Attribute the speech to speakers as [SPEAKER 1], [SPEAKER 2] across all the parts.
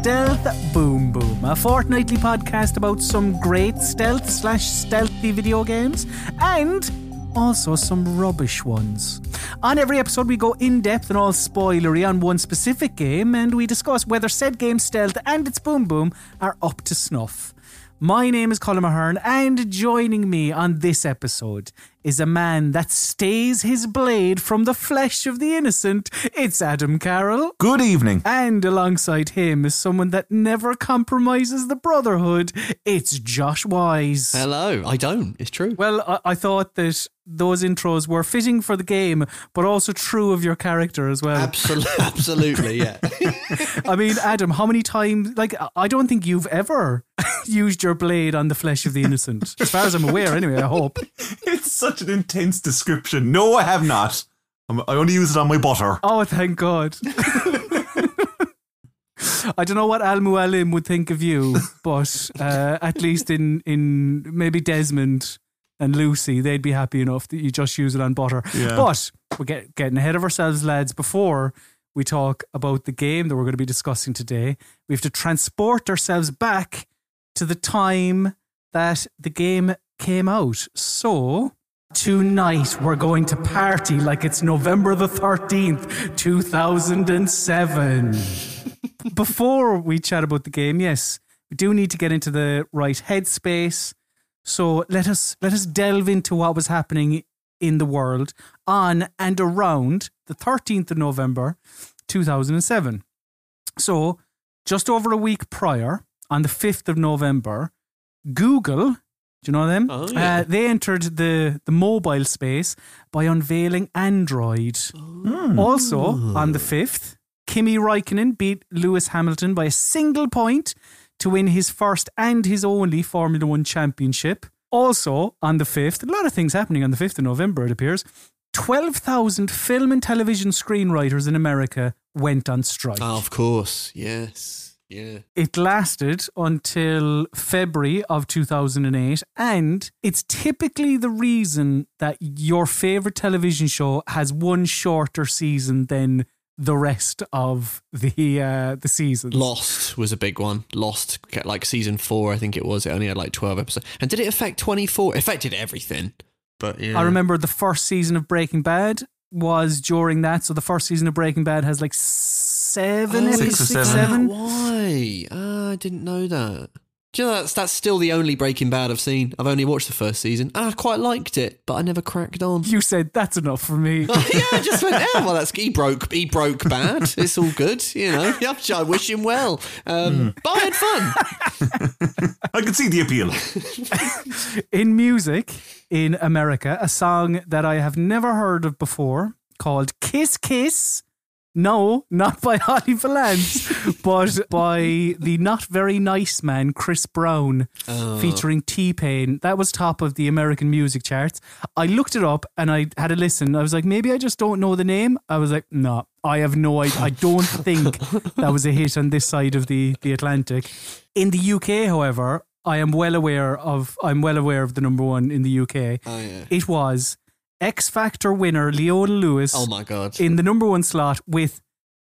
[SPEAKER 1] Stealth Boom Boom, a fortnightly podcast about some great stealth slash stealthy video games and also some rubbish ones. On every episode, we go in depth and all spoilery on one specific game and we discuss whether said game's stealth and its boom boom are up to snuff. My name is Colm Ahern, and joining me on this episode is a man that stays his blade from the flesh of the innocent. It's Adam Carroll.
[SPEAKER 2] Good evening.
[SPEAKER 1] And alongside him is someone that never compromises the brotherhood. It's Josh Wise.
[SPEAKER 3] Hello. I don't. It's true.
[SPEAKER 1] Well, I, I thought that those intros were fitting for the game, but also true of your character as well.
[SPEAKER 3] Absolutely. Absolutely. Yeah.
[SPEAKER 1] I mean, Adam, how many times? Like, I don't think you've ever used your blade on the flesh of the innocent, as far as I'm aware. Anyway, I hope.
[SPEAKER 2] It's such an intense description. No, I have not. I'm- I only use it on my butter.
[SPEAKER 1] Oh, thank God. I don't know what Al Mualim would think of you, but uh, at least in in maybe Desmond and Lucy, they'd be happy enough that you just use it on butter.
[SPEAKER 2] Yeah.
[SPEAKER 1] But we're get, getting ahead of ourselves, lads. Before we talk about the game that we're going to be discussing today, we have to transport ourselves back to the time that the game came out. So. Tonight we're going to party like it's November the 13th, 2007. Before we chat about the game, yes, we do need to get into the right headspace. So let us let us delve into what was happening in the world on and around the 13th of November, 2007. So, just over a week prior, on the 5th of November, Google, do you know them?
[SPEAKER 3] Oh, yeah.
[SPEAKER 1] uh, they entered the, the mobile space by unveiling Android. Also, on the 5th, Kimi Raikkonen beat Lewis Hamilton by a single point to win his first and his only Formula One championship. Also, on the 5th, a lot of things happening on the 5th of November, it appears. 12,000 film and television screenwriters in America went on strike.
[SPEAKER 3] oh, of course. Yes. Yeah.
[SPEAKER 1] It lasted until February of 2008, and it's typically the reason that your favorite television show has one shorter season than the rest of the uh, the seasons.
[SPEAKER 3] Lost was a big one. Lost, like season four, I think it was. It only had like 12 episodes. And did it affect 24? It affected everything. But yeah.
[SPEAKER 1] I remember the first season of Breaking Bad was during that, so the first season of Breaking Bad has like seven,
[SPEAKER 3] Oh,
[SPEAKER 1] episodes,
[SPEAKER 2] Six or seven.
[SPEAKER 1] seven.
[SPEAKER 3] Why? Ah, I didn't know that. Do you know that's that's still the only Breaking Bad I've seen. I've only watched the first season, and I quite liked it, but I never cracked on.
[SPEAKER 1] You said that's enough for me.
[SPEAKER 3] yeah, I just went, yeah, well, that's he broke, he broke bad. It's all good, you know. Yeah, I wish him well. Um, But I had fun.
[SPEAKER 2] I can see the appeal.
[SPEAKER 1] in music in America, a song that I have never heard of before called Kiss Kiss. No, not by Holly Valance, but by the not very nice man, Chris Brown, oh. featuring T Pain. That was top of the American music charts. I looked it up and I had a listen. I was like, maybe I just don't know the name. I was like, no, I have no idea. I don't think that was a hit on this side of the, the Atlantic. In the UK, however, I am well aware of I'm well aware of the number one in the UK.
[SPEAKER 3] Oh yeah.
[SPEAKER 1] It was X Factor winner Leona Lewis
[SPEAKER 3] Oh my god.
[SPEAKER 1] in the number one slot with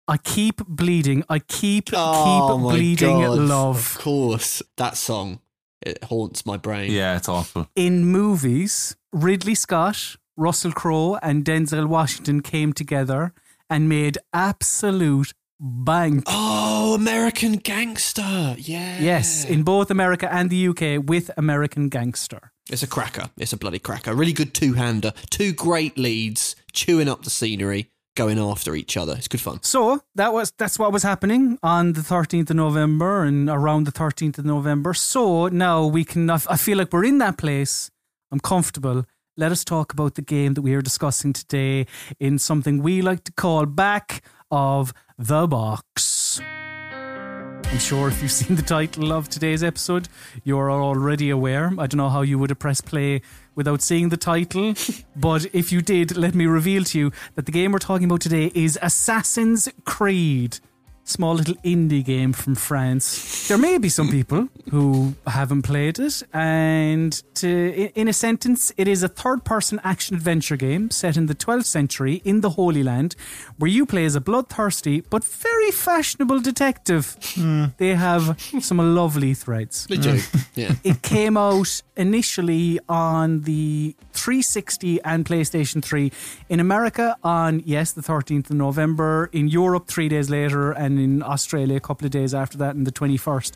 [SPEAKER 1] I keep bleeding. I keep
[SPEAKER 3] Oh
[SPEAKER 1] keep
[SPEAKER 3] my
[SPEAKER 1] bleeding
[SPEAKER 3] God.
[SPEAKER 1] love.
[SPEAKER 3] Of course, that song it haunts my brain.
[SPEAKER 2] Yeah, it's awful.
[SPEAKER 1] In movies, Ridley Scott, Russell Crowe, and Denzel Washington came together and made absolute bank.
[SPEAKER 3] Oh, American Gangster. Yeah.
[SPEAKER 1] Yes, in both America and the UK with American Gangster.
[SPEAKER 3] It's a cracker. It's a bloody cracker. Really good two hander. Two great leads, chewing up the scenery, going after each other. It's good fun.
[SPEAKER 1] So that was that's what was happening on the 13th of November and around the 13th of November. So now we can. I feel like we're in that place. I'm comfortable. Let us talk about the game that we are discussing today in something we like to call back of the box. I'm sure if you've seen the title of today's episode, you're already aware. I don't know how you would have pressed play without seeing the title, but if you did, let me reveal to you that the game we're talking about today is Assassin's Creed. Small little indie game from France. There may be some people who haven't played it, and to, in a sentence, it is a third person action adventure game set in the 12th century in the Holy Land, where you play as a bloodthirsty but very fashionable detective. Hmm. They have some lovely threads.
[SPEAKER 3] They do. Hmm. Yeah.
[SPEAKER 1] It came out initially on the 360 and PlayStation 3 in America on yes the 13th of November in Europe 3 days later and in Australia a couple of days after that on the 21st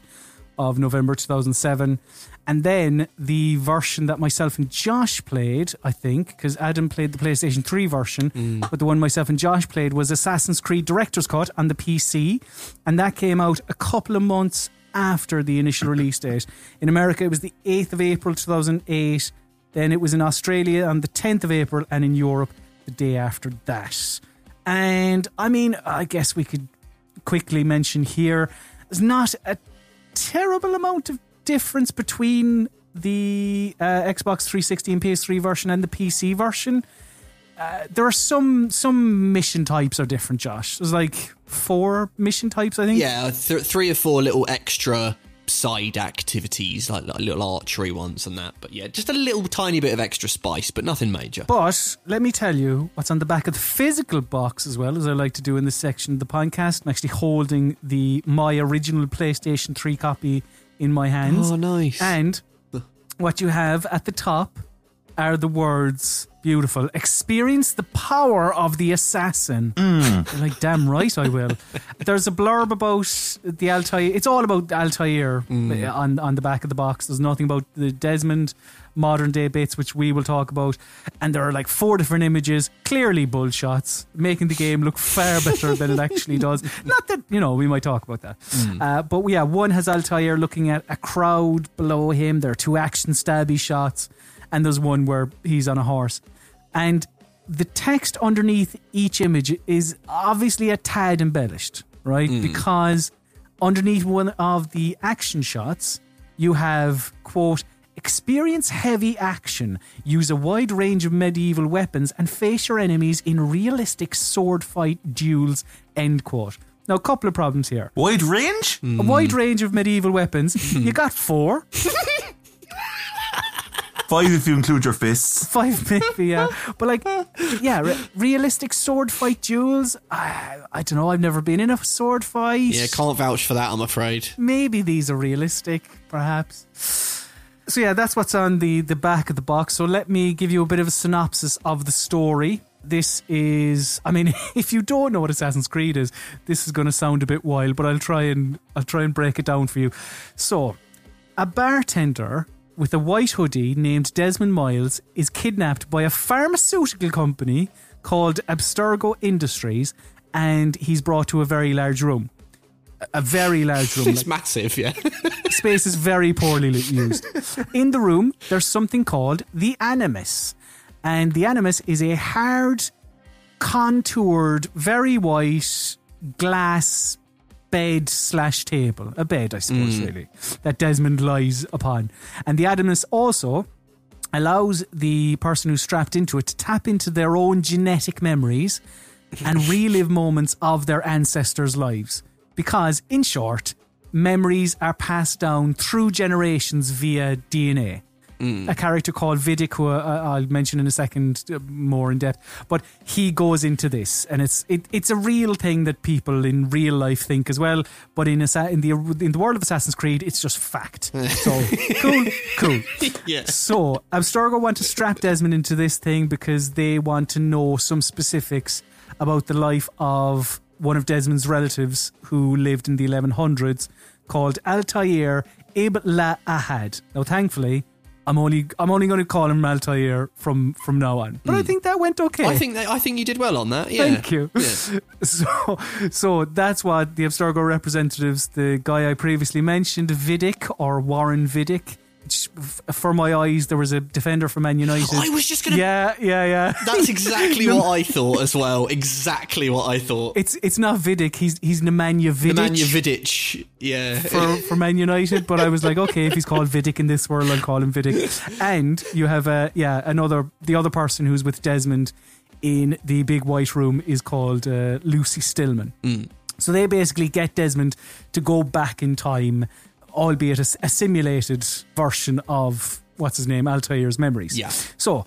[SPEAKER 1] of November 2007 and then the version that myself and Josh played I think because Adam played the PlayStation 3 version mm. but the one myself and Josh played was Assassin's Creed Director's Cut on the PC and that came out a couple of months after the initial release date. In America, it was the 8th of April 2008. Then it was in Australia on the 10th of April, and in Europe the day after that. And I mean, I guess we could quickly mention here there's not a terrible amount of difference between the uh, Xbox 360 and PS3 version and the PC version. Uh, there are some some mission types are different, Josh. There's like four mission types, I think.
[SPEAKER 3] Yeah, th- three or four little extra side activities, like, like little archery ones and that. But yeah, just a little tiny bit of extra spice, but nothing major.
[SPEAKER 1] But let me tell you what's on the back of the physical box as well, as I like to do in this section of the podcast. I'm actually holding the my original PlayStation 3 copy in my hands.
[SPEAKER 3] Oh, nice.
[SPEAKER 1] And what you have at the top are the words beautiful. Experience the power of the assassin. You're like, damn right I will. There's a blurb about the Altair. It's all about Altair uh, on, on the back of the box. There's nothing about the Desmond modern day bits, which we will talk about. And there are like four different images, clearly bull shots, making the game look far better than it actually does. Not that, you know, we might talk about that. Uh, but yeah, one has Altair looking at a crowd below him. There are two action stabby shots. And there's one where he's on a horse. And the text underneath each image is obviously a tad embellished, right? Hmm. Because underneath one of the action shots, you have, quote, experience heavy action, use a wide range of medieval weapons, and face your enemies in realistic sword fight duels, end quote. Now, a couple of problems here.
[SPEAKER 2] Wide range?
[SPEAKER 1] A wide hmm. range of medieval weapons. you got four,
[SPEAKER 2] Five if you include your fists.
[SPEAKER 1] five maybe, yeah. But like, yeah, re- realistic sword fight duels. I, I don't know. I've never been in a sword fight.
[SPEAKER 3] yeah, can't vouch for that, I'm afraid.
[SPEAKER 1] maybe these are realistic, perhaps. So yeah, that's what's on the the back of the box. So let me give you a bit of a synopsis of the story. This is, I mean, if you don't know what Assassin's Creed is, this is going to sound a bit wild, but I'll try and I'll try and break it down for you. So, a bartender with a white hoodie named Desmond Miles is kidnapped by a pharmaceutical company called Abstergo Industries, and he's brought to a very large room. A- very large room.
[SPEAKER 3] It's
[SPEAKER 1] like-
[SPEAKER 3] massive, yeah.
[SPEAKER 1] space is very poorly used. In the room, there's something called the Animus. And the Animus is a hard, contoured, very white glass bed slash table. A bed, I suppose, mm. really, that Desmond lies upon. And the Animus also allows the person who's strapped into it to tap into their own genetic memories and relive moments of their ancestors' lives. Because, in short, memories are passed down through generations via DNA. A character called Vidic, who uh, I'll mention in a second uh, more in depth, but he goes into this, and it's it, it's a real thing that people in real life think as well. But in Assa- in the in the world of Assassin's Creed, it's just fact. So cool, cool.
[SPEAKER 3] yeah.
[SPEAKER 1] So, Abstergo want to strap Desmond into this thing because they want to know some specifics about the life of one of Desmond's relatives who lived in the 1100s called Altair Ibn La Ahad. Now, thankfully, I'm only I'm only going to call him Altair from from now on. But I mm. think that went okay.
[SPEAKER 3] I think that, I think you did well on that. Yeah.
[SPEAKER 1] Thank you.
[SPEAKER 3] Yeah.
[SPEAKER 1] So, so that's what the Abstergo representatives, the guy I previously mentioned, Vidic or Warren Vidic, for my eyes, there was a defender from Man United.
[SPEAKER 3] I was just gonna.
[SPEAKER 1] yeah, yeah, yeah.
[SPEAKER 3] That's exactly what I thought as well. Exactly what I thought.
[SPEAKER 1] It's it's not Vidic. He's he's Nemanja Vidic.
[SPEAKER 3] Nemanja Vidic. Yeah.
[SPEAKER 1] for, for Man United, but I was like, okay, if he's called Vidic in this world, I'll call him Vidic. And you have a yeah another the other person who's with Desmond in the big white room is called uh, Lucy Stillman. So they basically get Desmond to go back in time, albeit a, a simulated version of what's his name Altair's memories.
[SPEAKER 3] Yeah.
[SPEAKER 1] So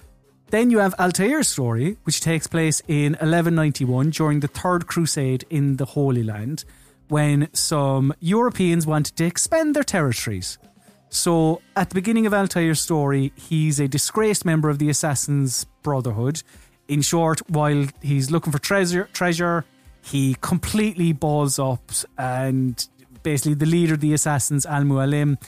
[SPEAKER 1] then you have Altair's story, which takes place in 1191 during the Third Crusade in the Holy Land, when some Europeans wanted to expand their territories. So at the beginning of Altair's story, he's a disgraced member of the Assassin's Brotherhood. In short, while he's looking for treasure, treasure, he completely balls up, and basically the leader of the assassins, Al Mualim,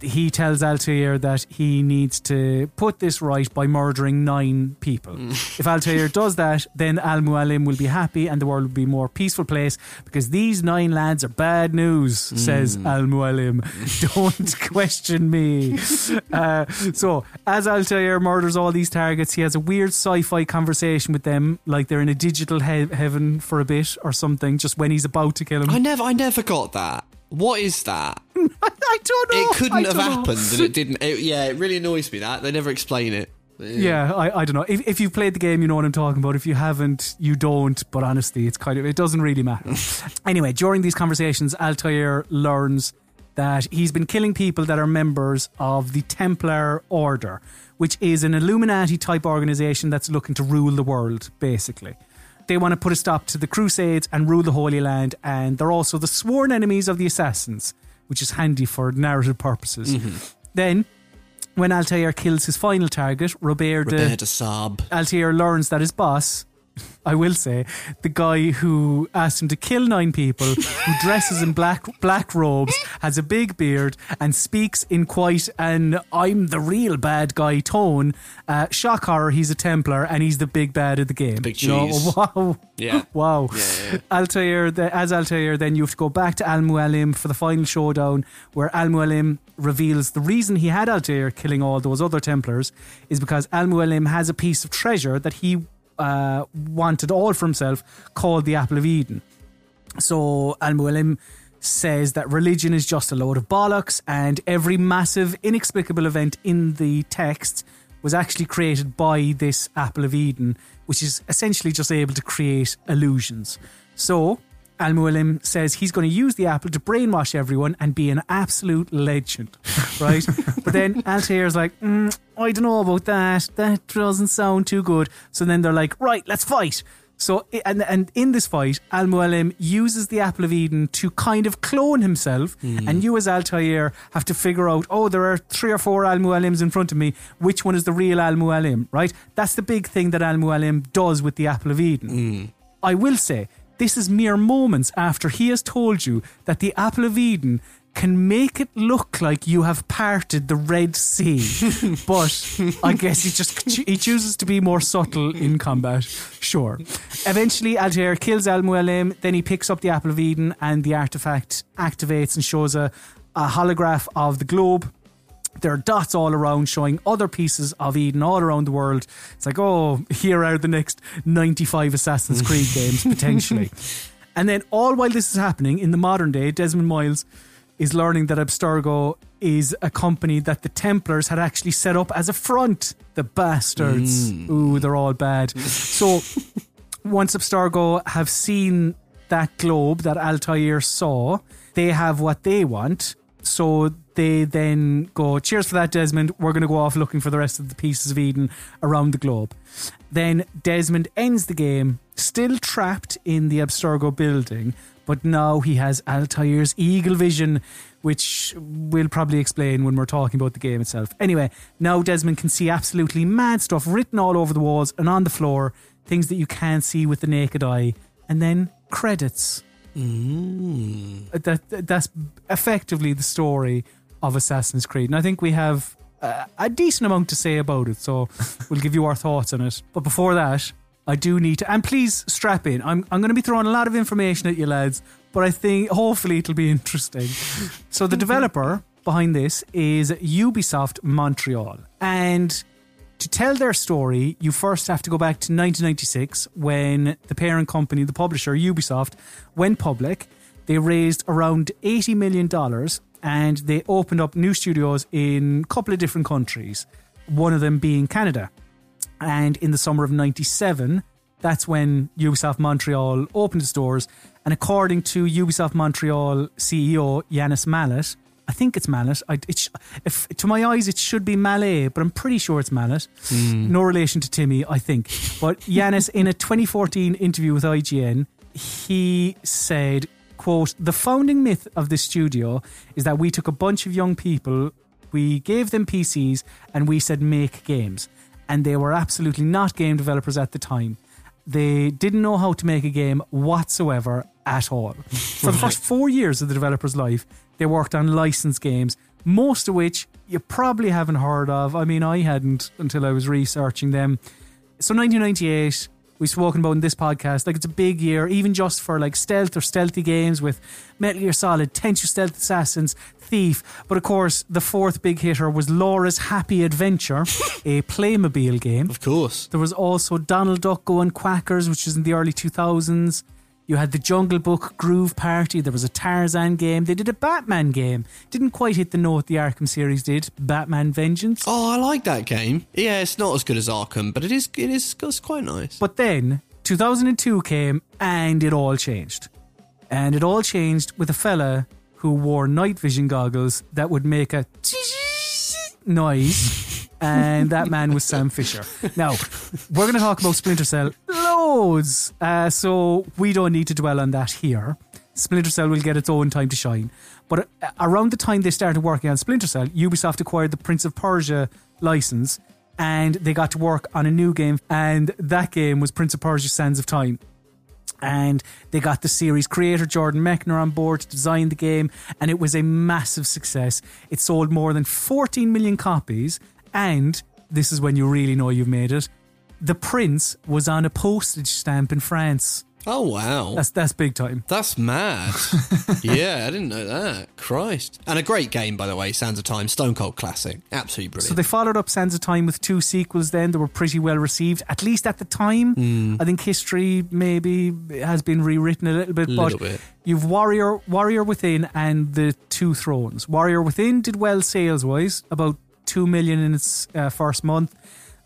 [SPEAKER 1] he tells Altair that he needs to put this right by murdering nine people. if Altair does that, then Al Mualim will be happy and the world will be a more peaceful place because these nine lads are bad news, says Al Mualim. Don't question me. Uh, so, as Altair murders all these targets, he has a weird sci fi conversation with them, like they're in a digital he- heaven for a bit or something, just when he's about to kill him.
[SPEAKER 3] I never, I never got that. What is that?
[SPEAKER 1] I don't know.
[SPEAKER 3] It couldn't have
[SPEAKER 1] know.
[SPEAKER 3] happened, and it didn't. It, yeah, it really annoys me that they never explain it.
[SPEAKER 1] Yeah, I, I don't know. If, if you've played the game, you know what I'm talking about. If you haven't, you don't. But honestly, it's kind of it doesn't really matter. anyway, during these conversations, Altair learns that he's been killing people that are members of the Templar Order, which is an Illuminati type organization that's looking to rule the world, basically. They want to put a stop to the Crusades and rule the Holy Land, and they're also the sworn enemies of the Assassins, which is handy for narrative purposes. Mm-hmm. Then, when Altair kills his final target, Robert, de,
[SPEAKER 3] Robert de Sable.
[SPEAKER 1] Altair learns that his boss, I will say, the guy who asked him to kill nine people, who dresses in black black robes, has a big beard, and speaks in quite an "I'm the real bad guy" tone. Uh, shock horror, he's a Templar and he's the big bad of the game.
[SPEAKER 3] Big
[SPEAKER 1] You know, wow.
[SPEAKER 3] Yeah.
[SPEAKER 1] Wow.
[SPEAKER 3] Yeah, yeah.
[SPEAKER 1] Altair, the, as Altair, then you have to go back to Al Mualim for the final showdown, where Al Mualim reveals the reason he had Altair killing all those other Templars is because Al Mualim has a piece of treasure that he uh, wanted all for himself called the Apple of Eden. So Al Mualim says that religion is just a load of bollocks, and every massive, inexplicable event in the text was actually created by this Apple of Eden, which is essentially just able to create illusions. So Al Mualim says he's going to use the apple to brainwash everyone and be an absolute legend, right? but then Altair's like, mm, I don't know about that. That doesn't sound too good. So then they're like, right, let's fight. So and and in this fight, Al Mualim uses the Apple of Eden to kind of clone himself, hmm. and you as Altair have to figure out. Oh, there are three or four Al Mualims in front of me. Which one is the real Al Mualim? Right? That's the big thing that Al Mualim does with the Apple of Eden. Hmm. I will say this is mere moments after he has told you that the Apple of Eden can make it look like you have parted the Red Sea, but I guess he just he chooses to be more subtle in combat. Sure. Eventually, Altair kills Al Mualim. Then he picks up the Apple of Eden, and the artifact activates and shows a, a holograph of the globe. There are dots all around showing other pieces of Eden all around the world. It's like, oh, here are the next 95 Assassin's Creed games, potentially. And then, all while this is happening in the modern day, Desmond Miles is learning that Abstergo is a company that the Templars had actually set up as a front. The bastards. Mm. Ooh, they're all bad. So, once Abstergo have seen that globe that Altair saw, they have what they want. So they then go, cheers for that, Desmond. We're going to go off looking for the rest of the pieces of Eden around the globe. Then Desmond ends the game, still trapped in the Abstergo building, but now he has Altair's eagle vision, which we'll probably explain when we're talking about the game itself. Anyway, now Desmond can see absolutely mad stuff written all over the walls and on the floor, things that you can't see with the naked eye, and then credits. Uh, That that's effectively the story of Assassin's Creed, and I think we have uh, a decent amount to say about it. So we'll give you our thoughts on it. But before that, I do need to, and please strap in. I'm I'm going to be throwing a lot of information at you, lads, but I think hopefully it'll be interesting. So the developer behind this is Ubisoft Montreal. And to tell their story, you first have to go back to 1996 when the parent company, the publisher, Ubisoft, went public. They raised around $80 million and they opened up new studios in a couple of different countries, one of them being Canada. And in the summer of 97, that's when Ubisoft Montreal opened its doors. And according to Ubisoft Montreal CEO Yanis Mallet, I think it's Mallet. I, it sh- if, to my eyes, it should be Mallet, but I'm pretty sure it's Mallet. Hmm. No relation to Timmy, I think. But Yanis, in a 2014 interview with IGN, he said, quote, the founding myth of this studio is that we took a bunch of young people, we gave them PCs, and we said make games. And they were absolutely not game developers at the time. They didn't know how to make a game whatsoever at all. For the first four years of the developer's life, they worked on licensed games, most of which you probably haven't heard of. I mean, I hadn't until I was researching them. So 1998, we've spoken about in this podcast. Like it's a big year, even just for like stealth or stealthy games with Metal Gear Solid, Tenchu Stealth Assassins, Thief. But of course, the fourth big hitter was Laura's Happy Adventure, a Playmobil game.
[SPEAKER 3] Of course.
[SPEAKER 1] There was also Donald Duck Going Quackers, which was in the early 2000s. You had the Jungle Book Groove Party. There was a Tarzan game. They did a Batman game. Didn't quite hit the note the Arkham series did. Batman Vengeance.
[SPEAKER 3] Oh, I like that game. Yeah, it's not as good as Arkham, but it is. It is. It's quite nice.
[SPEAKER 1] But then 2002 came and it all changed. And it all changed with a fella who wore night vision goggles that would make a noise. And that man was Sam Fisher. Now, we're going to talk about Splinter Cell loads. Uh, so we don't need to dwell on that here. Splinter Cell will get its own time to shine. But uh, around the time they started working on Splinter Cell, Ubisoft acquired the Prince of Persia license and they got to work on a new game. And that game was Prince of Persia Sands of Time and they got the series creator Jordan Mechner on board to design the game, and it was a massive success. It sold more than 14 million copies, and this is when you really know you've made it. The Prince was on a postage stamp in France.
[SPEAKER 3] Oh wow,
[SPEAKER 1] That's that's big time.
[SPEAKER 3] that's mad. yeah, I didn't know that. Christ, and a great game by the way. Sands of Time, Stone Cold classic, absolutely brilliant.
[SPEAKER 1] So they followed up Sands of Time with two sequels. Then they were pretty well received, at least at the time.
[SPEAKER 3] Hmm.
[SPEAKER 1] I think history maybe has been rewritten a little bit, but
[SPEAKER 3] Little bit.
[SPEAKER 1] you've Warrior, Warrior Within, and the Two Thrones. Warrior Within did well sales wise, about two million in its uh, first month.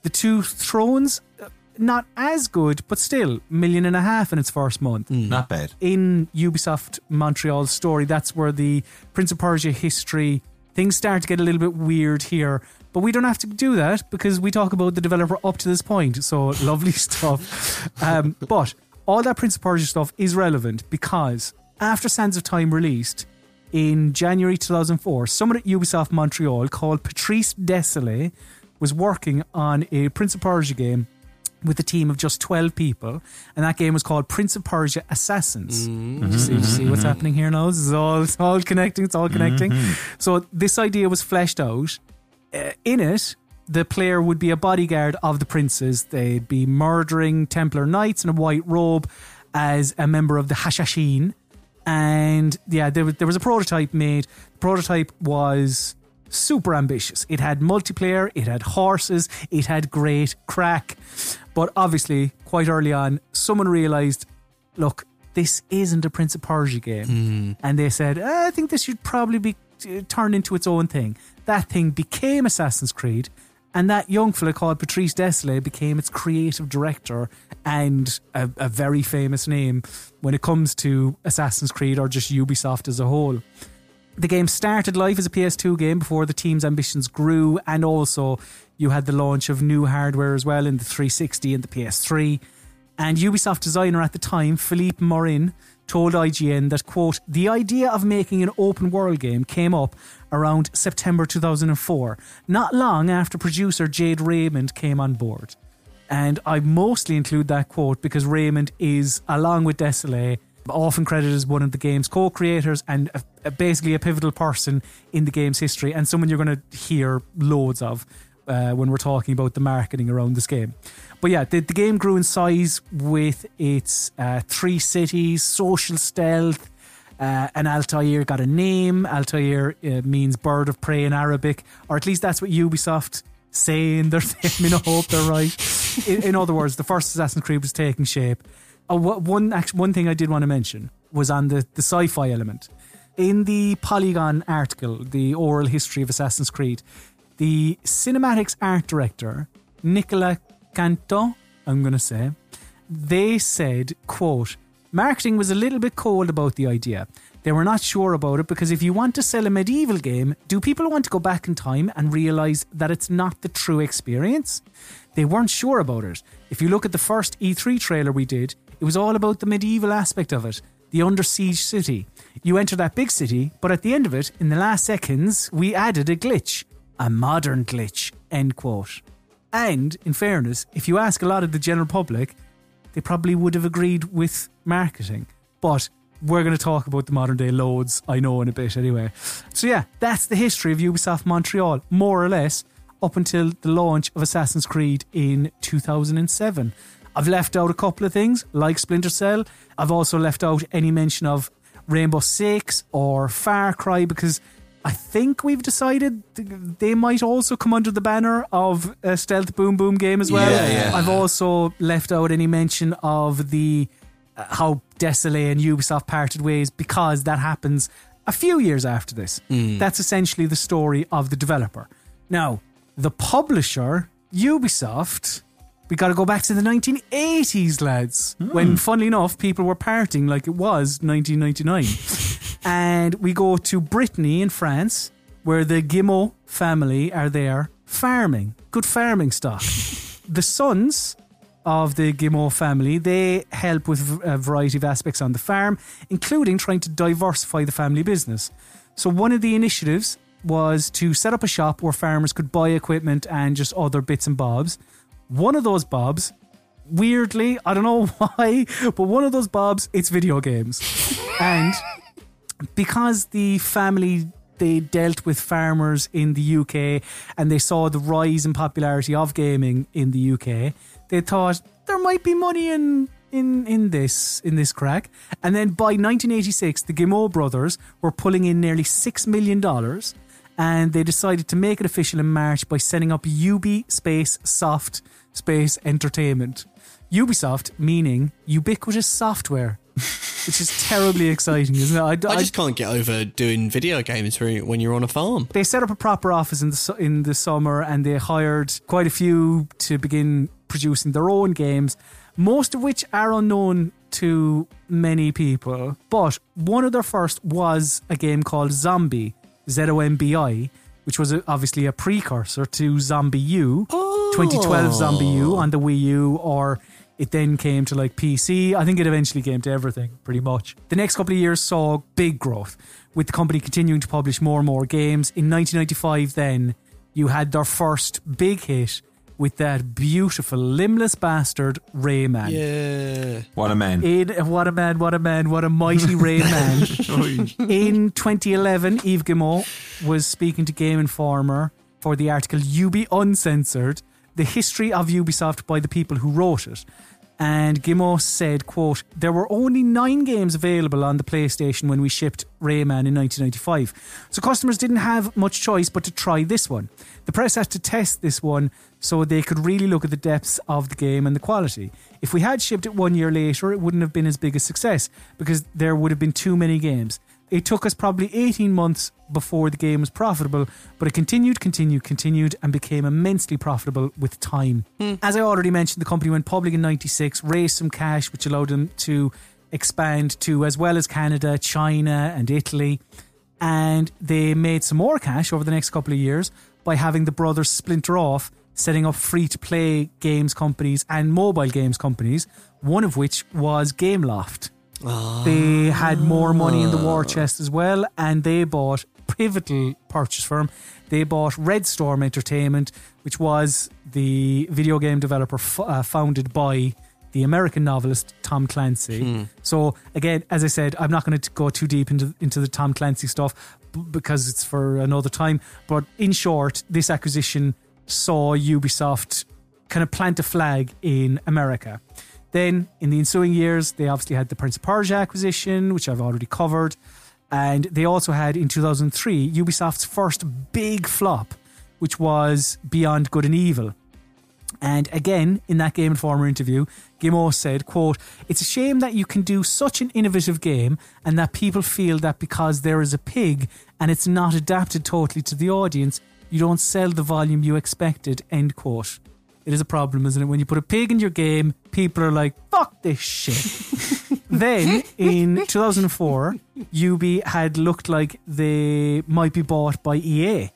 [SPEAKER 1] The Two Thrones, uh, not as good, but still million and a half in its first month
[SPEAKER 3] Hmm.
[SPEAKER 2] Not bad.
[SPEAKER 1] in Ubisoft Montreal's story, that's where the Prince of Persia history things start to get a little bit weird here. But we don't have to do that because we talk about the developer up to this point. So lovely stuff. Um, but all that Prince of Persia stuff is relevant because after Sands of Time released in January 2004, someone at Ubisoft Montreal called Patrice Désilets was working on a Prince of Persia game with a team of just 12 people, and that game was called Prince of Persia Assassins. Mm-hmm. Do you see, do you see what's mm-hmm. happening here now? This is all, it's all connecting, it's all connecting. Mm-hmm. So, this idea was fleshed out. Uh, in it, the player would be a bodyguard of the princes. They'd be murdering Templar knights in a white robe as a member of the Hashashin. And yeah, there was, there was a prototype made. The prototype was super ambitious. It had multiplayer, it had horses, it had great crack. But obviously, quite early on, someone realized look, this isn't a Prince of Persia game. And they said, "Uh, I think this should probably be uh, turned into its own thing. That thing became Assassin's Creed. And that young fella called Patrice Désilets became its creative director and a, a very famous name when it comes to Assassin's Creed or just Ubisoft as a whole. The game started life as a PS2 game before the team's ambitions grew, and also you had the launch of new hardware as well in the 360 and the PS3. And Ubisoft designer at the time, Philippe Morin, told IGN that, quote, the idea of making an open world game came up around September 2004, not long after producer Jade Raymond came on board. And I mostly include that quote because Raymond is, along with Désilets, often credited as one of the game's co creators and a, a- basically a pivotal person in the game's history and someone you're going to hear loads of uh, when we're talking about the marketing around this game. But yeah, the, the game grew in size with its uh, three cities, social stealth, Uh, and Altair got a name. Altair uh, means bird of prey in Arabic, or at least that's what Ubisoft say in their thing. I I hope they're right. In, in other words, the first Assassin's Creed was taking shape. Uh, one, one thing I did want to mention was on the, the sci fi element. In the Polygon article, the oral history of Assassin's Creed, the cinematics art director, Nicola Canto, I'm going to say, they said, quote, marketing was a little bit cold about the idea. They were not sure about it because if you want to sell a medieval game, do people want to go back in time and realize that it's not the true experience? They weren't sure about it. If you look at the first E3 trailer we did, it was all about the medieval aspect of it, the under siege city. You enter that big city, but at the end of it, in the last seconds, we added a glitch. A modern glitch. End quote. And, in fairness, if you ask a lot of the general public, they probably would have agreed with marketing. But we're going to talk about the modern day loads, I know, in a bit anyway. So, yeah, that's the history of Ubisoft Montreal, more or less, up until the launch of Assassin's Creed in 2007. I've left out a couple of things, like Splinter Cell. I've also left out any mention of Rainbow Six or Far Cry because I think we've decided they might also come under the banner of a stealth boom boom game as well.
[SPEAKER 3] Yeah, yeah.
[SPEAKER 1] I've also left out any mention of the uh, how Désilets and Ubisoft parted ways because that happens a few years after this. That's essentially the story of the developer. Now, the publisher, Ubisoft, we got to go back to the 1980s, lads, when, hmm. funnily enough, people were partying like it was 1999. and we go to Brittany in France, where the Guillemot family are there farming, good farming stock. the sons of the Guillemot family, they help with a variety of aspects on the farm, including trying to diversify the family business. So one of the initiatives was to set up a shop where farmers could buy equipment and just other bits and bobs. One of those bobs, weirdly, I don't know why, but one of those bobs, it's video games. and because the family they dealt with farmers in the UK and they saw the rise in popularity of gaming in the UK, they thought there might be money in in in this in this crack. And then by 1986, the Guillemot brothers were pulling in nearly six million dollars, and they decided to make it official in March by setting up Ubi Space Soft Space Entertainment. Ubisoft meaning ubiquitous software, which is terribly exciting, isn't it?
[SPEAKER 3] I just can't get over doing video games for- when you're on a farm.
[SPEAKER 1] they set up a proper office in the in the summer and they hired quite a few to begin producing their own games most of which are unknown to many people but one of their first was a game called Zombie Z-O-M-B-I which was a, obviously a precursor to ZombiU 2012 ZombiU on the Wii U or it then came to like PC. I think it eventually came to everything pretty much. The next couple of years saw big growth with the company continuing to publish more and more games. In 1995 then you had their first big hit with that beautiful limbless bastard Rayman.
[SPEAKER 3] Yeah.
[SPEAKER 2] What a man.
[SPEAKER 1] In, what a man, what a man, what a mighty Rayman. In 2011, Yves Guillemot was speaking to Game Informer for the article Ubi Uncensored, the history of Ubisoft by the people who wrote it. And Guillemot said, quote, there were only nine games available on the PlayStation when we shipped Rayman in 1995. So customers didn't have much choice but to try this one. The press had to test this one so they could really look at the depths of the game and the quality. If we had shipped it one year later, it wouldn't have been as big a success because there would have been too many games. It took us probably 18 months before the game was profitable, but it continued, continued, continued, and became immensely profitable with time. Hmm. As I already mentioned, the company went public in 96, raised some cash, which allowed them to expand to as well as Canada, China, and Italy. And they made some more cash over the next couple of years by having the brothers splinter off, setting up free to play games companies and mobile games companies, one of which was Gameloft. They had more money in the war chest as well, and they bought pivotal purchase firm. They bought Red Storm Entertainment, which was the video game developer f- uh, founded by the American novelist Tom Clancy. So again, as I said, I'm not going to go too deep into into the Tom Clancy stuff b- because it's for another time. But in short, this acquisition saw Ubisoft kind of plant a flag in America. Then, in the ensuing years, they obviously had the Prince of Persia acquisition, which I've already covered. And they also had in 2003 Ubisoft's first big flop, which was Beyond Good and Evil. And again, in that Game Informer interview, Guillemot said, quote, It's a shame that you can do such an innovative game and that people feel that because there is a pig and it's not adapted totally to the audience, you don't sell the volume you expected, end quote. It is a problem, isn't it? When you put a pig in your game, people are like, fuck this shit. then in 2004, Ubi had looked like they might be bought by EA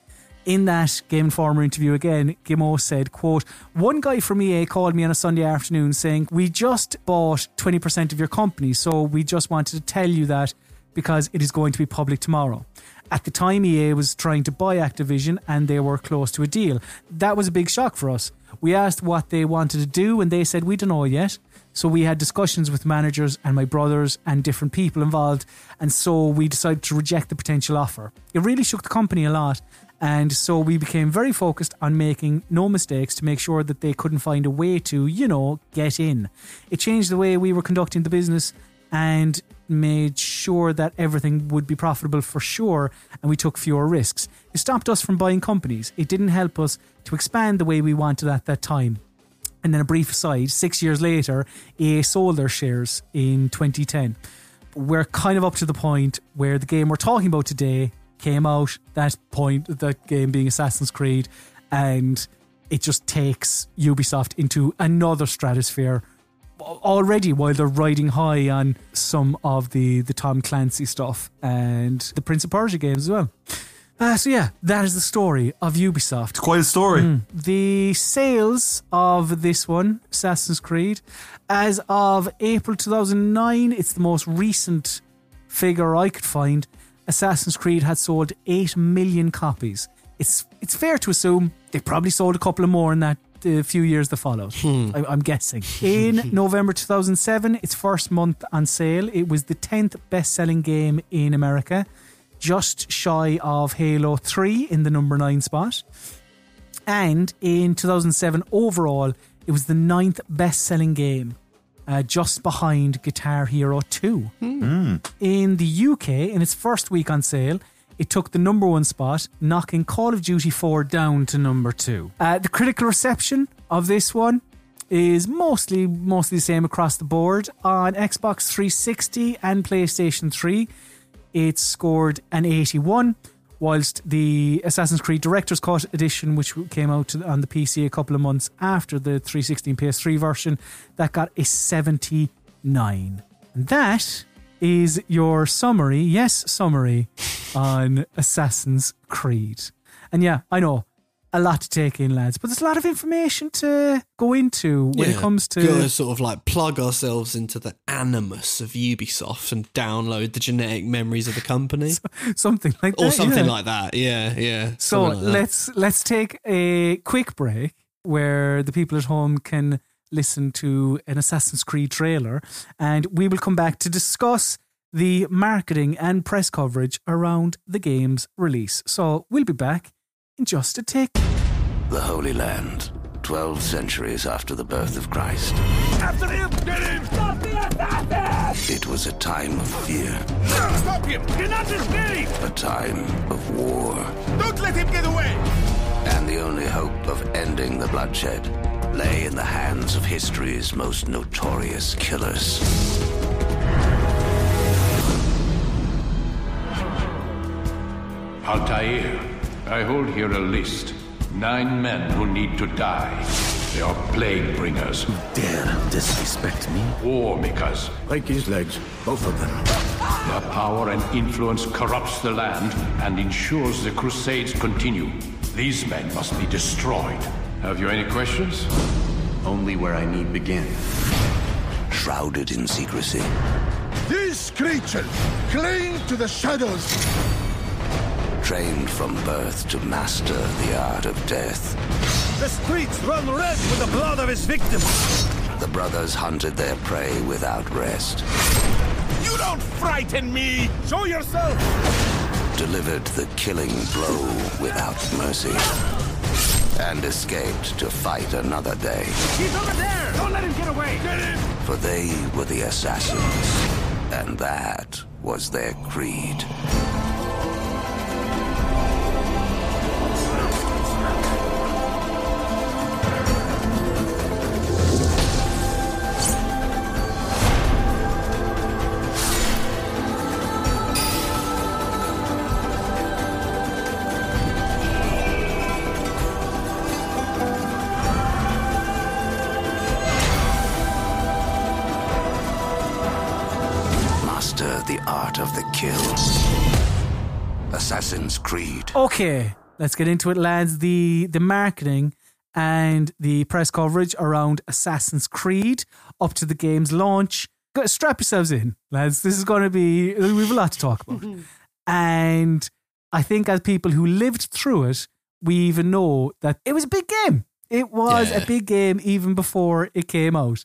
[SPEAKER 1] in that Game Informer interview again, Guillemot said, quote, one guy from EA called me on a Sunday afternoon saying, we just bought 20% of your company, so we just wanted to tell you that because it is going to be public tomorrow. At the time, EA was trying to buy Activision and they were close to a deal. That was a big shock for us. We asked what they wanted to do and they said, we don't know yet. So we had discussions with managers and my brothers and different people involved. And so we decided to reject the potential offer. It really shook the company a lot. And so we became very focused on making no mistakes to make sure that they couldn't find a way to, you know, get in. It changed the way we were conducting the business and made sure that everything would be profitable for sure and we took fewer risks. It stopped us from buying companies. It didn't help us to expand the way we wanted at that time. And then a brief aside, six years later, EA sold their shares in 2010. We're kind of up to the point where the game we're talking about today came out, that point, that game being Assassin's Creed, and it just takes Ubisoft into another stratosphere already while they're riding high on some of the, the Tom Clancy stuff and the Prince of Persia games as well. Uh, so yeah, that is the story of Ubisoft.
[SPEAKER 2] Quite a story.
[SPEAKER 1] Mm. The sales of this one, Assassin's Creed, as of April 2009, it's the most recent figure I could find. Assassin's Creed had sold 8 million copies. It's it's fair to assume they probably sold a couple of more in that uh, few years that followed. I, I'm guessing. In November 2007, its first month on sale, it was the 10th best selling game in America, just shy of Halo 3 in the number 9 spot. And in 2007, overall, it was the ninth best selling game, uh, just behind Guitar Hero 2. In the UK, in its first week on sale, it took the number one spot, knocking Call of Duty 4 down to number two. Uh, the critical reception of this one is mostly mostly the same across the board on Xbox 360 and PlayStation 3. It scored an 81, whilst the Assassin's Creed Director's Cut edition, which came out on the PC a couple of months after the 360 and PS3 version, that got a 79. And that is your summary, yes, summary on Assassin's Creed. And yeah, I know a lot to take in, lads, but there's a lot of information to go into when it comes to.
[SPEAKER 3] gotta sort of like plug ourselves into the animus of Ubisoft and download the genetic memories of the company,
[SPEAKER 1] something like that.
[SPEAKER 3] or something
[SPEAKER 1] yeah.
[SPEAKER 3] like that. Yeah, yeah.
[SPEAKER 1] So
[SPEAKER 3] like
[SPEAKER 1] let's let's take a quick break where the people at home can listen to an Assassin's Creed trailer, and we will come back to discuss the marketing and press coverage around the game's release. So we'll be back just a tick.
[SPEAKER 4] The Holy Land, 12 centuries after the birth of Christ.
[SPEAKER 5] After him! Get him! Stop the assassin!
[SPEAKER 4] It was a time of fear,
[SPEAKER 5] Stop him! You're not escape!
[SPEAKER 4] a time of war,
[SPEAKER 5] Don't let him get away!
[SPEAKER 4] and the only hope of ending the bloodshed lay in the hands of history's most notorious killers.
[SPEAKER 6] Altair, I hold here a list. Nine men who need to die. They are plague bringers,
[SPEAKER 7] Dare disrespect me?
[SPEAKER 6] war makers.
[SPEAKER 7] Break his legs, both of them.
[SPEAKER 6] Their power and influence corrupts the land and ensures the crusades continue. These men must be destroyed. Have you any questions?
[SPEAKER 7] Only where I need begin.
[SPEAKER 4] Shrouded in secrecy,
[SPEAKER 5] These creatures cling to the shadows!
[SPEAKER 4] Trained from birth to master the art of death,
[SPEAKER 5] The streets run red with the blood of his victims!
[SPEAKER 4] the brothers hunted their prey without rest,
[SPEAKER 5] You don't frighten me! Show yourself!
[SPEAKER 4] delivered the killing blow without mercy. and escaped to fight another day.
[SPEAKER 5] He's over there! Don't let him get away! Get him!
[SPEAKER 4] For they were the assassins, and that was their creed. Assassin's Creed.
[SPEAKER 1] Okay, let's get into it, lads. The the marketing and the press coverage around Assassin's Creed up to the game's launch. Go- Strap yourselves in, lads. This is going to be we have a lot to talk about, and I think as people who lived through it, we even know that it was a big game. It was
[SPEAKER 3] Yeah.
[SPEAKER 1] a big game even before it came out.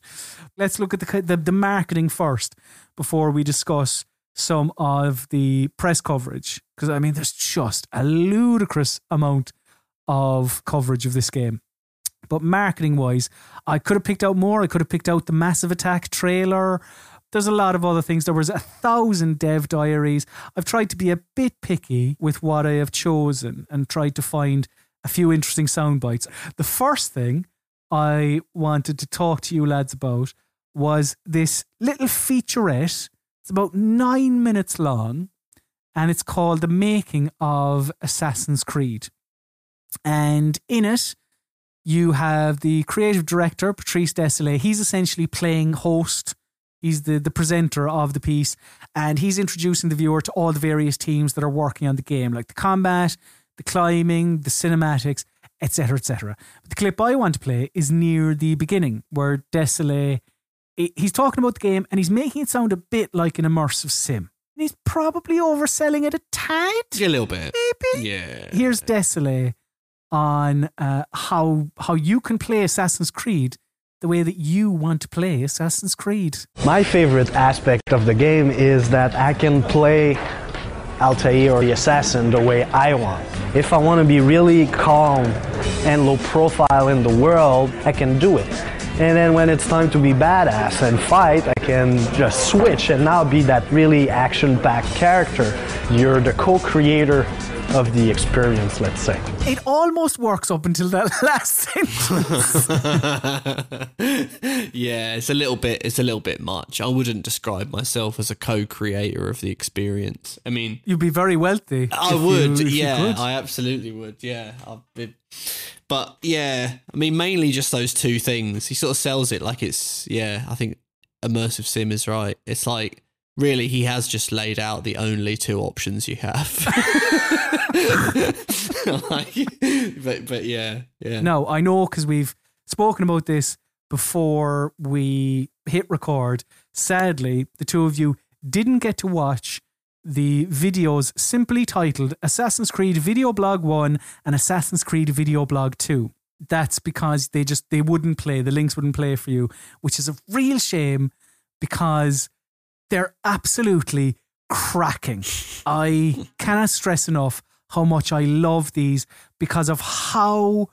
[SPEAKER 1] Let's look at the, the the marketing first before we discuss some of the press coverage because I mean there's just a ludicrous amount of coverage of this game. But marketing wise, I could have picked out more. I could have picked out the Massive Attack trailer. There's a lot of other things. There was a thousand dev diaries. I've tried to be a bit picky with what I have chosen and tried to find a few interesting sound bites. The first thing I wanted to talk to you lads about was this little featurette. It's about nine minutes long and it's called The Making of Assassin's Creed. And in it, you have the creative director, Patrice Désilets. He's essentially playing host. He's the, the presenter of the piece, and he's introducing the viewer to all the various teams that are working on the game, like the combat, the climbing, the cinematics, etc., etc. But the clip I want to play is near the beginning, where he- he's talking about the game and he's making it sound a bit like an immersive sim. And he's probably overselling it a tad.
[SPEAKER 3] Yeah, a little bit.
[SPEAKER 1] Maybe.
[SPEAKER 3] Yeah.
[SPEAKER 1] Here's Désilets on uh, how how you can play Assassin's Creed the way that you want to play Assassin's Creed.
[SPEAKER 8] My favorite aspect of the game is that I can play Altair or the assassin the way I want. If I want to be really calm and low profile in the world, I can do it. And then when it's time to be badass and fight, I can just switch and now be that really action packed character. You're the co creator of the experience, let's say.
[SPEAKER 1] It almost works up until that last sentence.
[SPEAKER 3] yeah, it's a little bit. It's a little bit much. I wouldn't describe myself as a co-creator of the experience. I mean,
[SPEAKER 1] You'd be very wealthy.
[SPEAKER 3] I would.
[SPEAKER 1] you
[SPEAKER 3] yeah. I absolutely would. Yeah, I'd be, but yeah, I mean, mainly just those two things. He sort of sells it like it's. Yeah, I think immersive sim is right. It's like really he has just laid out the only two options you have. like, but but yeah, yeah.
[SPEAKER 1] No, I know because we've spoken about this before we hit record. Sadly, the two of you didn't get to watch the videos simply titled Assassin's Creed Video Blog 1 and Assassin's Creed Video Blog 2. That's because they just they wouldn't play, the links wouldn't play for you, which is a real shame because they're absolutely cracking. I cannot stress enough how much I love these because of how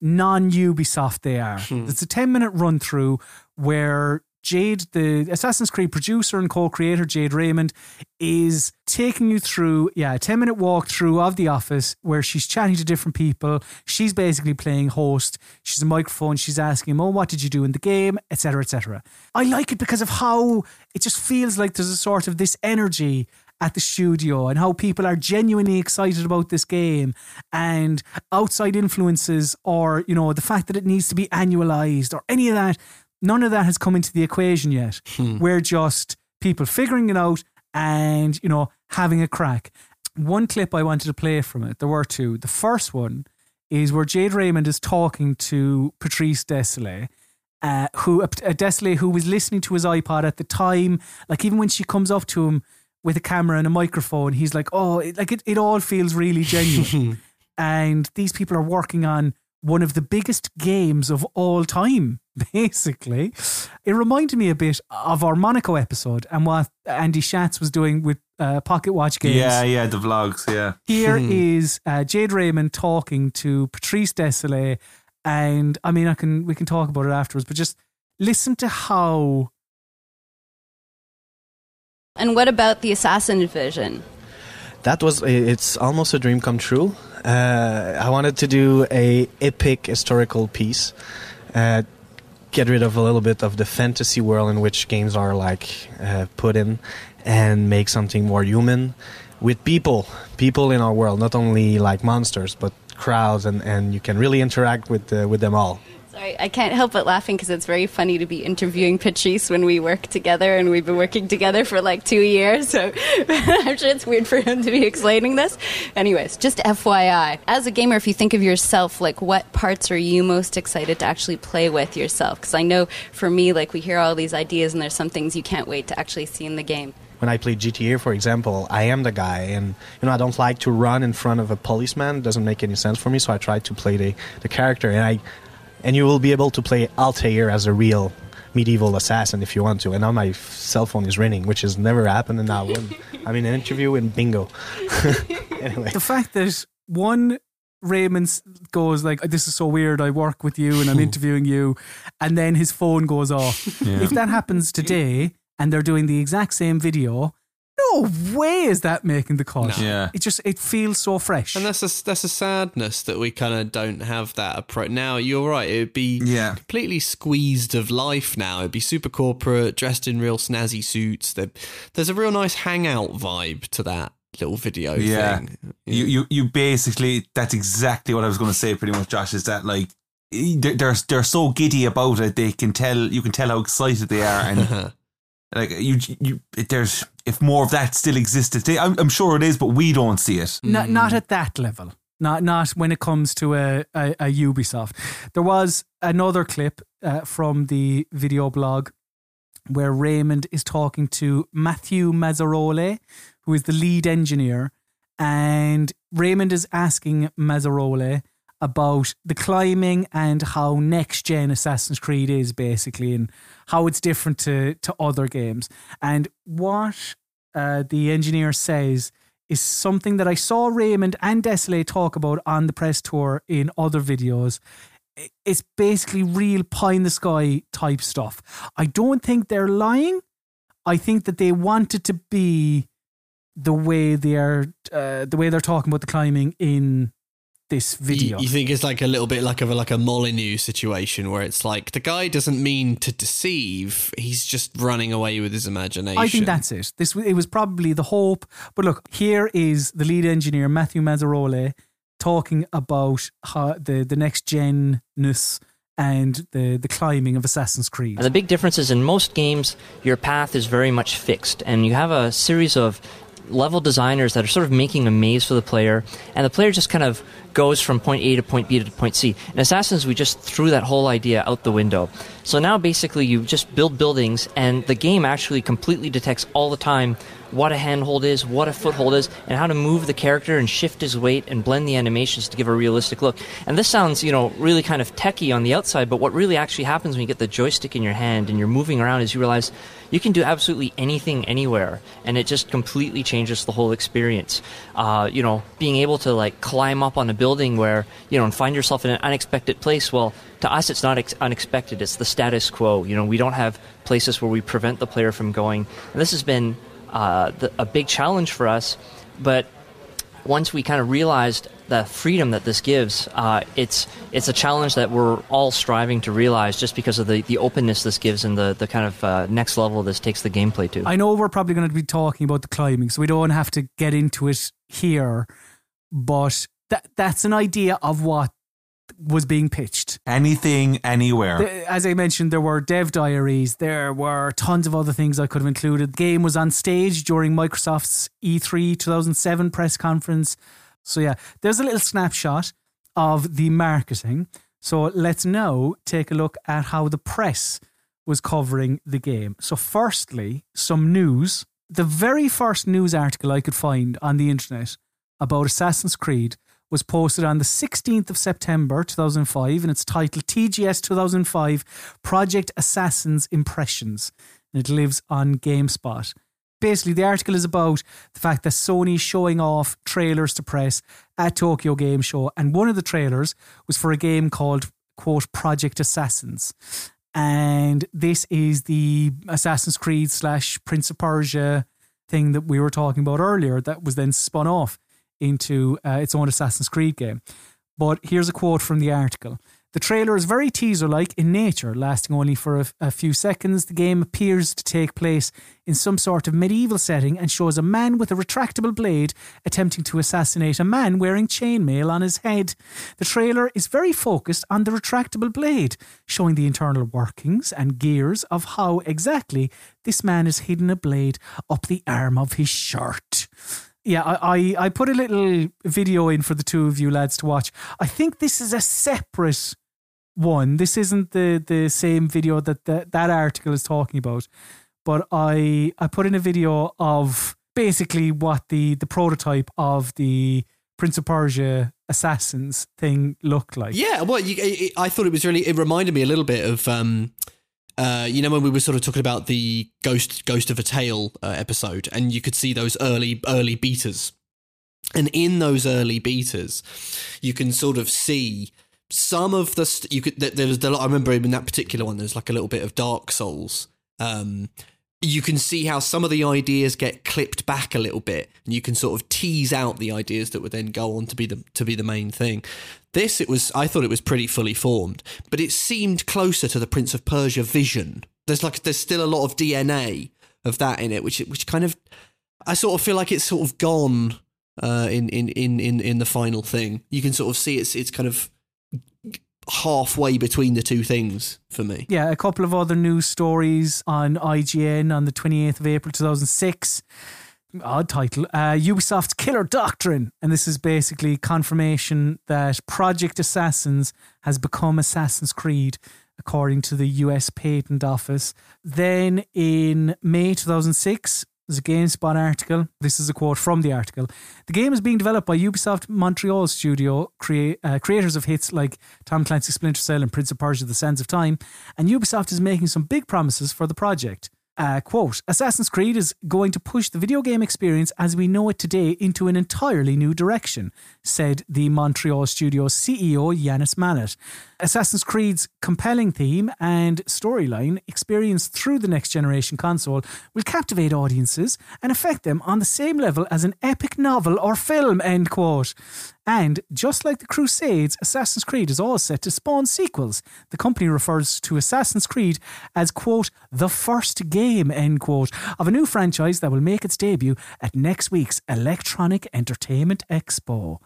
[SPEAKER 1] non Ubisoft they are. Hmm. It's a 10 minute run through where Jade, the Assassin's Creed producer and co creator, Jade Raymond, is taking you through, yeah, a 10 minute walkthrough of the office where she's chatting to different people. She's basically playing host. She's a microphone. She's asking him, Oh, what did you do in the game? Etc. Etc. I like it because of how it just feels like there's a sort of this energy at the studio and how people are genuinely excited about this game and outside influences or you know the fact that it needs to be annualized or any of that none of that has come into the equation yet. We're just people figuring it out and you know having a crack. One clip i wanted to play from it there were two. The first one is where jade raymond is talking to patrice Désilets uh, who a Désilets who was listening to his iPod at the time. Like even when she comes up to him with a camera and a microphone, he's like, "Oh, it, like it, it all feels really genuine." and these people are working on one of the biggest games of all time, basically. It reminded me a bit of our Monaco episode and what Andy Schatz was doing with uh, Pocketwatch Games.
[SPEAKER 2] Yeah, yeah, the vlogs, yeah.
[SPEAKER 1] Here is uh, Jade Raymond talking to Patrice Désilets, and I mean, I can we can talk about it afterwards, but just listen to how
[SPEAKER 9] And what about the Assassin Division?
[SPEAKER 8] That was it's almost a dream come true. Uh, I wanted to do a epic historical piece, uh, get rid of a little bit of the fantasy world in which games are like uh, put in, and make something more human with people, people in our world, not only like monsters but crowds, and, and you can really interact with uh, with them all.
[SPEAKER 9] Sorry, I can't help but laughing because it's very funny to be interviewing Patrice when we work together, and we've been working together for like two years. So I'm sure it's weird for him to be explaining this. Anyways, just FYI, as a gamer, if you think of yourself, like what parts are you most excited to actually play with yourself? Because I know for me, like we hear all these ideas, and there's some things you can't wait to actually see in the game.
[SPEAKER 8] when I play GTA, for example, I am the guy, and you know I don't like to run in front of a policeman. It doesn't make any sense for me. So I try to play the, the character, and I and you will be able to play Altair as a real medieval assassin if you want to. And now my f- cell phone is ringing, which has never happened in that one. I'm in an interview in bingo. anyway,
[SPEAKER 1] the fact that one Raymond goes like, oh, "This is so weird. I work with you and I'm interviewing you," and then his phone goes off.
[SPEAKER 2] Yeah.
[SPEAKER 1] If that happens today and they're doing the exact same video, no way is that making the cut.
[SPEAKER 3] No.
[SPEAKER 2] Yeah.
[SPEAKER 1] It just it feels so fresh.
[SPEAKER 3] And that's a that's a sadness that we kind of don't have that approach now. You're right; it would be
[SPEAKER 2] Yeah.
[SPEAKER 3] completely squeezed of life now. It'd be super corporate, dressed in real snazzy suits. There, there's a real nice hangout vibe to that little video
[SPEAKER 2] Yeah.
[SPEAKER 3] thing.
[SPEAKER 2] You, you, you basically, that's exactly what I was going to say pretty much, Josh, is that like, they're, they're, they're so giddy about it, they can tell, you can tell how excited they are. And like, you, you, there's, if more of that still existed, today, I'm, I'm sure it is, but we don't see it.
[SPEAKER 1] not not at that level. Not not when it comes to a, a, a Ubisoft. There was another clip uh, from the video blog where Raymond is talking to Matthew Mazzarole, who is the lead engineer, and Raymond is asking Mazzarole about the climbing and how next gen Assassin's Creed is basically and how it's different to to other games. And what uh, the engineer says is something that I saw Raymond and Désilets talk about on the press tour in other videos. It's basically real pie in the sky type stuff. I don't think they're lying. I think that they want it to be the way they are, uh, the way they're talking about the climbing in this video.
[SPEAKER 3] You, you think it's like a little bit like of a, like a Molyneux situation where it's like the guy doesn't mean to deceive; he's just running away with his imagination.
[SPEAKER 1] I think that's it. This it was probably the hope. But look, here is the lead engineer Matthew Mazzarole talking about how the the next gen ness and the the climbing of Assassin's Creed.
[SPEAKER 10] The big difference is in most games, your path is very much fixed, and you have a series of level designers that are sort of making a maze for the player, and the player just kind of goes from point A to point B to point C. In Assassins, we just threw that whole idea out the window. So now basically you just build buildings, and the game actually completely detects all the time what a handhold is, what a foothold is, and how to move the character and shift his weight and blend the animations to give a realistic look. And this sounds, you know, really kind of techie on the outside, but what really actually happens when you get the joystick in your hand and you're moving around is you realize you can do absolutely anything anywhere, and it just completely changes the whole experience. Uh, you know, being able to like climb up on a building where you know and find yourself in an unexpected place. Well, to us, it's not ex- unexpected. It's the status quo. You know, we don't have places where we prevent the player from going. And this has been uh, the, a big challenge for us, but once we kind of realized the freedom that this gives, uh, it's it's a challenge that we're all striving to realize just because of the, the openness this gives and the, the kind of uh, next level this takes the gameplay to.
[SPEAKER 1] I know we're probably going to be talking about the climbing, so we don't have to get into it here. But that that's an idea of what was being pitched.
[SPEAKER 2] Anything, anywhere.
[SPEAKER 1] As I mentioned, there were dev diaries. There were tons of other things I could have included. The game was on stage during Microsoft's E E3 2007 press conference. So yeah, there's a little snapshot of the marketing. So let's now take a look at how the press was covering the game. So firstly, some news. The very first news article I could find on the internet about Assassin's Creed was posted on the 16th of September 2005 and it's titled TGS 2005 Project Assassin's Impressions. And it lives on GameSpot. Basically, the article is about the fact that Sony showing off trailers to press at Tokyo Game Show. And one of the trailers was for a game called, quote, Project Assassins. And this is the Assassin's Creed slash Prince of Persia thing that we were talking about earlier that was then spun off into uh, its own Assassin's Creed game. But here's a quote from the article. The trailer is very teaser like in nature, lasting only for a, a, few seconds. The game appears to take place in some sort of medieval setting and shows a man with a retractable blade attempting to assassinate a man wearing chainmail on his head. The trailer is very focused on the retractable blade, showing the internal workings and gears of how exactly this man has hidden a blade up the arm of his shirt. Yeah, I, I, I put a little video in for the two of you lads to watch. I think this is a separate one. This isn't the the same video that the, that article is talking about, but I I put in a video of basically what the the prototype of the Prince of Persia assassins thing looked like.
[SPEAKER 3] Yeah, well, you, I thought it was really. It reminded me a little bit of. Um, uh, you know when we were sort of talking about the ghost ghost of a tale uh, episode and you could see those early early betas and in those early betas you can sort of see some of the st- you could there was the, I remember in that particular one there's like a little bit of Dark Souls. Um, you can see how some of the ideas get clipped back a little bit, and you can sort of tease out the ideas that would then go on to be the to be the main thing. This it was I thought it was pretty fully formed, but it seemed closer to the Prince of Persia vision. There's like there's still a lot of DNA of that in it, which which kind of I sort of feel like it's sort of gone uh, in, in in in in the final thing. You can sort of see it's it's kind of halfway between the two things for me.
[SPEAKER 1] Yeah, a couple of other news stories on IGN on the 28th of April 2006. Odd title. Uh, Ubisoft's Killer Doctrine. And this is basically confirmation that Project Assassins has become Assassin's Creed, according to the US Patent Office. Then in May 2006, there's a GameSpot article. This is a quote from the article. The game is being developed by Ubisoft Montreal studio, crea- uh, creators of hits like Tom Clancy's Splinter Cell and Prince of Persia The Sands of Time, and Ubisoft is making some big promises for the project. Uh, quote Assassin's Creed is going to push the video game experience as we know it today into an entirely new direction, said the Montreal Studios CEO Yannis Mallat. Assassin's Creed's compelling theme and storyline experienced through the next generation console will captivate audiences and affect them on the same level as an epic novel or film, end quote. And just like the Crusades, Assassin's Creed is all set to spawn sequels. The company refers to Assassin's Creed as, quote, the first game, end quote, of a new franchise that will make its debut at next week's Electronic Entertainment Expo.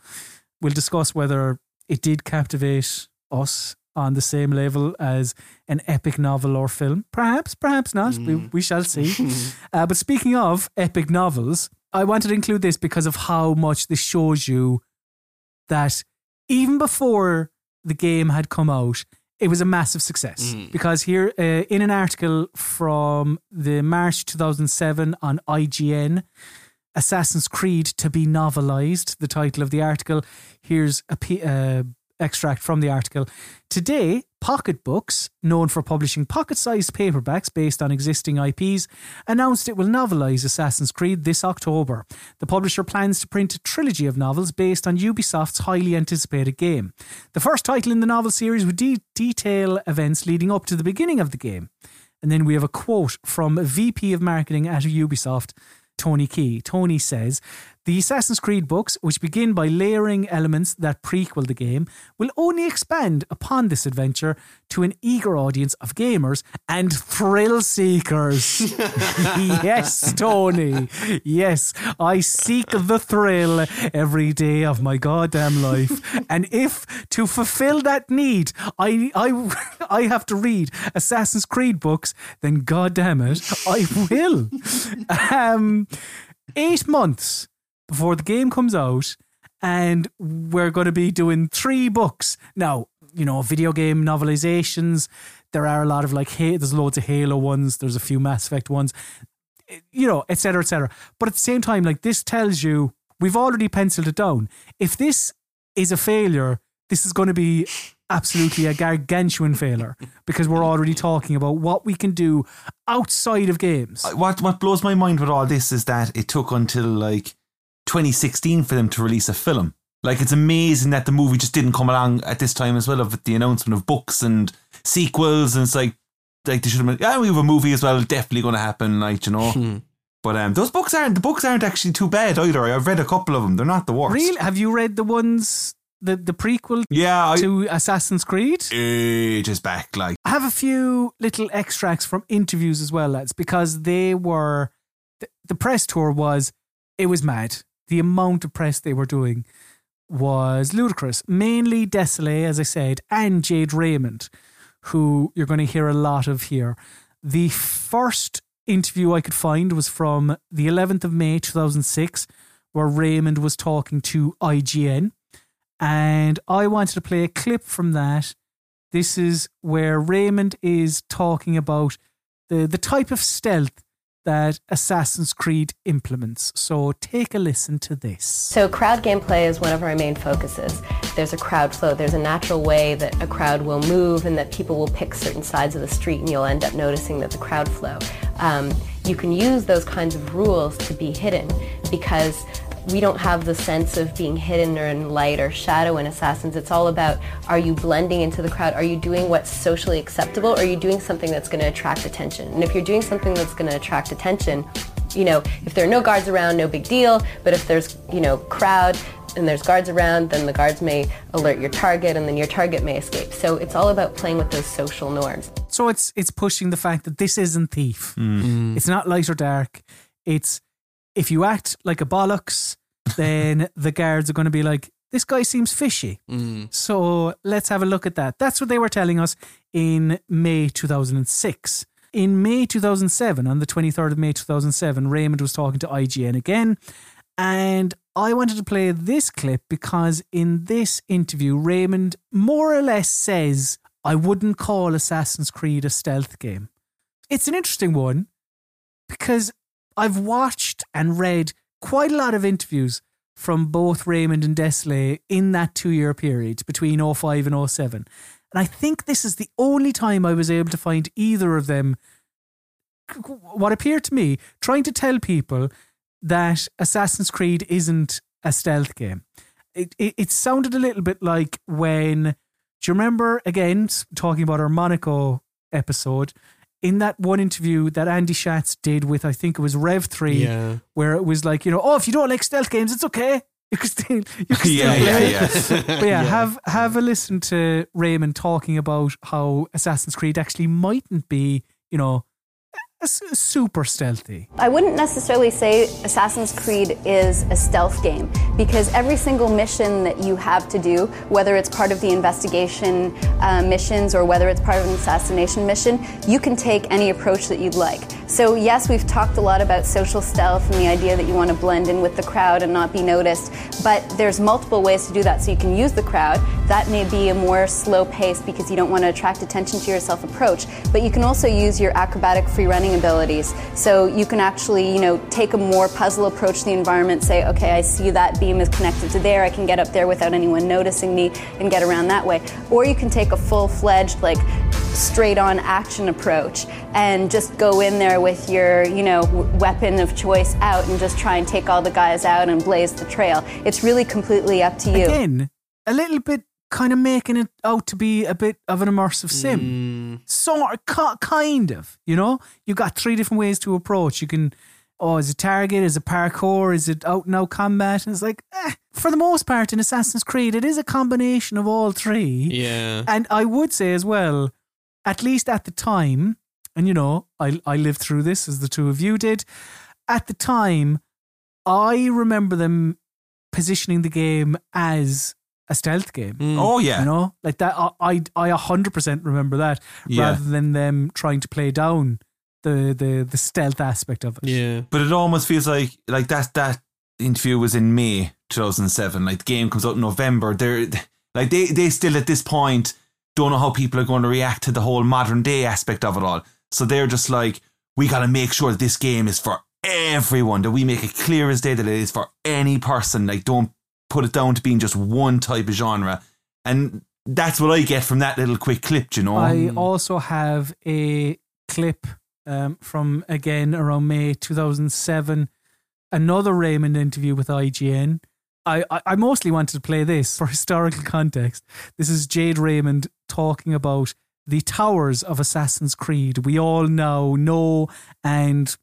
[SPEAKER 1] We'll discuss whether it did captivate us on the same level as an epic novel or film. Perhaps, perhaps not. Mm. We, we shall see. uh, but speaking of epic novels, I wanted to include this because of how much this shows you that even before the game had come out, it was a massive success mm. because here uh, in an article from the March 2007 on IGN Assassin's Creed to be novelized the title of the article here's a p- uh, extract from the article today Pocket Books, known for publishing pocket sized paperbacks based on existing IPs, announced it will novelize Assassin's Creed this October. The publisher plans to print a trilogy of novels based on Ubisoft's highly anticipated game. The first title in the novel series would de- detail events leading up to the beginning of the game. And then we have a quote from VP of marketing at Ubisoft Tony Key. Tony says, The Assassin's Creed books, which begin by layering elements that prequel the game, will only expand upon this adventure to an eager audience of gamers and thrill seekers. yes, Tony. Yes, I seek the thrill every day of my goddamn life. And if to fulfill that need, I I I have to read Assassin's Creed books, then goddamn it, I will. Um eight months before the game comes out, and we're going to be doing three books. Now, you know, video game novelizations, there are a lot of like, hey, there's loads of Halo ones, there's a few Mass Effect ones, you know, etc., etc. But at the same time, like, this tells you we've already penciled it down. If this is a failure, this is going to be absolutely a gargantuan failure because we're already talking about what we can do outside of games.
[SPEAKER 2] Uh, what what blows my mind with all this is that it took until like 2016 for them to release a film. Like it's amazing that the movie just didn't come along at this time as well of the announcement of books and sequels and it's like like they should have been yeah we have a movie as well definitely going to happen like you know. But um, those books aren't the books aren't actually too bad either. I've read a couple of them. They're not the worst.
[SPEAKER 1] Really? Have you read the ones the the prequel
[SPEAKER 2] Yeah, I,
[SPEAKER 1] to Assassin's Creed?
[SPEAKER 2] ages back. Like
[SPEAKER 1] I have a few little extracts from interviews as well, lads, because they were the, the press tour was it was mad. The amount of press they were doing was ludicrous. Mainly Désilets, as I said, and Jade Raymond, who you're going to hear a lot of here. The first interview I could find was from the 11th of May 2006, where Raymond was talking to IGN. And I wanted to play a clip from that. This is where Raymond is talking about the, the type of stealth that Assassin's Creed implements. So take a listen to this.
[SPEAKER 11] So crowd gameplay is one of our main focuses. There's a crowd flow. There's a natural way that a crowd will move and that people will pick certain sides of the street and you'll end up noticing that the crowd flow. Um, you can use those kinds of rules to be hidden because we don't have the sense of being hidden or in light or shadow in Assassins. It's all about are you blending into the crowd? Are you doing what's socially acceptable? Or are you doing something that's going to attract attention? And if you're doing something that's going to attract attention, you know, if there are no guards around, no big deal. But if there's, you know, crowd and there's guards around, then the guards may alert your target and then your target may escape. So it's all about playing with those social norms.
[SPEAKER 1] So it's it's pushing the fact that this isn't thief. Mm. It's not light or dark. It's if you act like a bollocks, then the guards are going to be like, this guy seems fishy. Mm. So let's have a look at that. That's what they were telling us in May 2006. In May 2007, on the 23rd of May 2007, Raymond was talking to IGN again. And I wanted to play this clip because in this interview, Raymond more or less says, I wouldn't call Assassin's Creed a stealth game. It's an interesting one because I've watched and read quite a lot of interviews from both Raymond and Désilets in that two year period between 05 and 07. And I think this is the only time I was able to find either of them what appeared to me trying to tell people that Assassin's Creed isn't a stealth game. It, it, it sounded a little bit like when, do you remember, again, talking about our Monaco episode, in that one interview that Andy Schatz did with, I think it was Rev 3,
[SPEAKER 3] Yeah.
[SPEAKER 1] where it was like, you know, oh, if you don't like stealth games, it's okay. You can still, you can still
[SPEAKER 2] Yeah, yeah,
[SPEAKER 1] play.
[SPEAKER 2] yeah.
[SPEAKER 1] But yeah, have have a listen to Raymond talking about how Assassin's Creed actually mightn't be, you know, super stealthy.
[SPEAKER 12] I wouldn't necessarily say Assassin's Creed is a stealth game because every single mission that you have to do, whether it's part of the investigation uh, missions or whether it's part of an assassination mission, you can take any approach that you'd like. So, yes, we've talked a lot about social stealth and the idea that you want to blend in with the crowd and not be noticed, but there's multiple ways to do that. So, you can use the crowd. That may be a more slow pace because you don't want to attract attention to yourself approach, but you can also use your acrobatic free running abilities. So, you can actually, you know, take a more puzzle approach to the environment, say, okay, I see that beam is connected to there, I can get up there without anyone noticing me and get around that way. Or you can take a full fledged, like, straight on action approach and just go in there with your, you know, weapon of choice out and just try and take all the guys out and blaze the trail. It's really completely up to you.
[SPEAKER 1] Again, a little bit kind of making it out to be a bit of an immersive sim. Sort of, kind of, you know? You've got three different ways to approach. You can, oh, is it target? Is it parkour? Is it out and out combat? And it's like, eh, for the most part in Assassin's Creed, it is a combination of all three.
[SPEAKER 3] Yeah.
[SPEAKER 1] And I would say as well, at least at the time, and you know, I I lived through this as the two of you did. At the time, I remember them positioning the game as a stealth game. Mm.
[SPEAKER 2] Oh, yeah.
[SPEAKER 1] you know, like that. I I a hundred percent remember that
[SPEAKER 2] Yeah.
[SPEAKER 1] rather than them trying to play down the the the stealth aspect of it.
[SPEAKER 3] Yeah.
[SPEAKER 2] But it almost feels like like that that interview was in May 2007. Like the game comes out in November. They're like they they still at this point don't know how people are going to react to the whole modern day aspect of it all. So they're just like, we got to make sure that this game is for everyone. That we make it clear as day that it is for any person. Like don't put it down to being just one type of genre. And that's what I get from that little quick clip, you know?
[SPEAKER 1] I also have a clip um, from again around May 2007, another Raymond interview with IGN. I, I, I mostly wanted to play this for historical context. This is Jade Raymond talking about the towers of Assassin's Creed. We all now know and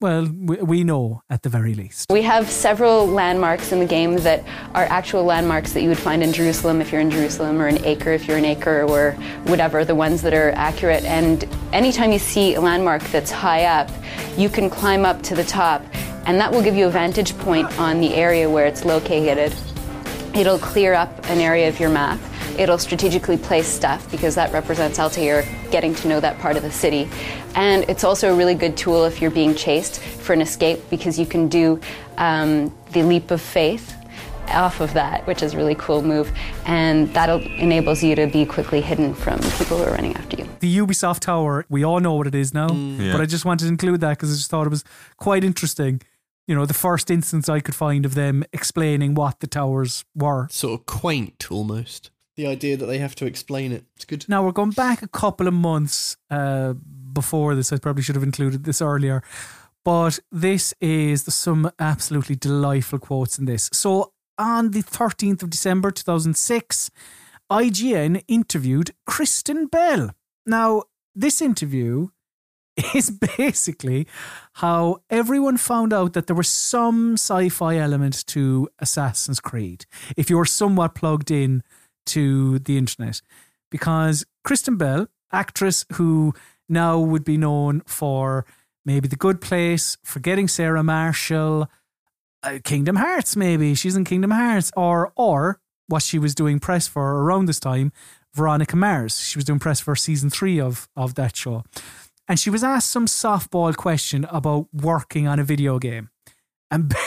[SPEAKER 1] well, we, know at the very least.
[SPEAKER 12] We have several landmarks in the game that are actual landmarks that you would find in Jerusalem if you're in Jerusalem, or in Acre if you're an Acre, or whatever, the ones that are accurate. And anytime you see a landmark that's high up, you can climb up to the top, and that will give you a vantage point on the area where it's located. It'll clear up an area of your map. It'll strategically place stuff because that represents Altair getting to know that part of the city. And it's also a really good tool if you're being chased for an escape because you can do um, the leap of faith off of that, which is a really cool move. And that enables you to be quickly hidden from people who are running after you.
[SPEAKER 1] The Ubisoft Tower, we all know what it is now,
[SPEAKER 2] Yeah.
[SPEAKER 1] but I just wanted to include that because I just thought it was quite interesting. You know, the first instance I could find of them explaining what the towers were.
[SPEAKER 3] Sort of quaint almost. The idea that they have to explain it. It's good.
[SPEAKER 1] Now we're going back a couple of months uh, before this. I probably should have included this earlier, but this is some absolutely delightful quotes in this. So on the 13th of December 2006, IGN interviewed Kristen Bell. Now this interview is basically how everyone found out that there was some sci-fi element to Assassin's Creed. If you were somewhat plugged in to the internet, because Kristen Bell, actress who now would be known for maybe The Good Place, Forgetting Sarah Marshall, uh, Kingdom Hearts, maybe she's in Kingdom Hearts, or or what she was doing press for around this time, Veronica Mars. She was doing press for season three of of that show, and she was asked some softball question about working on a video game, and.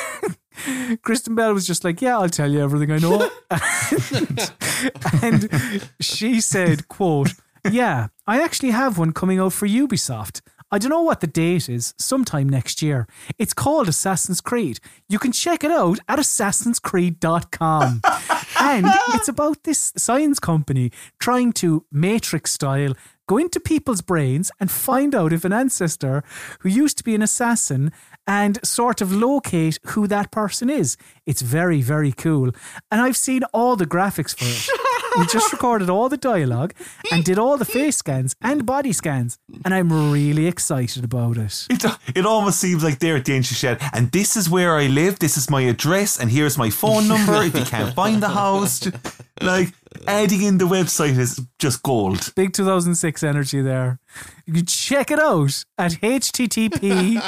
[SPEAKER 1] Kristen Bell was just like, "Yeah, I'll tell you everything I know," and, and she said, "quote Yeah, I actually have one coming out for Ubisoft. I don't know what the date is, sometime next year. It's called Assassin's Creed. You can check it out at assassinscreed.com. and it's about this science company trying to Matrix style go into people's brains and find out if an ancestor who used to be an assassin and sort of locate who that person is. It's very, very cool. And I've seen all the graphics for it. we just recorded all the dialogue and did all the face scans and body scans. And I'm really excited about it.
[SPEAKER 2] It, it almost seems like they're at the ancient shed, and this is where I live. This is my address, and here's my phone number. if you can't find the house, like adding in the website is just gold.
[SPEAKER 1] Big 2006 energy there. You can check it out at http.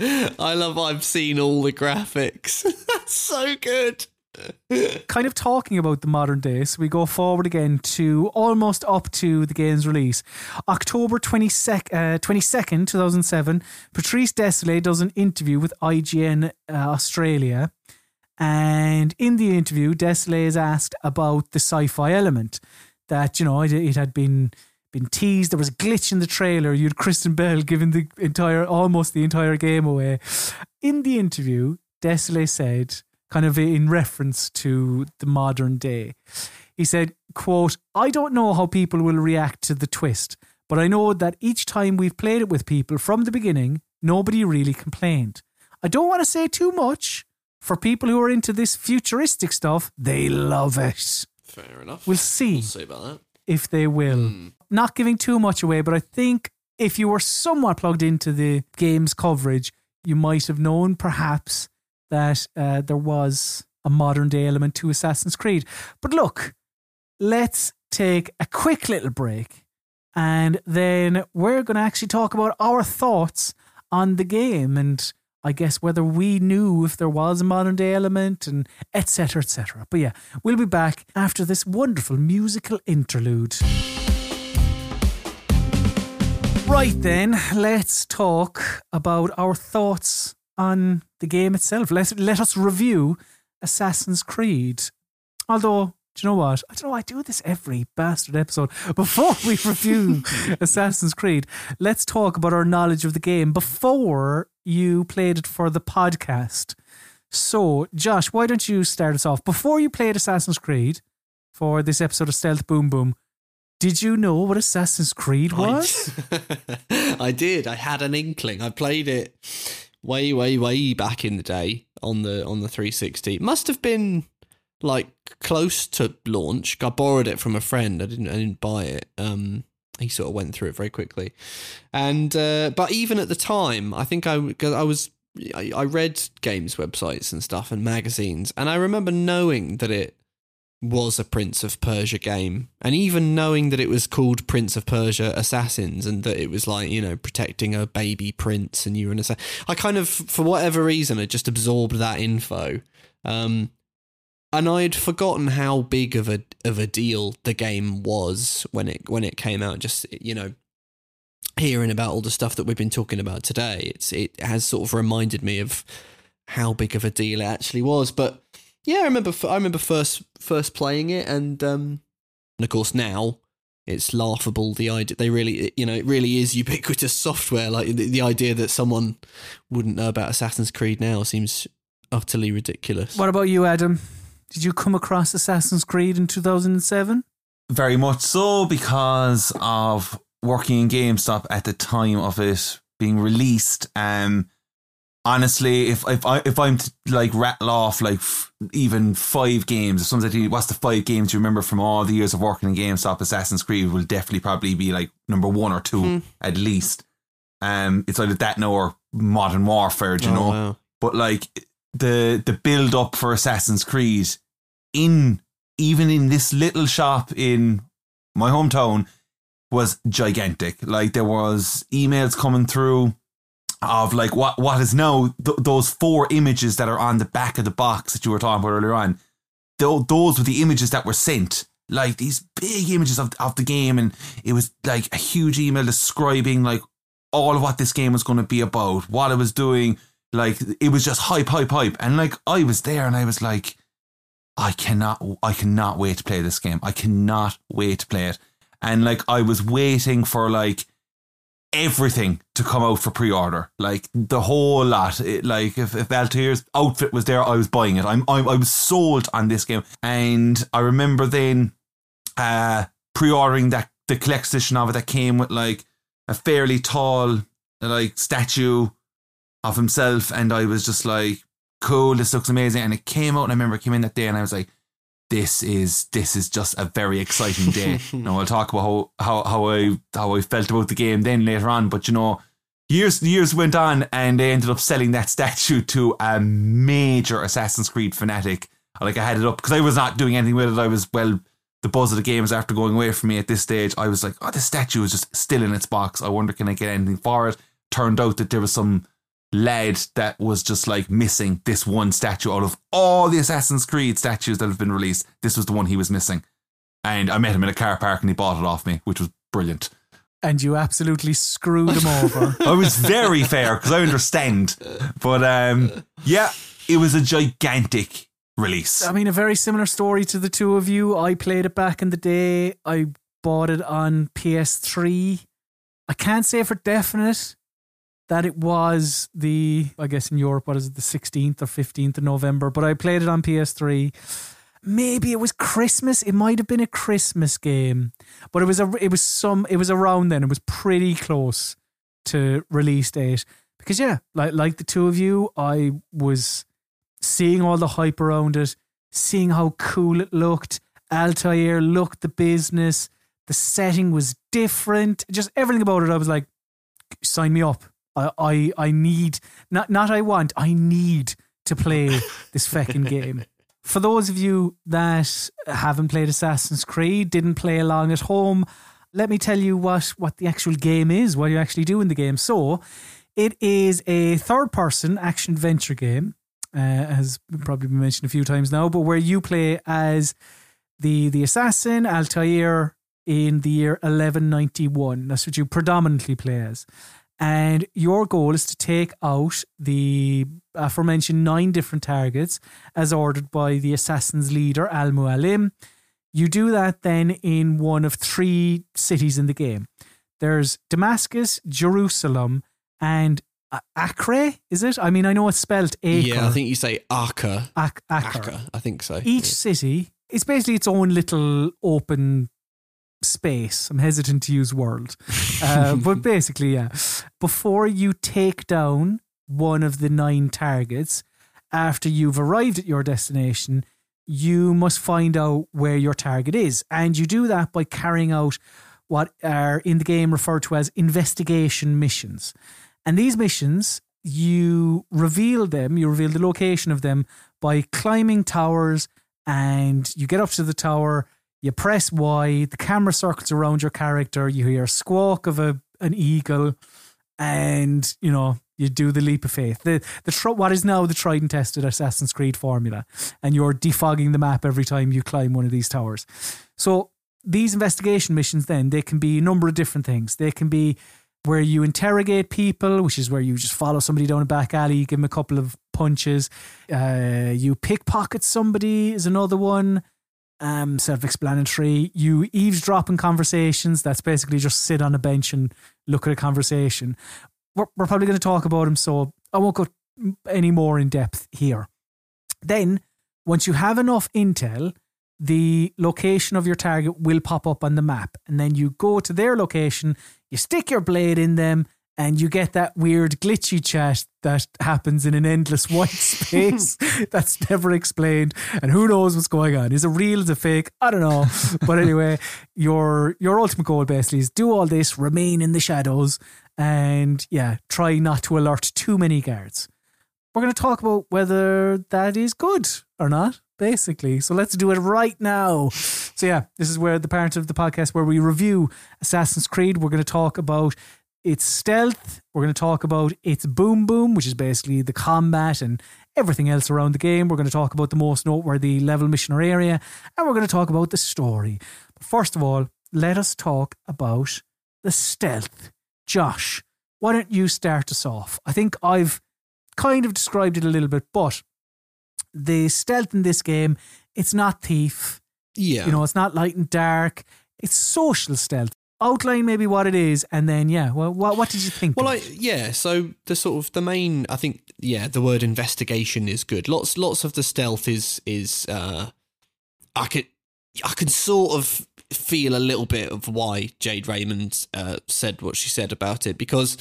[SPEAKER 3] I love I've seen all the graphics. That's so good.
[SPEAKER 1] kind of talking about the modern day, so we go forward again to almost up to the game's release. October 22nd, uh, 22nd 2007, Patrice Désilets does an interview with IGN uh, Australia. And in the interview, Désilets is asked about the sci fi element that, you know, it, had been been teased. There was a glitch in the trailer. You had Kristen Bell giving the entire, almost the entire game away. In the interview, Désilets said, kind of in reference to the modern day, he said, quote, I don't know how people will react to the twist, but I know that each time we've played it with people from the beginning, nobody really complained. I don't want to say too much. For people who are into this futuristic stuff, they love it.
[SPEAKER 3] Fair enough.
[SPEAKER 1] We'll see
[SPEAKER 3] We'll see about that.
[SPEAKER 1] if they will. Not giving too much away, but I think if you were somewhat plugged into the game's coverage, you might have known perhaps that uh, there was a modern day element to Assassin's Creed. But look, let's take a quick little break and then we're going to actually talk about our thoughts on the game and I guess whether we knew if there was a modern day element and etc etc. But yeah, we'll be back after this wonderful musical interlude. Right then, let's talk about our thoughts on the game itself. Let let us review Assassin's Creed. Although, do you know what? I don't know. I do this every bastard episode. Before we review Assassin's Creed, let's talk about our knowledge of the game before you played it for the podcast. So, Josh, why don't you start us off? Before you played Assassin's Creed for this episode of Stealth Boom Boom, did you know what Assassin's Creed was?
[SPEAKER 3] I did. I had an inkling. I played it way, way, way back in the day on the on the 360. It must have been like close to launch. I borrowed it from a friend. I didn't. I didn't buy it. Um, he sort of went through it very quickly, and uh, but even at the time, I think I cause I was I, I read games websites and stuff and magazines, and I remember knowing that it was a Prince of Persia game, and even knowing that it was called Prince of Persia Assassins, and that it was like you know protecting a baby prince, and you were an assassin. I kind of, for whatever reason, I just absorbed that info, um, and I'd forgotten how big of a of a deal the game was when it when it came out. Just you know, hearing about all the stuff that we've been talking about today, it's it has sort of reminded me of how big of a deal it actually was. But yeah, I remember I remember first first playing it, and um, and of course now it's laughable. The idea they really you know it really is ubiquitous software. Like the, the idea that someone wouldn't know about Assassin's Creed now seems utterly ridiculous.
[SPEAKER 1] what about you, Adam? Did you come across Assassin's Creed in 2007?
[SPEAKER 2] Very much so because of working in GameStop at the time of it being released. Um, honestly, if if I if I'm to like rattle off like f- even five games, if someone's like, what's the five games you remember from all the years of working in GameStop? Assassin's Creed will definitely probably be like number one or two
[SPEAKER 3] Hmm.
[SPEAKER 2] at least. Um, it's either that now or Modern Warfare, do you
[SPEAKER 3] Oh,
[SPEAKER 2] know?
[SPEAKER 3] wow.
[SPEAKER 2] But like the the build up for Assassin's Creed in even in this little shop in my hometown was gigantic. Like there was emails coming through of like what what is now th- those four images that are on the back of the box that you were talking about earlier on. Tho- those were the images that were sent. Like these big images of of the game, and it was like a huge email describing like all of what this game was going to be about, what it was doing. Like it was just hype, hype, hype, and like I was there, and I was like, I cannot, I cannot wait to play this game. I cannot wait to play it. And like I was waiting for like everything to come out for pre-order, like the whole lot. It, like if, if Altair's outfit was there, I was buying it. I'm, I'm I was sold on this game, and I remember then uh pre-ordering that the collector's edition of it that came with like a fairly tall like statue of himself, and I was just like, cool, this looks amazing. And it came out, and I remember it came in that day, and I was like, this is this is just a very exciting day. now I'll talk about how, how how I how I felt about the game then later on, but you know, years years went on, and they ended up selling that statue to a major Assassin's Creed fanatic. Like I had it up because I was not doing anything with it. I was well. The buzz of the games after going away from me at this stage, I was like, "Oh, the statue is just still in its box. I wonder can I get anything for it?" Turned out that there was some lad that was just like missing this one statue out of all the Assassin's Creed statues that have been released. This was the one he was missing. And I met him in a car park and he bought it off me, which was brilliant.
[SPEAKER 1] And you absolutely screwed him over.
[SPEAKER 2] I was very fair because I understand. But um, yeah, it was a gigantic release.
[SPEAKER 1] I mean, a very similar story to the two of you. I played it back in the day. I bought it on PS3. I can't say for definite that it was the, I guess in Europe, what is it, the 16th or 15th of November, but I played it on PS3. Maybe it was Christmas. It might have been a Christmas game, but it was a, it was some, it was around then. It was pretty close to release date because yeah, like like the two of you, I was seeing all the hype around it, seeing how cool it looked. Altair looked the business. The setting was different. Just everything about it. I was like, sign me up. I I, I need not not I want. I need to play this fucking game. For those of you that haven't played Assassin's Creed, didn't play along at home, let me tell you what what the actual game is. What you actually do in the game. So, it is a third person action adventure game uh, has probably been mentioned a few times now, but where you play as the the assassin Altair in the year 1191. That's what you predominantly play as. And your goal is to take out the uh, aforementioned nine different targets as ordered by the assassin's leader, Al Mualim. You do that then in one of three cities in the game. There's Damascus, Jerusalem, and A- Acre, is it? I mean, I know it's spelled acre.
[SPEAKER 3] Yeah, I think you say.
[SPEAKER 1] Ac- Acre.
[SPEAKER 3] Acre, I think so.
[SPEAKER 1] Each
[SPEAKER 3] Yeah.
[SPEAKER 1] city is basically its own little open space. I'm hesitant to use world. Uh, but basically, yeah. Before you take down one of the nine targets, after you've arrived at your destination, you must find out where your target is. And you do that by carrying out what are in the game referred to as investigation missions. And these missions, you reveal them, you reveal the location of them by climbing towers and you get up to the tower, you press Y, the camera circles around your character, you hear a squawk of a an eagle, and you know you do the leap of faith. The the tr- what is now the tried and tested Assassin's Creed formula, and you're defogging the map every time you climb one of these towers. So these investigation missions, then they can be a number of different things. They can be where you interrogate people, which is where you just follow somebody down a back alley, give them a couple of punches. Uh, you pickpocket somebody is another one. Um, self-explanatory. You eavesdrop in conversations. That's basically just sit on a bench and look at a conversation. We're, we're probably going to talk about them, so I won't go any more in depth here. Then, once you have enough intel, the location of your target will pop up on the map. And then you go to their location, you stick your blade in them, and you get that weird glitchy chat that happens in an endless white space that's never explained. And who knows what's going on? Is it real? Is it fake? I don't know. But anyway, your your ultimate goal basically is do all this, remain in the shadows, and yeah, try not to alert too many guards. We're going to talk about whether that is good or not, basically. So let's do it right now. So yeah, this is where the part of the podcast where we review Assassin's Creed. We're going to talk about its stealth. We're going to talk about its boom boom, which is basically the combat and everything else around the game. We're going to talk about the most noteworthy level, mission, or area, and we're going to talk about the story. But first of all, let us talk about the stealth. Josh, why don't you start us off? I think I've kind of described it a little bit, but the stealth in this game, it's not thief.
[SPEAKER 3] Yeah.
[SPEAKER 1] You know, it's not light and dark. It's social stealth. Outline maybe what it is, and then yeah, well, what what did you think?
[SPEAKER 3] Well,
[SPEAKER 1] of
[SPEAKER 3] I yeah. So the sort of the main, I think, yeah, the word investigation is good. Lots lots of the stealth is is uh, I could I can sort of feel a little bit of why Jade Raymond uh, said what she said about it because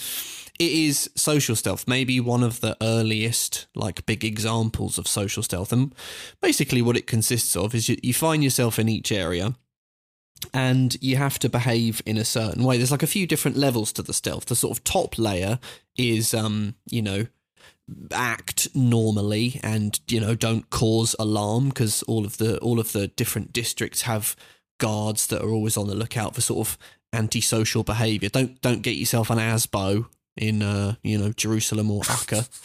[SPEAKER 3] it is social stealth, maybe one of the earliest like big examples of social stealth, and basically what it consists of is you, you find yourself in each area and you have to behave in a certain way. There's like a few different levels to the stealth. The sort of top layer is, um, you know, act normally and you know don't cause alarm because all of the all of the different districts have guards that are always on the lookout for sort of antisocial behavior. Don't don't get yourself an asbo in uh, you know Jerusalem or Acre.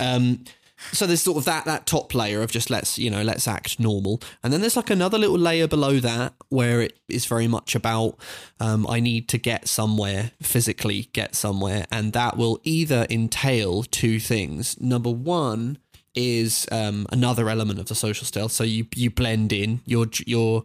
[SPEAKER 3] Um, so there's sort of that that top layer of just let's you know let's act normal, and then there's like another little layer below that where it is very much about um, I need to get somewhere physically, get somewhere, and that will either entail two things. Number one is um, another element of the social stealth. So you you blend in. You're you're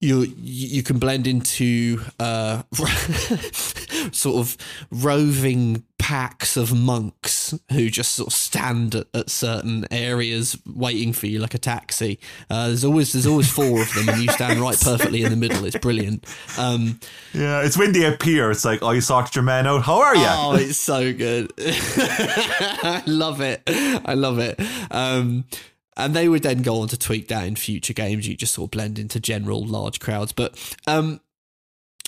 [SPEAKER 3] you you can blend into uh, sort of roving packs of monks who just sort of stand at, at certain areas waiting for you like a taxi. Uh, there's always there's always four of them, and you stand right perfectly in the middle. It's brilliant. Um,
[SPEAKER 2] Yeah, it's when they appear. It's like, oh, you sorted your man out. How are you?
[SPEAKER 3] Oh, it's so good. I love it. I love it. Um, and they would then go on to tweak that in future games. You just sort of blend into general large crowds. But um,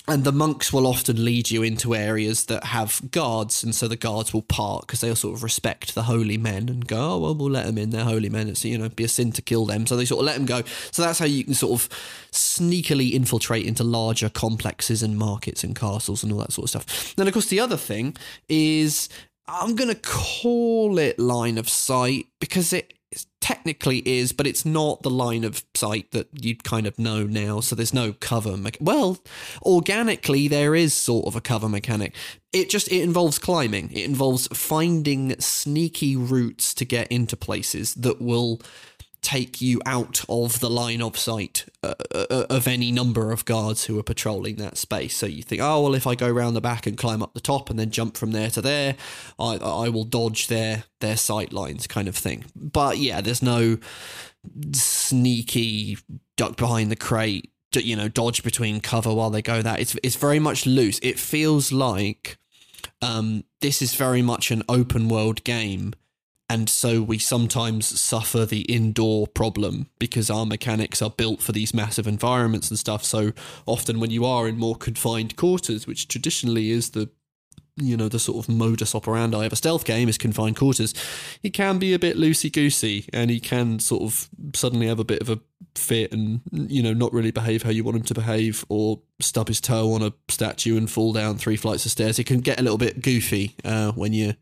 [SPEAKER 3] and the monks will often lead you into areas that have guards, and so the guards will part because they'll sort of respect the holy men and go, oh well, we'll let them in. They're holy men. It's you know be a sin to kill them, so they sort of let them go. So that's how you can sort of sneakily infiltrate into larger complexes and markets and castles and all that sort of stuff. Then of course the other thing is I'm gonna call it line of sight because it technically is, but it's not the line of sight that you'd kind of know now. So there's no cover. Me- well, organically there is sort of a cover mechanic. It just it involves climbing. It involves finding sneaky routes to get into places that will take you out of the line of sight uh, uh, of any number of guards who are patrolling that space. So you think, oh well, if I go round the back and climb up the top and then jump from there to there, I I will dodge their their sight lines, kind of thing. But yeah, there's no sneaky duck behind the crate, you know, dodge between cover while they go that. It's it's very much loose. It feels like um, this is very much an open world game. And so we sometimes suffer the indoor problem because our mechanics are built for these massive environments and stuff. So often when you are in more confined quarters, which traditionally is the you know the sort of modus operandi of a stealth game is confined quarters he can be a bit loosey goosey and he can sort of suddenly have a bit of a fit and you know not really behave how you want him to behave or stub his toe on a statue and fall down three flights of stairs he can get a little bit goofy uh, when you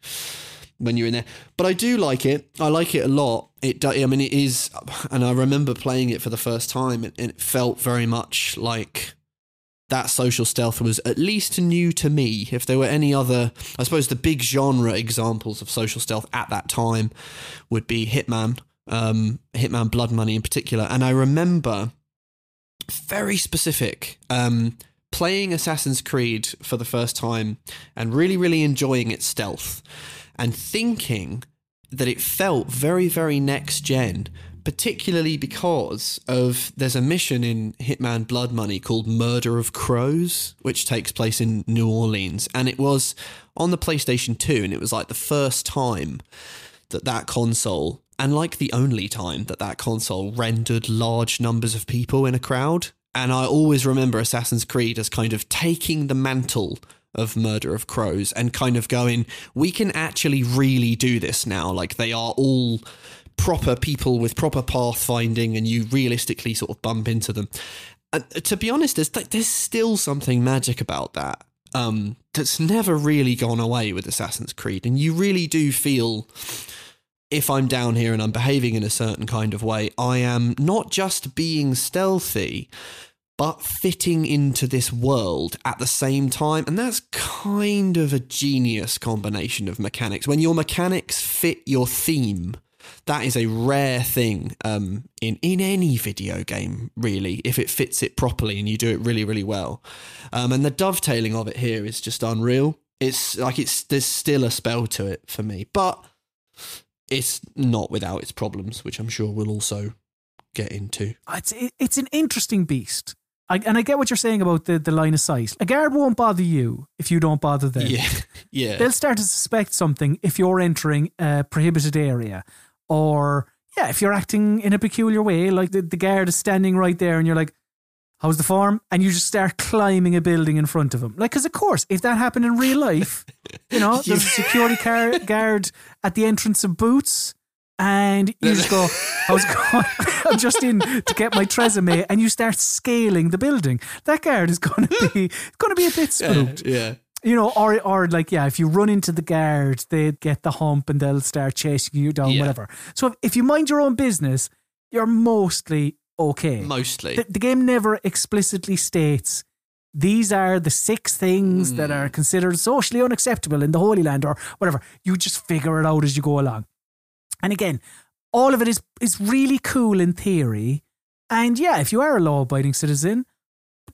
[SPEAKER 3] when you're in there but i do like it i like it a lot it i mean it is and i remember playing it for the first time and it felt very much like that social stealth was at least new to me. If there were any other, I suppose the big genre examples of social stealth at that time would be Hitman, um, Hitman Blood Money in particular. And I remember very specific um, playing Assassin's Creed for the first time and really, really enjoying its stealth and thinking that it felt very, very next gen particularly because of there's a mission in Hitman Blood Money called Murder of Crows, which takes place in New Orleans, and it was on the PlayStation 2, and it was like the first time that that console, and like the only time that that console rendered large numbers of people in a crowd. And I always remember Assassin's Creed as kind of taking the mantle of Murder of Crows and kind of going, we can actually really do this now. Like they are all proper people with proper pathfinding and you realistically sort of bump into them. And to be honest, there's there's still something magic about that um, that's never really gone away with Assassin's Creed, and you really do feel if I'm down here and I'm behaving in a certain kind of way, I am not just being stealthy, but fitting into this world at the same time. And that's kind of a genius combination of mechanics. When your mechanics fit your theme, that is a rare thing um, in in any video game, really, if it fits it properly and you do it really, really well. Um, and the dovetailing of it here is just unreal. It's like it's there's still a spell to it for me, but it's not without its problems, which I'm sure we'll also get into.
[SPEAKER 1] It's it's an interesting beast. I, and I get what you're saying about the, the line of sight. A guard won't bother you if you don't bother them.
[SPEAKER 3] Yeah, yeah.
[SPEAKER 1] They'll start to suspect something if you're entering a prohibited area or yeah, if you're acting in a peculiar way, like the, the guard is standing right there and you're like, how's the form? And you just start climbing a building in front of him. Like, because of course, if that happened in real life, you know, there's a security car- guard at the entrance of Boots and you just go, I was going? I'm just in to get my TRESemmé and you start scaling the building. That guard is going to be, going to be a bit spooked.
[SPEAKER 3] yeah
[SPEAKER 1] you know, or or like yeah, if you run into the guard, they get the hump and they'll start chasing you down,
[SPEAKER 3] Yeah.
[SPEAKER 1] whatever. So if, if you mind your own business, you're mostly okay.
[SPEAKER 3] Mostly.
[SPEAKER 1] the, the game never explicitly states these are the six things that
[SPEAKER 3] Hmm.
[SPEAKER 1] are considered socially unacceptable in the Holy Land or whatever. You just figure it out as you go along. And again, all of it is is really cool in theory. And yeah, if you are a law abiding citizen,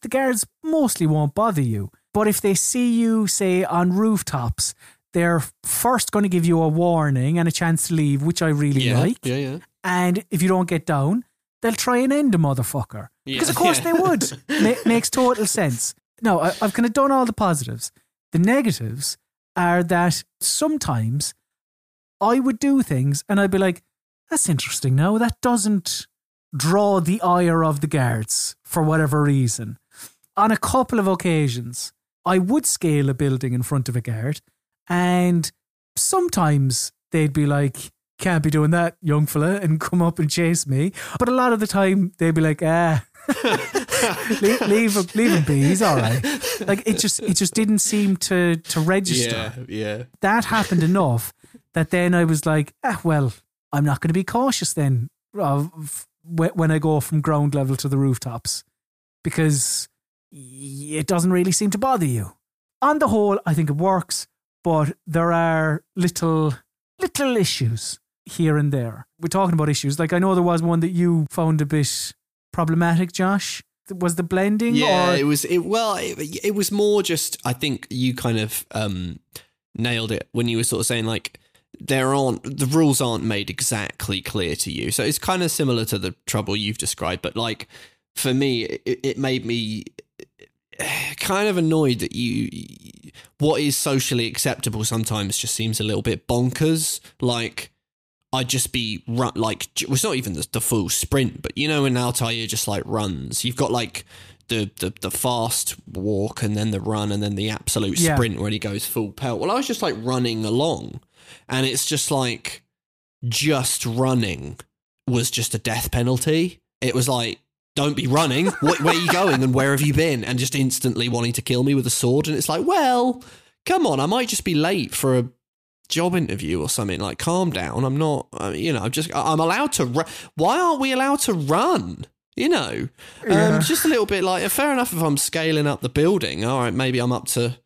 [SPEAKER 1] the guards mostly won't bother you. But if they see you, say, on rooftops, they're first going to give you a warning and a chance to leave, which I really
[SPEAKER 3] yeah,
[SPEAKER 1] like.
[SPEAKER 3] yeah, yeah.
[SPEAKER 1] And if you don't get down, they'll try and end a motherfucker.
[SPEAKER 3] Yeah.
[SPEAKER 1] Because of course
[SPEAKER 3] Yeah.
[SPEAKER 1] they would. Ma- makes total sense. No, I, I've kind of done all the positives. The negatives are that sometimes I would do things and I'd be like, that's interesting now. That doesn't draw the ire of the guards for whatever reason. On a couple of occasions, I would scale a building in front of a guard and sometimes they'd be like, can't be doing that, young fella, and come up and chase me. But a lot of the time, they'd be like, ah, leave, leave, him, leave him be. He's all right. Like it just, it just didn't seem to to register.
[SPEAKER 3] Yeah, yeah.
[SPEAKER 1] That happened enough that then I was like, ah, well, I'm not going to be cautious then of when I go from ground level to the rooftops because it doesn't really seem to bother you. On the whole, I think it works, but there are little little issues. here and there. We're talking about issues. Like I know there was one that you found a bit problematic, Josh. Was the blending?
[SPEAKER 3] Yeah,
[SPEAKER 1] or?
[SPEAKER 3] it was. It well, it, it was more just. I think you kind of um, nailed it when you were sort of saying like there aren't the rules aren't made exactly clear to you. So it's kind of similar to the trouble you've described, but like for me, it, it made me eh, kind of annoyed that you what is socially acceptable sometimes just seems a little bit bonkers. Like I'd just be run like well, it's not even the, the full sprint, but you know when Altair just like runs, you've got like the, the the fast walk and then the run and then the absolute
[SPEAKER 1] Yeah.
[SPEAKER 3] sprint when he goes full pelt. Well, I was just like running along, and it's just like just running was just a death penalty. It was like. Don't be running. Wh- Where are you going and where have you been? And just instantly wanting to kill me with a sword. And it's like, well, come on. I might just be late for a job interview or something. Like, calm down. I'm not, uh, you know, I'm just, I'm allowed to run. Why aren't we allowed to run? You know,
[SPEAKER 1] Yeah.
[SPEAKER 3] um, just a little bit like, fair enough if I'm scaling up the building. All right, maybe I'm up to,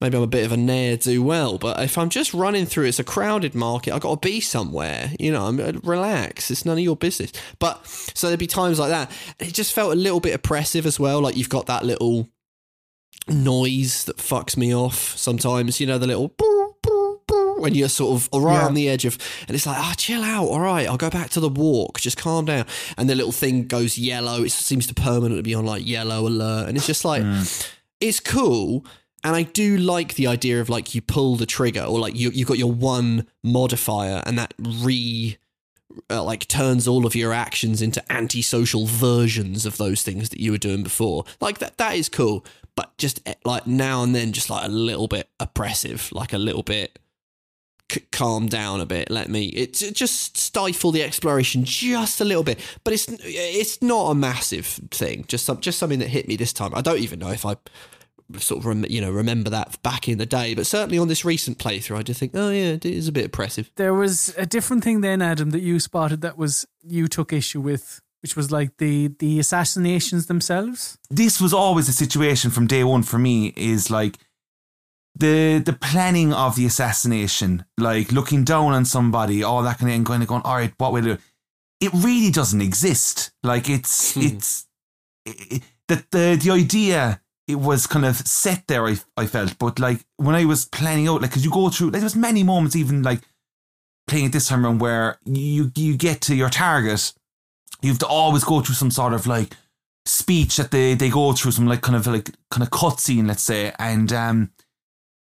[SPEAKER 3] maybe I'm a bit of a ne'er do well. But if I'm just running through, it's a crowded market. I've got to be somewhere. You know, I'm, uh, relax. It's none of your business. But so there'd be times like that. It just felt a little bit oppressive as well. Like you've got that little noise that fucks me off sometimes. You know, the little when you're sort of right
[SPEAKER 1] Yeah.
[SPEAKER 3] on the edge of, and it's like, ah, chill out. All right, I'll go back to the walk. Just calm down. And the little thing goes yellow. It seems to permanently be on like yellow alert, and it's just like, it's cool. And I do like the idea of like you pull the trigger, or like you you've got your one modifier, and that re uh, like turns all of your actions into antisocial versions of those things that you were doing before. Like that that is cool, but just eh, like now and then just like a little bit oppressive, like a little bit c- calm down a bit. Let me it, it just stifle the exploration just a little bit, but it's it's not a massive thing. Just some just something that hit me this time. I don't even know if I sort of rem- you know remember that back in the day, but certainly on this recent playthrough, I do think, oh yeah, it is a bit oppressive.
[SPEAKER 1] There was a different thing then, Adam, that you spotted that was you took issue with, which was like the the assassinations themselves.
[SPEAKER 2] this was always a situation from day one for me is like the the planning of the assassination, like looking down on somebody, all that kind of, and kind of going, all right, what will I do? It really doesn't exist. Like it's hmm. it's it, the the the idea it was kind of set there. I I felt, but like when I was planning out, like because you go through, like, there was many moments even like playing it this time around where you you get to your target, you have to always go through some sort of like speech that they they go through some like kind of like kind of cutscene, let's say, and um,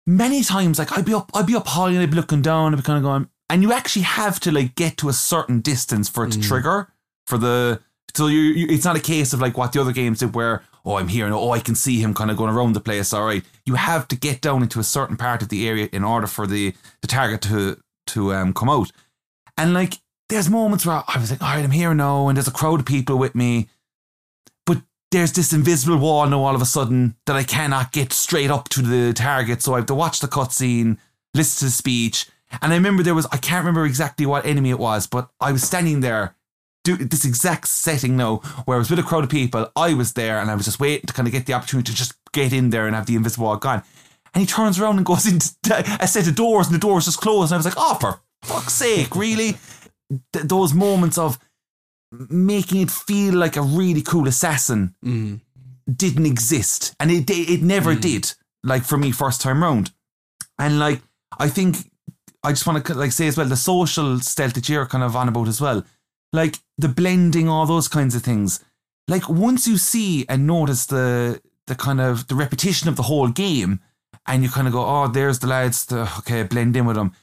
[SPEAKER 2] many times like I'd be up I'd be up high and I'd be looking down, I'd be kind of going, and you actually have to like get to a certain distance for it to trigger for the so you, you it's not a case of like what the other games did where oh I'm here and oh I can see him kind of going around the place. All right, you have to get down into a certain part of the area in order for the the target to to um come out, and like there's moments where I was like, all right, I'm here now, and there's a crowd of people with me but there's this invisible wall now all of a sudden that I cannot get straight up to the target. So I have to watch the cutscene, listen to the speech. And I remember there was, I can't remember exactly what enemy it was, but I was standing there, do this exact setting now, where I was with a crowd of people. I was there and I was just waiting to kind of get the opportunity to just get in there and have the invisible wall gone. And he turns around and goes into a set of doors and the doors just closed. And I was like, oh, for fuck's sake, really? Th- those moments of making it feel like a really cool assassin mm-hmm. didn't exist, and it it never mm-hmm. did. Like for me, first time round, and like I think I just want to like say as well the social stealth that you're kind of on about as well, like the blending, all those kinds of things. Like once you see and notice the the kind of the repetition of the whole game, and you kind of go, oh, there's the lads, the, okay, blend in with them.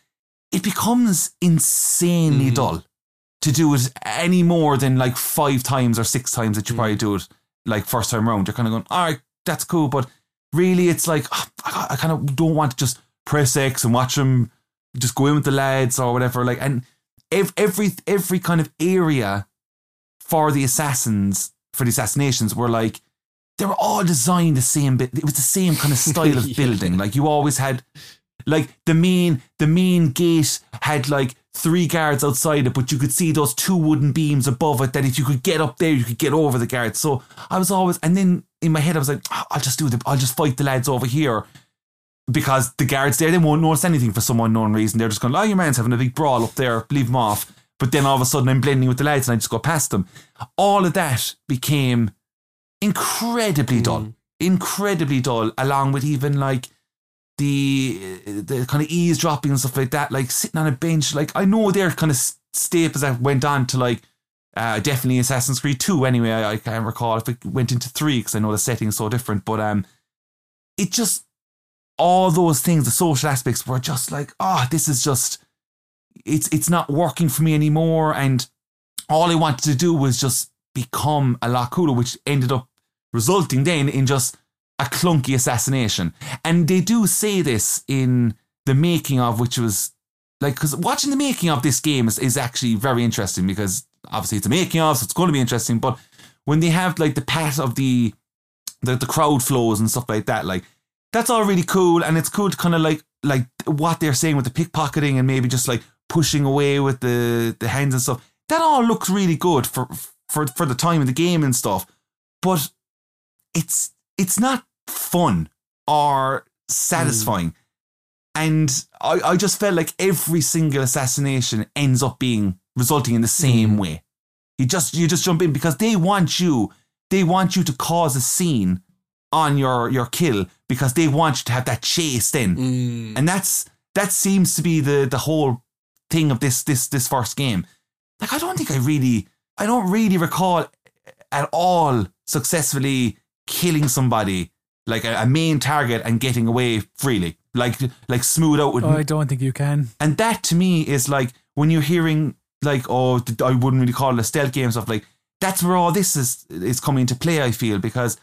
[SPEAKER 2] It becomes insanely mm-hmm. dull to do it any more than like five times or six times that you probably mm. do it like first time round. You're kind of going, all right, that's cool, but really, it's like ah, I, I kind of don't want to just press X and watch them just go in with the lads or whatever. Like, and ev- every every kind of area for the assassins for the assassinations were like they were all designed the same bit. It was the same kind of style of building. Like you always had like the main the main gate had like three guards outside it, but you could see those two wooden beams above it. That if you could get up there, you could get over the guards. So I was always, and then in my head I was like, "Ah, I'll just do the, I'll just fight the lads over here. Because the guards there they won't notice anything for some unknown reason. They're just going, "Oh, your man's having a big brawl up there. Leave him off." But then all of a sudden, I'm blending with the lads and I just go past them. All of that became incredibly dull, incredibly dull. Along with even like the the kind of eavesdropping and stuff like that, like sitting on a bench. Like I know they're kind of staples that went on to like uh, definitely Assassin's Creed Two. Anyway, I, I can't recall if it went into three because I know the setting's so different. But um, it just all those things, the social aspects were just like, oh, this is just it's it's not working for me anymore. And all I wanted to do was just become a lot cooler, which ended up resulting then in just a clunky assassination. And they do say this in the making of, which was like, because watching the making of this game is, is actually very interesting because obviously it's a making of, so it's going to be interesting. But when they have like the pat of the, the, the crowd flows and stuff like that, like, that's all really cool. And it's cool to kind of like, like what they're saying with the pickpocketing and maybe just like pushing away with the, the hands and stuff. That all looks really good for, for, for the time of the game and stuff. But it's, it's not fun or satisfying. Mm. And I, I just felt like every single assassination ends up being resulting in the same mm-hmm. way. You just you just jump in because they want you, they want you to cause a scene on your your kill because they want you to have that chase then. Mm. And that's that seems to be the the whole thing of this this this first game. Like I don't think I really I don't really recall at all successfully killing somebody like a, a main target and getting away freely. Like like smooth out with
[SPEAKER 1] Oh, I don't think you can.
[SPEAKER 2] and that to me is like when you're hearing like oh I wouldn't really call it a stealth game stuff like that's where all this is is coming into play I feel because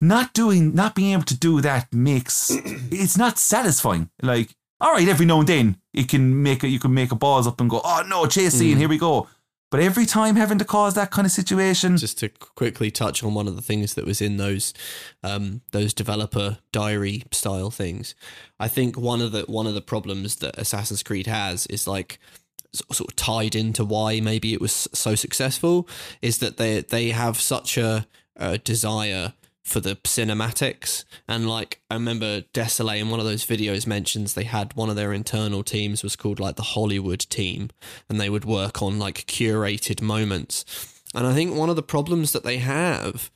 [SPEAKER 2] not doing not being able to do that makes it's not satisfying like all right every now and then it can make a, you can make a balls up and go oh no chase scene
[SPEAKER 3] Mm.
[SPEAKER 2] here we go but every time having to cause that kind of situation
[SPEAKER 3] just to quickly touch on one of the things that was in those um, those developer diary style things. I think one of the one of the problems that Assassin's Creed has is like sort of tied into why maybe it was so successful is that they they have such a, a desire for the cinematics. And like I remember Désilets in one of those videos mentions they had one of their internal teams was called like the Hollywood team and they would work on like curated moments. And I think one of the problems that they have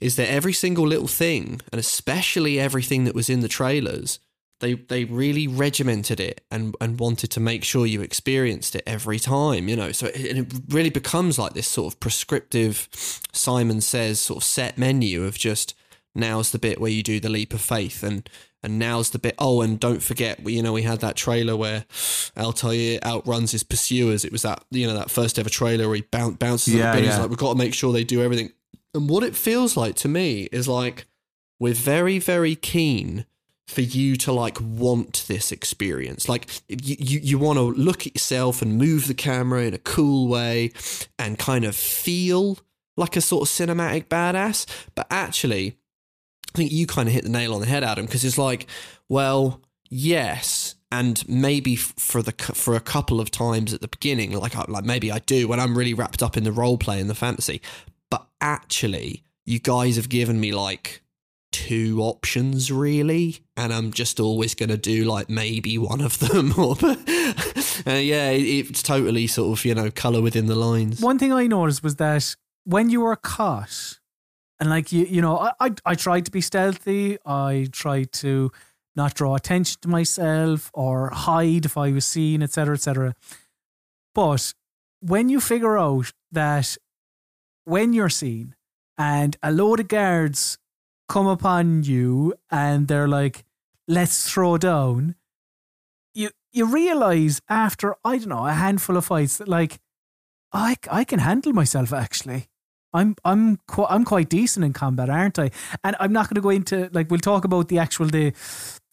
[SPEAKER 3] is that every single little thing, and especially everything that was in the trailers, they they really regimented it and and wanted to make sure you experienced it every time, you know. So it, and it really becomes like this sort of prescriptive Simon says sort of set menu of just now's the bit where you do the leap of faith and and now's the bit oh and don't forget we you know we had that trailer where Altair outruns his pursuers it was that you know that first ever trailer where he boun- bounces
[SPEAKER 2] Yeah,
[SPEAKER 3] on the
[SPEAKER 2] yeah.
[SPEAKER 3] like we've got to make sure they do everything and what it feels like to me is like we're very very keen for you to like want this experience. Like you you, you want to look at yourself and move the camera in a cool way and kind of feel like a sort of cinematic badass. But actually I think you kind of hit the nail on the head, Adam, because it's like, well, yes, and maybe for the for a couple of times at the beginning, like I, like maybe I do when I'm really wrapped up in the role play and the fantasy, but actually, you guys have given me like two options really, and I'm just always going to do like maybe one of them, or uh, yeah, it, it's totally sort of you know color within the lines.
[SPEAKER 1] One thing I noticed was that when you were caught, and like you, you know, I, I, I tried to be stealthy. I tried to not draw attention to myself or hide if I was seen, etc., etc. But when you figure out that when you're seen and a load of guards come upon you and they're like, "Let's throw down," you you realize after I don't know a handful of fights that like I I can handle myself actually. I'm I'm qu- I'm quite decent in combat, aren't I? And I'm not going to go into like we'll talk about the actual the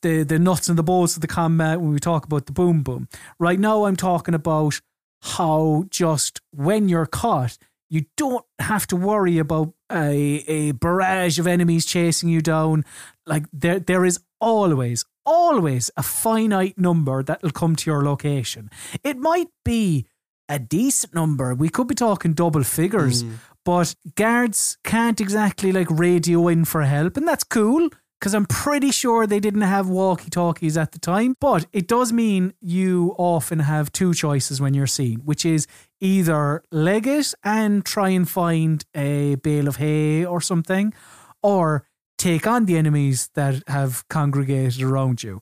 [SPEAKER 1] the the nuts and the bolts of the combat when we talk about the boom boom. Right now, I'm talking about how just when you're caught, you don't have to worry about a a barrage of enemies chasing you down. Like there there is always always a finite number that'll come to your location. It might be a decent number. We could be talking double figures, mm. but guards can't exactly like radio in for help, and that's cool. Because I'm pretty sure they didn't have walkie talkies at the time. But it does mean you often have two choices when you're seen, which is either leg it and try and find a bale of hay or something, or take on the enemies that have congregated around you.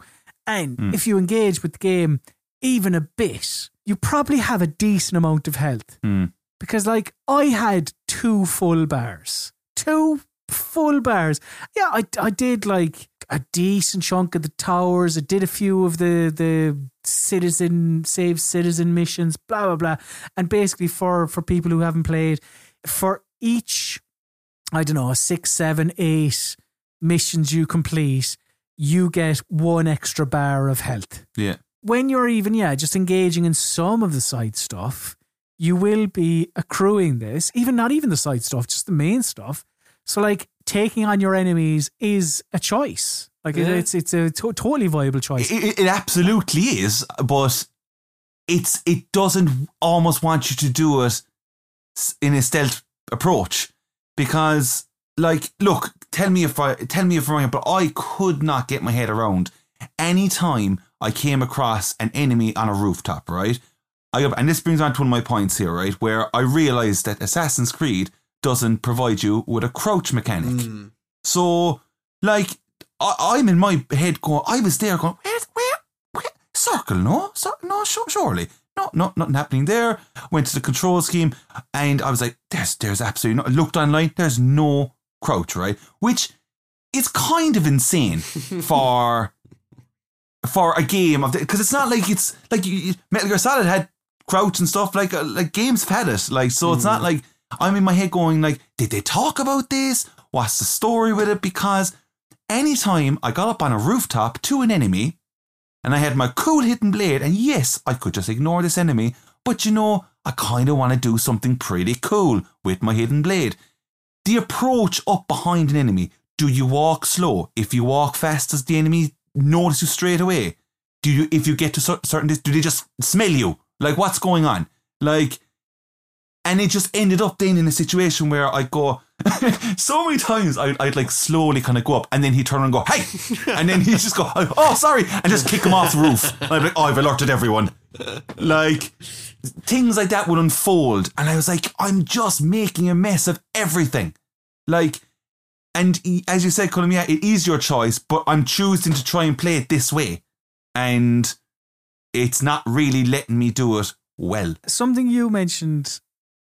[SPEAKER 1] And
[SPEAKER 2] Hmm.
[SPEAKER 1] if you engage with the game even a bit, you probably have a decent amount of health.
[SPEAKER 2] Hmm.
[SPEAKER 1] Because, like, I had two full bars. Two full bars. Yeah, I, I did like a decent chunk of the towers. I did a few of the the citizen save citizen missions, blah blah blah. And basically for for people who haven't played, for each I don't know, six, seven, eight missions you complete, you get one extra bar of health.
[SPEAKER 2] Yeah.
[SPEAKER 1] When you're even, yeah, just engaging in some of the side stuff, you will be accruing this, even not even the side stuff, just the main stuff. So, like, taking on your enemies is a choice. Like,
[SPEAKER 2] Yeah.
[SPEAKER 1] it's it's a to- totally viable choice.
[SPEAKER 2] It, it- it absolutely is, but it's it doesn't almost want you to do it in a stealth approach because, like, look, tell me if I tell me if I'm wrong, but I could not get my head around any time I came across an enemy on a rooftop, right? I and this brings on to one of my points here, right, where I realized that Assassin's Creed doesn't provide you with a crouch mechanic. So, like, I, I'm in my head going, I was there going, where, where, where? Circle, no? Cir- no, sure, surely. No, no, nothing happening there. Went to the control scheme and I was like, there's, there's absolutely no, looked online, there's no crouch, right? Which is kind of insane for, for a game of, because it's not like it's, like you, Metal Gear Solid had crouch and stuff, like, uh, like games have had it. Like, so it's not like, I'm in my head going like, did they talk about this? What's the story with it? Because anytime I got up on a rooftop to an enemy and I had my cool hidden blade, and yes, I could just ignore this enemy, but you know, I kind of want to do something pretty cool with my hidden blade. The approach up behind an enemy. Do you walk slow? If you walk fast, does the enemy notice you straight away? Do you, if you get to certain, do they just smell you? Like, what's going on? Like, and it just ended up then in a situation where I go so many times I'd, I'd like slowly kind of go up and then he'd turn and go hey! And then he'd just go oh sorry! and just kick him off the roof. And I'd be like oh I've alerted everyone. Like things like that would unfold and I was like I'm just making a mess of everything. Like and e- as you said Colm yeah it is your choice but I'm choosing to try and play it this way. And it's not really letting me do it well.
[SPEAKER 1] Something you mentioned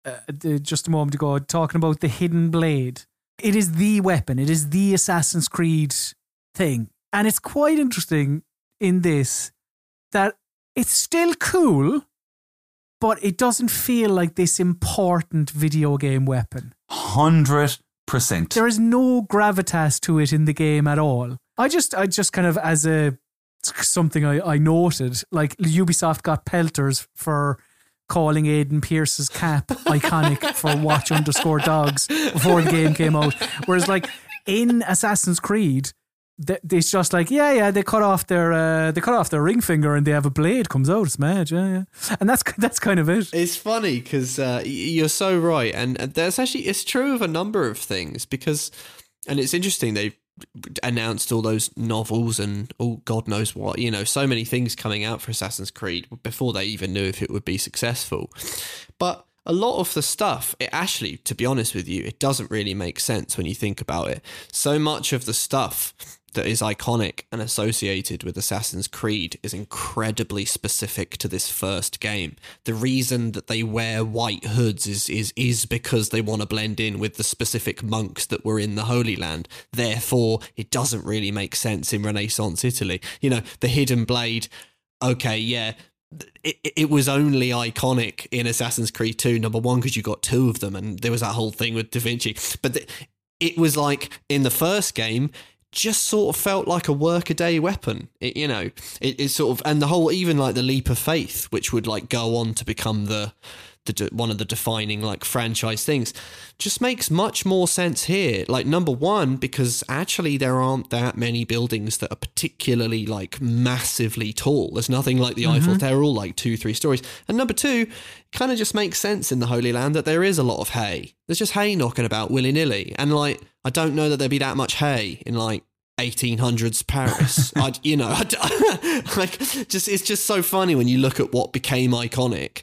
[SPEAKER 1] uh, just a moment ago, talking about the hidden blade. It is the weapon. It is the Assassin's Creed thing, and it's quite interesting in this that it's still cool, but it doesn't feel like this important video game weapon.
[SPEAKER 2] hundred percent.
[SPEAKER 1] There is no gravitas to it in the game at all. I just, I just kind of as a something I, I noted, like Ubisoft got pelters for calling Aiden Pearce's cap iconic for watch underscore dogs before the game came out. Whereas like in Assassin's Creed, it's just like yeah yeah they cut off their uh, they cut off their ring finger and they have a blade comes out. It's mad yeah yeah, and that's that's kind of it.
[SPEAKER 3] It's funny because uh, you're so right, and and that's actually it's true of a number of things because, and it's interesting they announced all those novels and all God knows what you know so many things coming out for Assassin's Creed before they even knew if it would be successful, but. A lot of the stuff, it actually, to be honest with you, it doesn't really make sense when you think about it. So much of the stuff that is iconic and associated with Assassin's Creed is incredibly specific to this first game. The reason that they wear white hoods is is is because they want to blend in with the specific monks that were in the Holy Land. Therefore, it doesn't really make sense in Renaissance Italy. You know, the hidden blade okay, yeah, it, it was only iconic in Assassin's Creed 2, number one, because you got two of them, and there was that whole thing with Da Vinci. But the, it was like in the first game, just sort of felt like a workaday weapon. It, you know, it, it sort of, and the whole, even like the leap of faith, which would like go on to become the, the one of the defining like franchise things, just makes much more sense here. Like number one, because actually there aren't that many buildings that are particularly like massively tall. There's nothing like the Eiffel
[SPEAKER 13] Mhm.
[SPEAKER 3] Tower, all like two, three stories. And number two, kind of just makes sense in the Holy Land that there is a lot of hay. There's just hay knocking about willy nilly, and like I don't know that there'd be that much hay in like 1800s Paris. I, you know, I, like just it's just so funny when you look at what became iconic,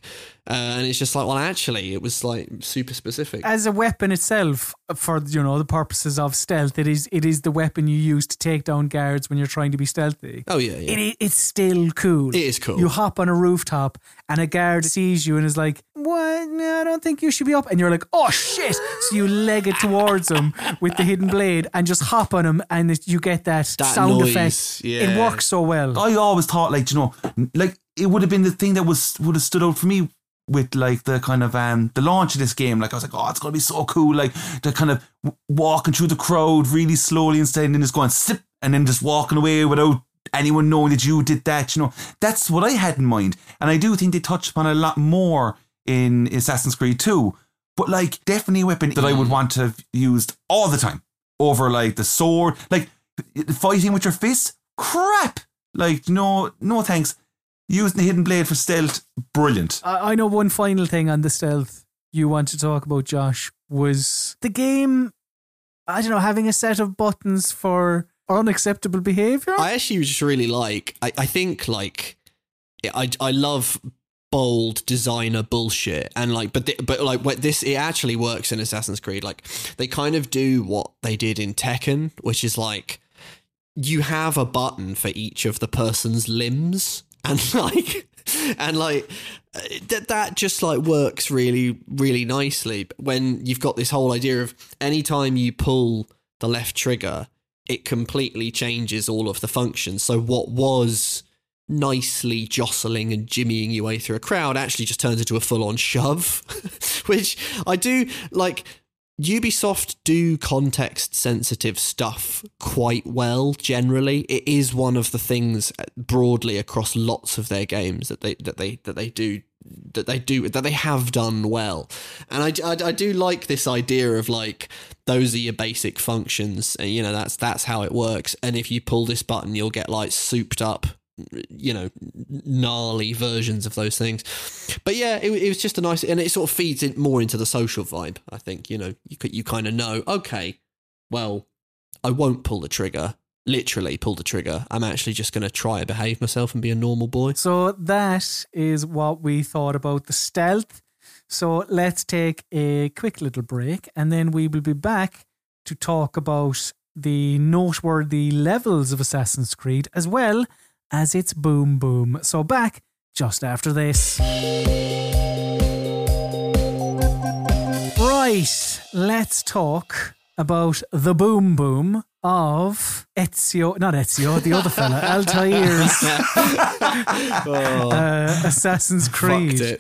[SPEAKER 3] uh, and it's just like, well, actually, it was like super specific.
[SPEAKER 1] As a weapon itself, for you know the purposes of stealth, it is it is the weapon you use to take down guards when you're trying to be stealthy.
[SPEAKER 3] Oh yeah, yeah.
[SPEAKER 1] It, it's still cool.
[SPEAKER 3] It is cool.
[SPEAKER 1] You hop on a rooftop and a guard sees you and is like, "What? No, I don't think you should be up." And you're like, "Oh shit!" So you leg it towards him with the hidden blade and just hop on him, and it- you get that,
[SPEAKER 2] That
[SPEAKER 1] sound
[SPEAKER 2] noise,
[SPEAKER 1] effect. It works so well.
[SPEAKER 2] I always thought like you know like it would have been the thing that was would have stood out for me with like the kind of um the launch of this game like I was like oh it's gonna be so cool like the kind of w- walking through the crowd really slowly instead and then just going sip and then just walking away without anyone knowing that you did that you know that's what I had in mind and I do think they touched upon a lot more in Assassin's Creed 2 but like definitely a weapon that I would want to have used all the time over like the sword like fighting with your fists crap like no no thanks using the hidden blade for stealth brilliant
[SPEAKER 1] I, I know one final thing on the stealth you want to talk about, Josh, was the game. I don't know, having a set of buttons for unacceptable behavior.
[SPEAKER 3] I actually just really like. I, I think like I I love bold designer bullshit. And like but the, but like what this it actually works in Assassin's Creed. Like they kind of do what they did in Tekken which is like you have a button for each of the person's limbs. And like and like uh, that that just like works really really nicely. When you've got this whole idea of anytime you pull the left trigger it completely changes all of the functions. So what was nicely jostling and jimmying your way through a crowd actually just turns into a full-on shove which i do like Ubisoft do context sensitive stuff quite well generally. It is one of the things uh, broadly across lots of their games that they that they that they do that they do that they have done well. And I, I, I do like this idea of like those are your basic functions and you know that's that's how it works and if you pull this button you'll get like souped up you know gnarly versions of those things. But yeah it, it was just a nice and it sort of feeds it more into the social vibe i think you know you you kind of know okay well i won't pull the trigger literally pull the trigger. I'm actually just going to try to behave myself and be a normal boy.
[SPEAKER 1] So that is what we thought about the stealth. So let's take a quick little break and then we will be back to talk about the noteworthy levels of Assassin's Creed as well as its boom boom. So back just after this. Right, let's talk about the boom boom of Ezio, not Ezio, the other fella, Altair's uh, Assassin's Creed.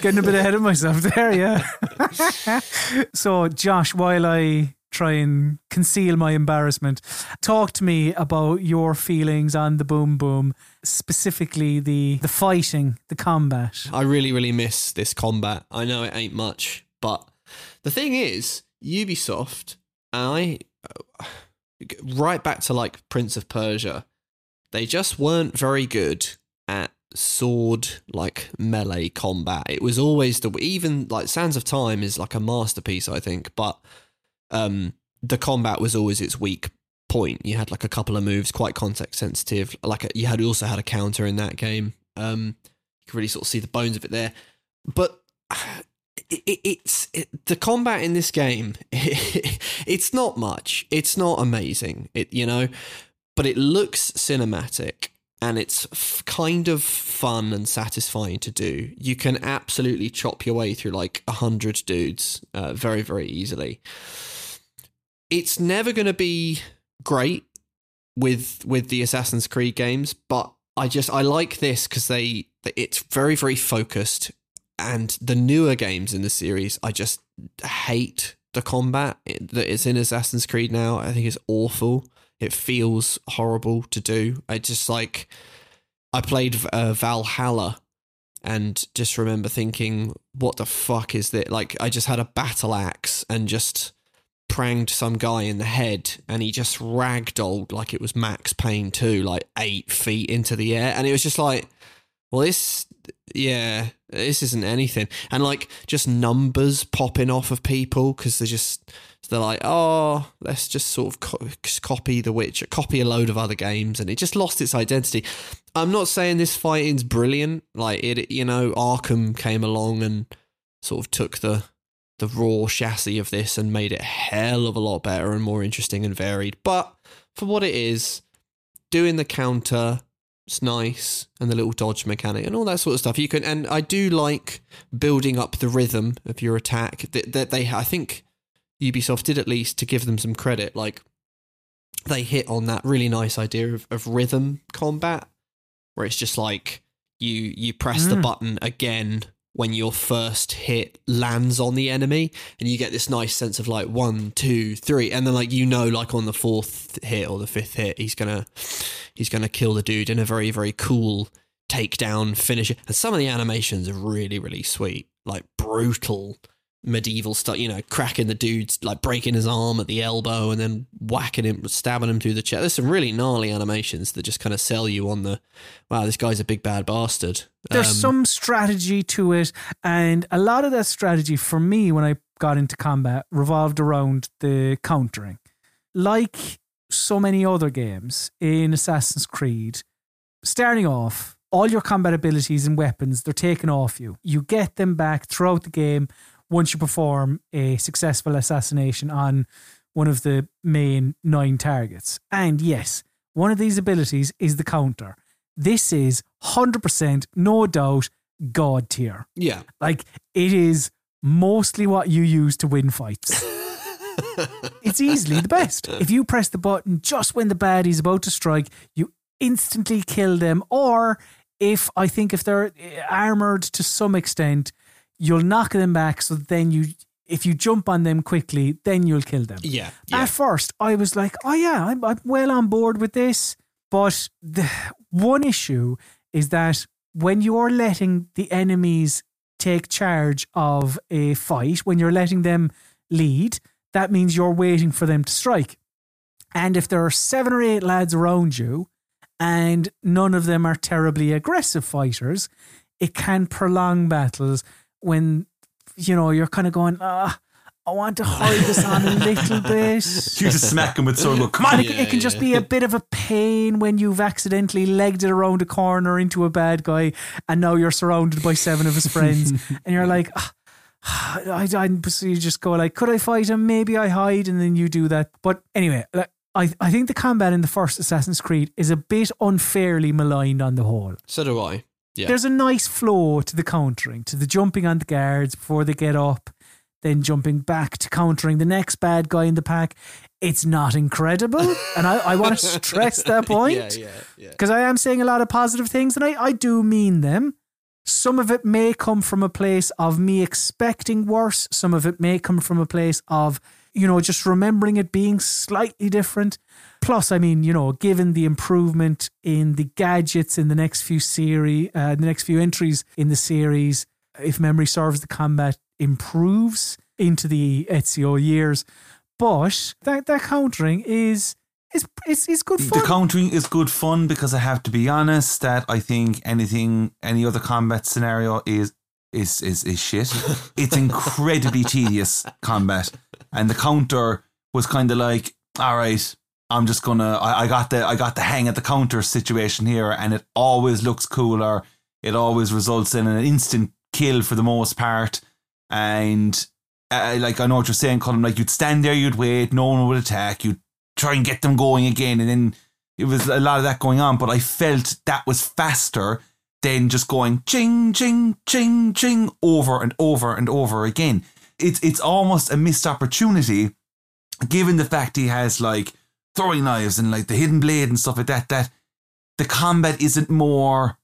[SPEAKER 1] Getting a bit ahead of myself there, yeah. so, Josh, while I try and conceal my embarrassment, talk to me about your feelings on the boom boom, specifically the the fighting, the combat.
[SPEAKER 3] I really, really miss this combat. I know it ain't much, but the thing is, Ubisoft, I right back to like Prince of Persia, they just weren't very good at sword like melee combat. It was always the even like Sands of Time is like a masterpiece, I think, but um the combat was always its weak point. You had like a couple of moves, quite context sensitive. Like a, you had also had a counter in that game. Um, you can really sort of see the bones of it there. But it, it, it's it, the combat in this game. it's not much. It's not amazing. It you know, but it looks cinematic and it's f- kind of fun and satisfying to do. You can absolutely chop your way through like a hundred dudes uh, very very easily. It's never going to be great with with the Assassin's Creed games, but I just I like this because they it's very very focused, and the newer games in the series I just hate the combat that is in Assassin's Creed now. I think it's awful. It feels horrible to do. I just like I played uh, Valhalla and just remember thinking, what the fuck is that? Like I just had a battle axe and just pranged some guy in the head and he just ragdolled like it was Max Payne 2, like eight feet into the air. And it was just like, Well, this, yeah, this isn't anything. And like just numbers popping off of people because they're just, they're like, oh, let's just sort of co- copy The Witcher, copy a load of other games. And it just lost its identity. I'm not saying this fighting's brilliant. Like, it, you know, Arkham came along and sort of took the, the raw chassis of this and made it a hell of a lot better and more interesting and varied. But for what it is, doing the counter, it's nice, and the little dodge mechanic and all that sort of stuff. You can, and I do like building up the rhythm of your attack. That, that they, I think, Ubisoft did at least to give them some credit. Like they hit on that really nice idea of, of rhythm combat, where it's just like you you press the
[SPEAKER 1] Mm.
[SPEAKER 3] button again when your first hit lands on the enemy and you get this nice sense of like one two three and then like you know like on the fourth hit or the fifth hit he's gonna he's gonna kill the dude in a very very cool takedown finish. And some of the animations are really really sweet like brutal medieval stuff you know cracking the dude's like breaking his arm at the elbow and then whacking him stabbing him through the chest there's some really gnarly animations that just kind of sell you on the wow this guy's a big bad bastard
[SPEAKER 1] There's
[SPEAKER 3] Um,
[SPEAKER 1] some strategy to it, and a lot of that strategy for me when I got into combat revolved around the countering. Like so many other games in Assassin's Creed, starting off, all your combat abilities and weapons they're taken off you. You get them back throughout the game once you perform a successful assassination on one of the main nine targets. And yes, one of these abilities is the counter. This is 100%, no doubt, God tier.
[SPEAKER 3] yeah
[SPEAKER 1] Like, it is mostly what you use to win fights. it's easily the best. If you press the button just when the baddie's about to strike, you instantly kill them. Or if I think if they're eh, armored to some extent, you'll knock them back. So then you, if you jump on them quickly, then you'll kill them.
[SPEAKER 3] yeah
[SPEAKER 1] At first, I was like, oh, yeah, I'm, I'm well on board with this. But the one issue is that when you're letting the enemies take charge of a fight, when you're letting them lead, that means you're waiting for them to strike. And if there are seven or eight lads around you and none of them are terribly aggressive fighters, it can prolong battles when, you know, you're kind of going, ah, I want to hurry this on a little bit.
[SPEAKER 2] You just smack him with sword and go, come on.
[SPEAKER 1] And it, it can just be a bit of a pain when you've accidentally legged it around a corner into a bad guy, and now you're surrounded by seven of his friends, and you're like, "Ah, I, I, so you just go like, could I fight him? Maybe I hide, and then you do that. But anyway, like, I, I think the combat in the first Assassin's Creed is a bit unfairly maligned on the whole.
[SPEAKER 3] so do i yeah
[SPEAKER 1] There's a nice flow to the countering, to the jumping on the guards before they get up, then jumping back to countering the next bad guy in the pack. It's not incredible. and I, I want to stress that point.
[SPEAKER 3] yeah yeah yeah
[SPEAKER 1] Because I am saying a lot of positive things and I, I do mean them. Some of it may come from a place of me expecting worse. Some of it may come from a place of, you know, just remembering it being slightly different. Plus, I mean, you know, given the improvement in the gadgets in the next few series, uh, the next few entries in the series, if memory serves, the combat improves into the Ezio years. But that, that countering is is is, is good fun.
[SPEAKER 2] The countering is good fun because I have to be honest that I think anything, any other combat scenario is is is is shit. it's incredibly tedious combat, and the counter was kind of like, all right, I'm just gonna, I, I got the, I got the hang at the counter situation here, and it always looks cooler. It always results in an instant kill for the most part, and uh, like I know what you're saying, Colm. Like you'd stand there, you'd wait, no one would attack, you'd try and get them going again, and then it was a lot of that going on. But I felt that was faster than just going ching ching ching ching over and over and over again. It's it's almost a missed opportunity, given the fact he has like throwing knives and like the hidden blade and stuff like that. That the combat isn't more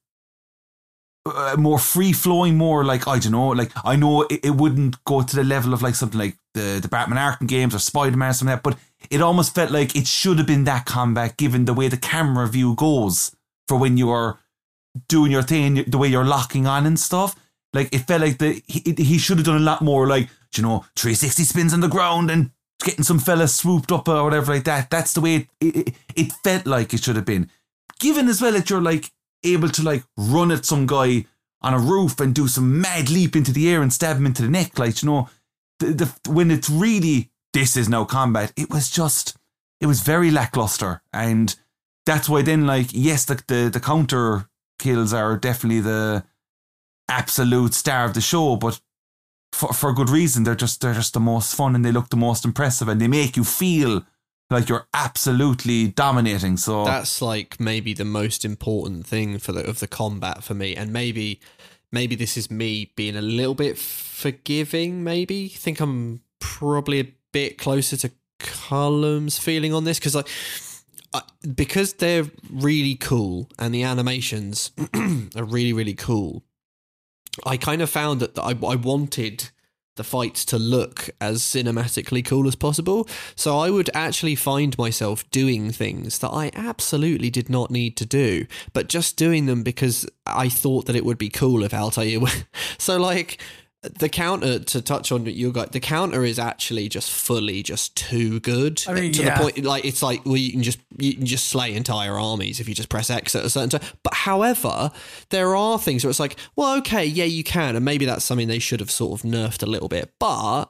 [SPEAKER 2] uh, more free flowing, more like I don't know, like I know it, it wouldn't go to the level of like something like the the Batman Arkham games or Spider Man or something like that, but it almost felt like it should have been that combat given the way the camera view goes for when you are doing your thing, the way you're locking on and stuff. Like it felt like the he, he should have done a lot more, like you know, 360 spins on the ground and getting some fella swooped up or whatever like that. That's the way it, it, it felt like it should have been. Given as well that you're like able to like run at some guy on a roof and do some mad leap into the air and stab him into the neck. Like, you know, the, the when it's really this is no combat, it was just it was very lackluster. And that's why then like yes, the the, the counter kills are definitely the absolute star of the show, but for for good reason. They're just they're just the most fun and they look the most impressive and they make you feel like you're absolutely dominating. So
[SPEAKER 3] That's like maybe the most important thing for the of the combat for me, and maybe maybe this is me being a little bit forgiving. Maybe think I'm probably a bit closer to Colm's feeling on this because like. I, because they're really cool and the animations are really really cool I kind of found that I, I wanted the fights to look as cinematically cool as possible. So I would actually find myself doing things that I absolutely did not need to do, but just doing them because I thought that it would be cool if Altair. so like the counter to touch on your guy, the counter is actually just fully just too good
[SPEAKER 1] I mean,
[SPEAKER 3] to
[SPEAKER 1] yeah.
[SPEAKER 3] the point like it's like well you can just you can just slay entire armies if you just press X at a certain time. But however, there are things where it's like, well, okay, yeah, you can, and maybe that's something they should have sort of nerfed a little bit. But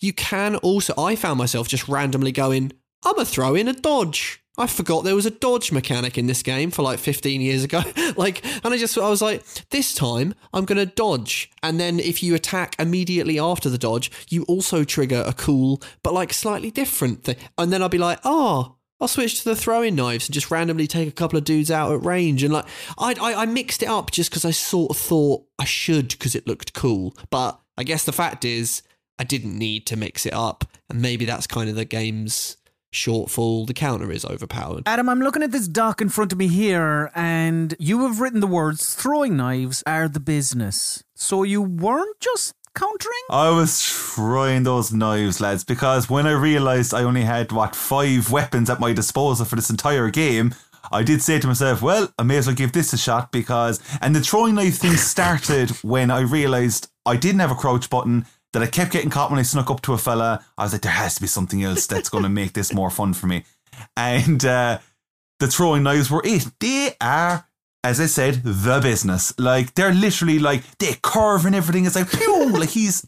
[SPEAKER 3] you can also. I found myself just randomly going, I'm gonna throw in a dodge. I forgot there was a dodge mechanic in this game for like 15 years ago. like, and I just, I was like, this time I'm going to dodge. And then if you attack immediately after the dodge, you also trigger a cool, but like slightly different thing. And then I'll be like, oh, I'll switch to the throwing knives and just randomly take a couple of dudes out at range. And like, I, I, I mixed it up just because I sort of thought I should because it looked cool. But I guess the fact is, I didn't need to mix it up. And maybe that's kind of the game's shortfall. The counter is overpowered.
[SPEAKER 1] Adam, I'm looking at this doc in front of me here, and you have written the words throwing knives are the business. So you weren't just countering?
[SPEAKER 2] I was trying those knives, lads, because when I realised I only had what five weapons at my disposal for this entire game, I did say to myself, "Well, I may as well give this a shot." Because and the throwing knife thing started when I realised I didn't have a crouch button. That I kept getting caught when I snuck up to a fella. I was like, "There has to be something else that's going to make this more fun for me." And uh, the throwing knives were it. They are, as I said, the business. Like they're literally like they curve and everything. It's like pew, like he's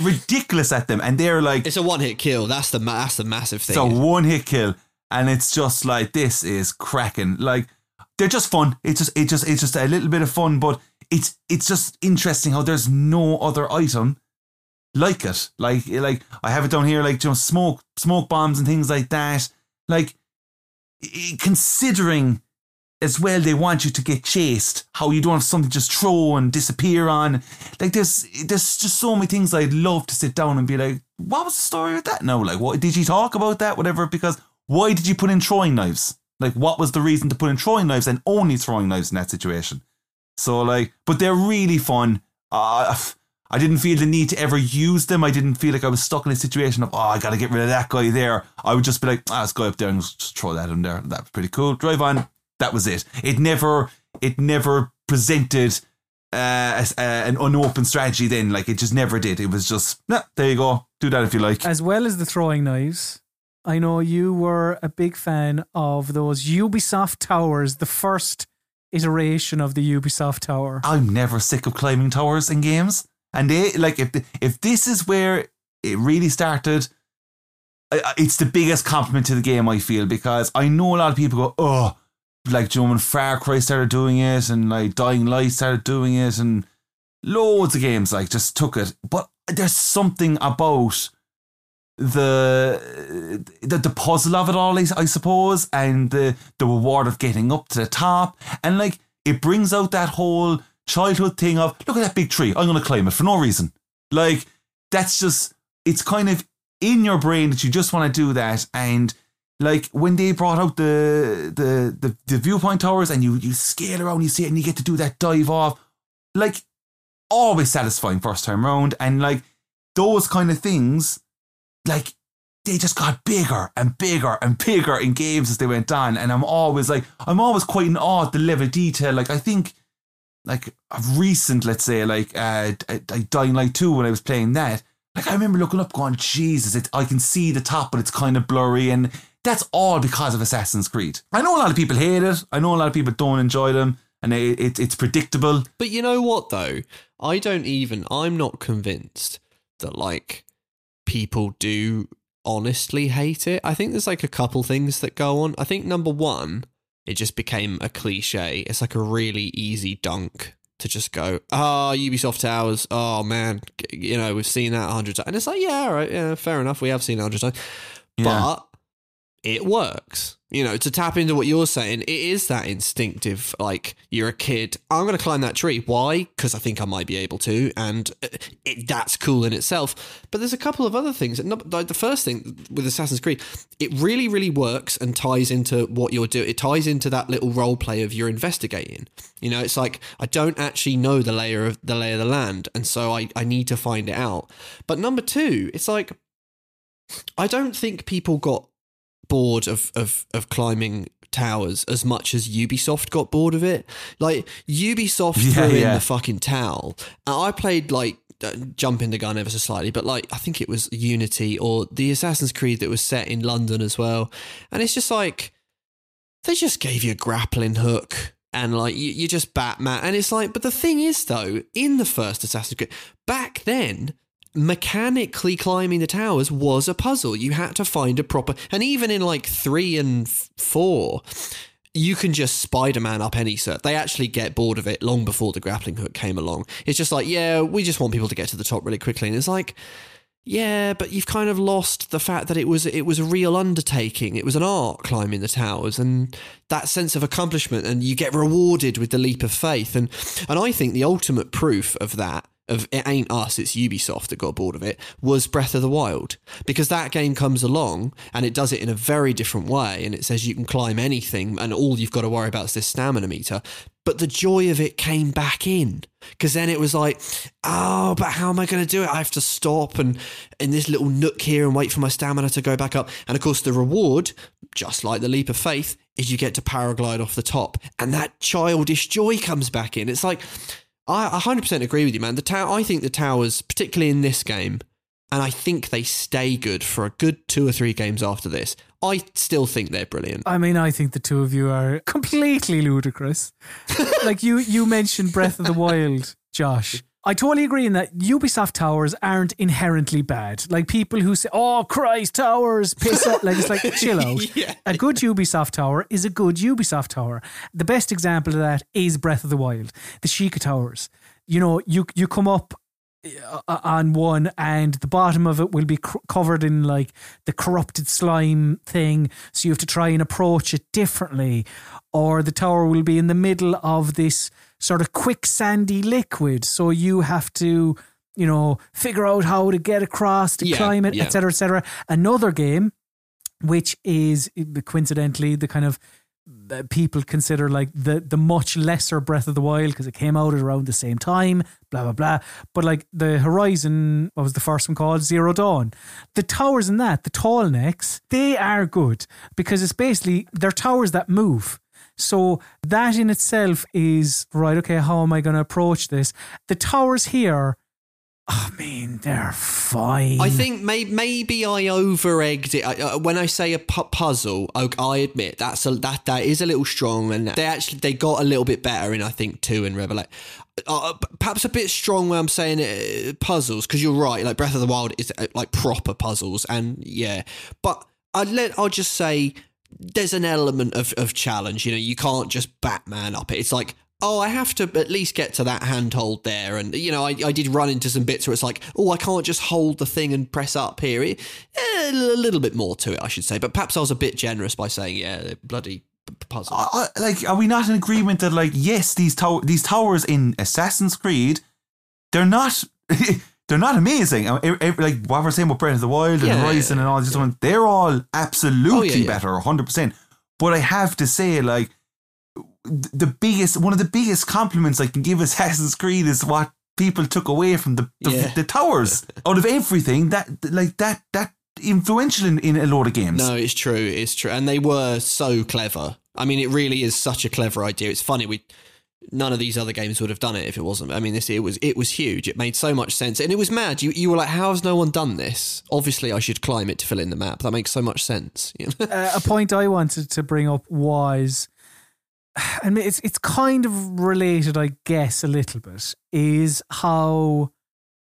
[SPEAKER 2] ridiculous at them, and they're like
[SPEAKER 3] It's a one hit kill. That's the ma- that's the massive thing.
[SPEAKER 2] it's a one hit kill, and it's just like this is cracking. Like they're just fun. It's just it just it's just a little bit of fun, but it's it's just interesting how there's no other item like it. Like like I have it down here, like you know, smoke smoke bombs and things like that. Like considering as well they want you to get chased, how you don't have something just throw and disappear on. Like there's there's just so many things I'd love to sit down and be like, what was the story with that no Like what did you talk about that? Whatever, because why did you put in throwing knives? Like what was the reason to put in throwing knives and only throwing knives in that situation? So like, but they're really fun. Uh, I didn't feel the need to ever use them. I didn't feel like I was stuck in a situation of, oh, I got to get rid of that guy there. I would just be like, ah, let's go up there and just throw that in there. That was pretty cool. Drive on. That was it. It never, it never presented uh, uh, an unopened strategy. Then, like, it just never did. It was just, nah, there you go. Do that if you like.
[SPEAKER 1] As well as the throwing knives, I know you were a big fan of those Ubisoft towers, the first iteration of the Ubisoft tower.
[SPEAKER 2] I'm never sick of climbing towers in games. And they like if if this is where it really started, it's the biggest compliment to the game. I feel because I know a lot of people go, oh, like you know, when Far Cry started doing it, and like Dying Light started doing it, and loads of games like just took it. But there's something about the the, the puzzle of it all, I suppose, and the the reward of getting up to the top, and like it brings out that whole childhood thing of look at that big tree, I'm gonna climb it for no reason. Like that's just it's kind of in your brain that you just want to do that, and like when they brought out the the the, the viewpoint towers and you you scale around, you see it, and you get to do that dive off, like always satisfying first time round, and like those kind of things like they just got bigger and bigger and bigger in games as they went on. And I'm always like, I'm always quite in awe at the level of detail. Like, I think, like, of recent, let's say, like, uh, like Dying Light 2, when I was playing that, like, I remember looking up going, Jesus, it, I can see the top, but it's kind of blurry. And that's all because of Assassin's Creed. I know a lot of people hate it. I know a lot of people don't enjoy them. and it, it, it's predictable.
[SPEAKER 3] But you know what though? I don't even I'm not convinced that like people do honestly hate it. I think there's like a couple things that go on. I think number 1, it just became a cliche. It's like a really easy dunk to just go, "Ah, Ubisoft Towers. Oh man, you know, we've seen that a hundred times." And it's like, "Yeah, all right, yeah, fair enough. We have seen it a hundred times."
[SPEAKER 2] Yeah.
[SPEAKER 3] But it works. You know, to tap into what you're saying, it is that instinctive, like you're a kid. I'm going to climb that tree. Why? Because I think I might be able to, and uh, it, that's cool in itself. But there's a couple of other things. Like the first thing with Assassin's Creed, it really, really works and ties into what you're doing. It ties into that little role play of you're investigating. You know, it's like I don't actually know the layer of the lay of the land, and so I I need to find it out. But number two, it's like I don't think people got bored of, of, of climbing towers as much as Ubisoft got bored of it. Like Ubisoft
[SPEAKER 2] Yeah,
[SPEAKER 3] threw in the fucking towel. And I played like uh, jumping the gun ever so slightly, but like I think it was Unity or the Assassin's Creed that was set in London as well. And it's just like they just gave you a grappling hook and like you, you just Batman. And it's like, but the thing is though, in the first Assassin's Creed, back then, mechanically climbing the towers was a puzzle. You had to find a proper, and even in like three and four, you can just Spider Man up any cert. They actually get bored of it long before the grappling hook came along. It's just like, yeah, we just want people to get to the top really quickly. And it's like, yeah, but you've kind of lost the fact that it was it was a real undertaking. It was an art climbing the towers, and that sense of accomplishment, and you get rewarded with the leap of faith. And and I think the ultimate proof of that of it ain't us, it's Ubisoft that got bored of it was Breath of the Wild because that game comes along and it does it in a very different way, and it says you can climb anything, and all you've got to worry about is this stamina meter. But the joy of it came back in because then it was like, oh, but how am I going to do it? I have to stop and in this little nook here and wait for my stamina to go back up. And of course, the reward, just like the leap of faith, is you get to paraglide off the top, and that childish joy comes back in. It's like I 100% agree with you, man. The tower, I think the towers, particularly in this game, and I think they stay good for a good two or three games after this. I still think they're brilliant.
[SPEAKER 1] I mean, I think the two of you are completely ludicrous. like you, you mentioned Breath of the Wild, Josh. I totally agree in that Ubisoft towers aren't inherently bad. Like people who say, "Oh Christ, towers piss off," like it's like chill out.
[SPEAKER 3] Yeah.
[SPEAKER 1] A good Ubisoft tower is a good Ubisoft tower. The best example of that is Breath of the Wild, the Sheikah towers. You know, you you come up uh, on one and the bottom of it will be cr- covered in like the corrupted slime thing so you have to try and approach it differently or the tower will be in the middle of this sort of quicksandy liquid so you have to you know figure out how to get across to
[SPEAKER 3] Yeah,
[SPEAKER 1] climb it
[SPEAKER 3] yeah.
[SPEAKER 1] etc etc another game which is coincidentally the kind of uh, people consider like the the much lesser Breath of the Wild because it came out at around the same time, blah blah blah. But like the Horizon, what was the first one called? Zero Dawn. The towers in that, the tall necks, they are good because it's basically they're towers that move. So that in itself is right. Okay, how am I going to approach this? The towers here, I mean, they're fine.
[SPEAKER 3] I think may- maybe I over egged it. I, uh, when I say a pu- puzzle, I, I admit that's a, that that is a little strong, and they actually they got a little bit better in I think two and Revelation. Uh, perhaps a bit strong when I'm saying uh, puzzles because you're right. Like Breath of the Wild is uh, like proper puzzles, and yeah, but I let I'll just say there's an element of, of challenge. You know, you can't just Batman up it. It's like, oh, I have to at least get to that handhold there. And, you know, I, I did run into some bits where it's like, oh, I can't just hold the thing and press up here. It, eh, a little bit more to it, I should say. But perhaps I was a bit generous by saying, yeah, bloody puzzle.
[SPEAKER 2] Uh, like, are we not in agreement that, like, yes, these tow- these towers in Assassin's Creed, they're not. They're not amazing. Uh, Like what we're saying about Breath of the Wild and
[SPEAKER 3] Yeah,
[SPEAKER 2] Horizon and all these ones, they're all absolutely
[SPEAKER 3] Oh, yeah, yeah.
[SPEAKER 2] better, hundred percent. But I have to say, like, the biggest, one of the biggest compliments I can give Assassin's Creed is what people took away from the the,
[SPEAKER 3] Yeah.
[SPEAKER 2] the towers out of everything. That like that that influential in, in a lot of games.
[SPEAKER 3] No, it's true. It's true. And they were so clever. I mean, it really is such a clever idea. It's funny. We none of these other games would have done it if it wasn't. I mean, this it was it was huge. It made so much sense, and it was mad. You you were like, how has no one done this? Obviously, I should climb it to fill in the map. That makes so much sense.
[SPEAKER 1] Uh, a point I wanted to bring up was mean, it's it's kind of related, I guess, a little bit, is how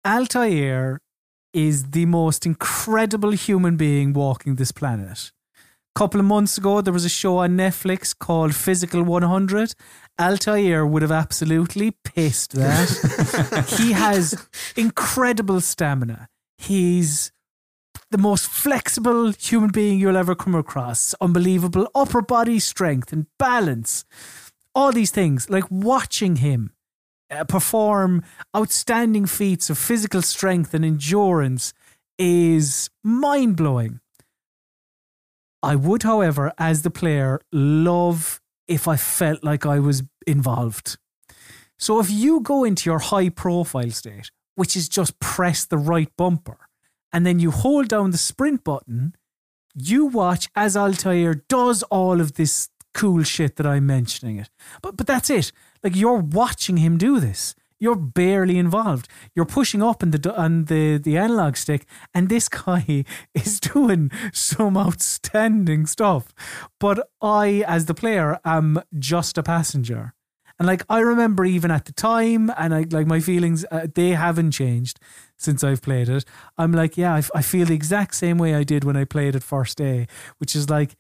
[SPEAKER 1] Altair is the most incredible human being walking this planet. A couple of months ago, there was a show on Netflix called Physical 100. Altair would have absolutely pissed that. he has incredible stamina. He's the most flexible human being you'll ever come across. Unbelievable upper body strength and balance. All these things, like watching him uh, perform outstanding feats of physical strength and endurance, is mind blowing. I would, however, as the player, love if I felt like I was involved. So if you go into your high profile state, which is just press the right bumper, and then you hold down the sprint button, you watch as Altair does all of this cool shit that I'm mentioning it. But but that's it. Like you're watching him do this. You're barely involved. You're pushing up on the on the the analog stick, and this guy is doing some outstanding stuff. But I, as the player, am just a passenger. And like I remember, even at the time, and I like my feelings, uh, they haven't changed since I've played it. I'm like, yeah, I, f- I feel the exact same way I did when I played it first day, which is like,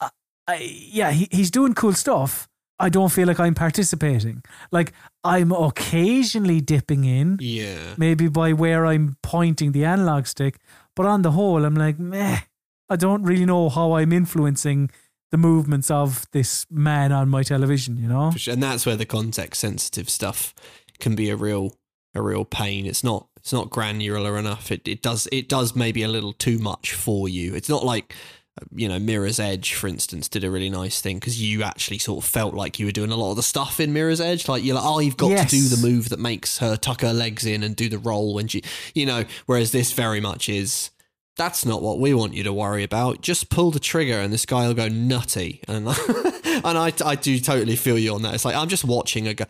[SPEAKER 1] I, I yeah, he, he's doing cool stuff. I don't feel like I'm participating. Like I'm occasionally dipping in,
[SPEAKER 3] Yeah.
[SPEAKER 1] maybe by where I'm pointing the analog stick, but on the whole, I'm like, meh. I don't really know how I'm influencing the movements of this man on my television. You know.
[SPEAKER 3] And that's where the context sensitive stuff can be a real a real pain. It's not it's not granular enough. It it does it does maybe a little too much for you. It's not like you know Mirror's Edge, for instance, did a really nice thing because you actually sort of felt like you were doing a lot of the stuff in Mirror's Edge. Like you're like, oh, you've got
[SPEAKER 1] Yes.
[SPEAKER 3] to do the move that makes her tuck her legs in and do the roll when she, you know. Whereas this very much is that's not what we want you to worry about. Just pull the trigger and this guy will go nutty. And and I, I do totally feel you on that. It's like I'm just watching a guy.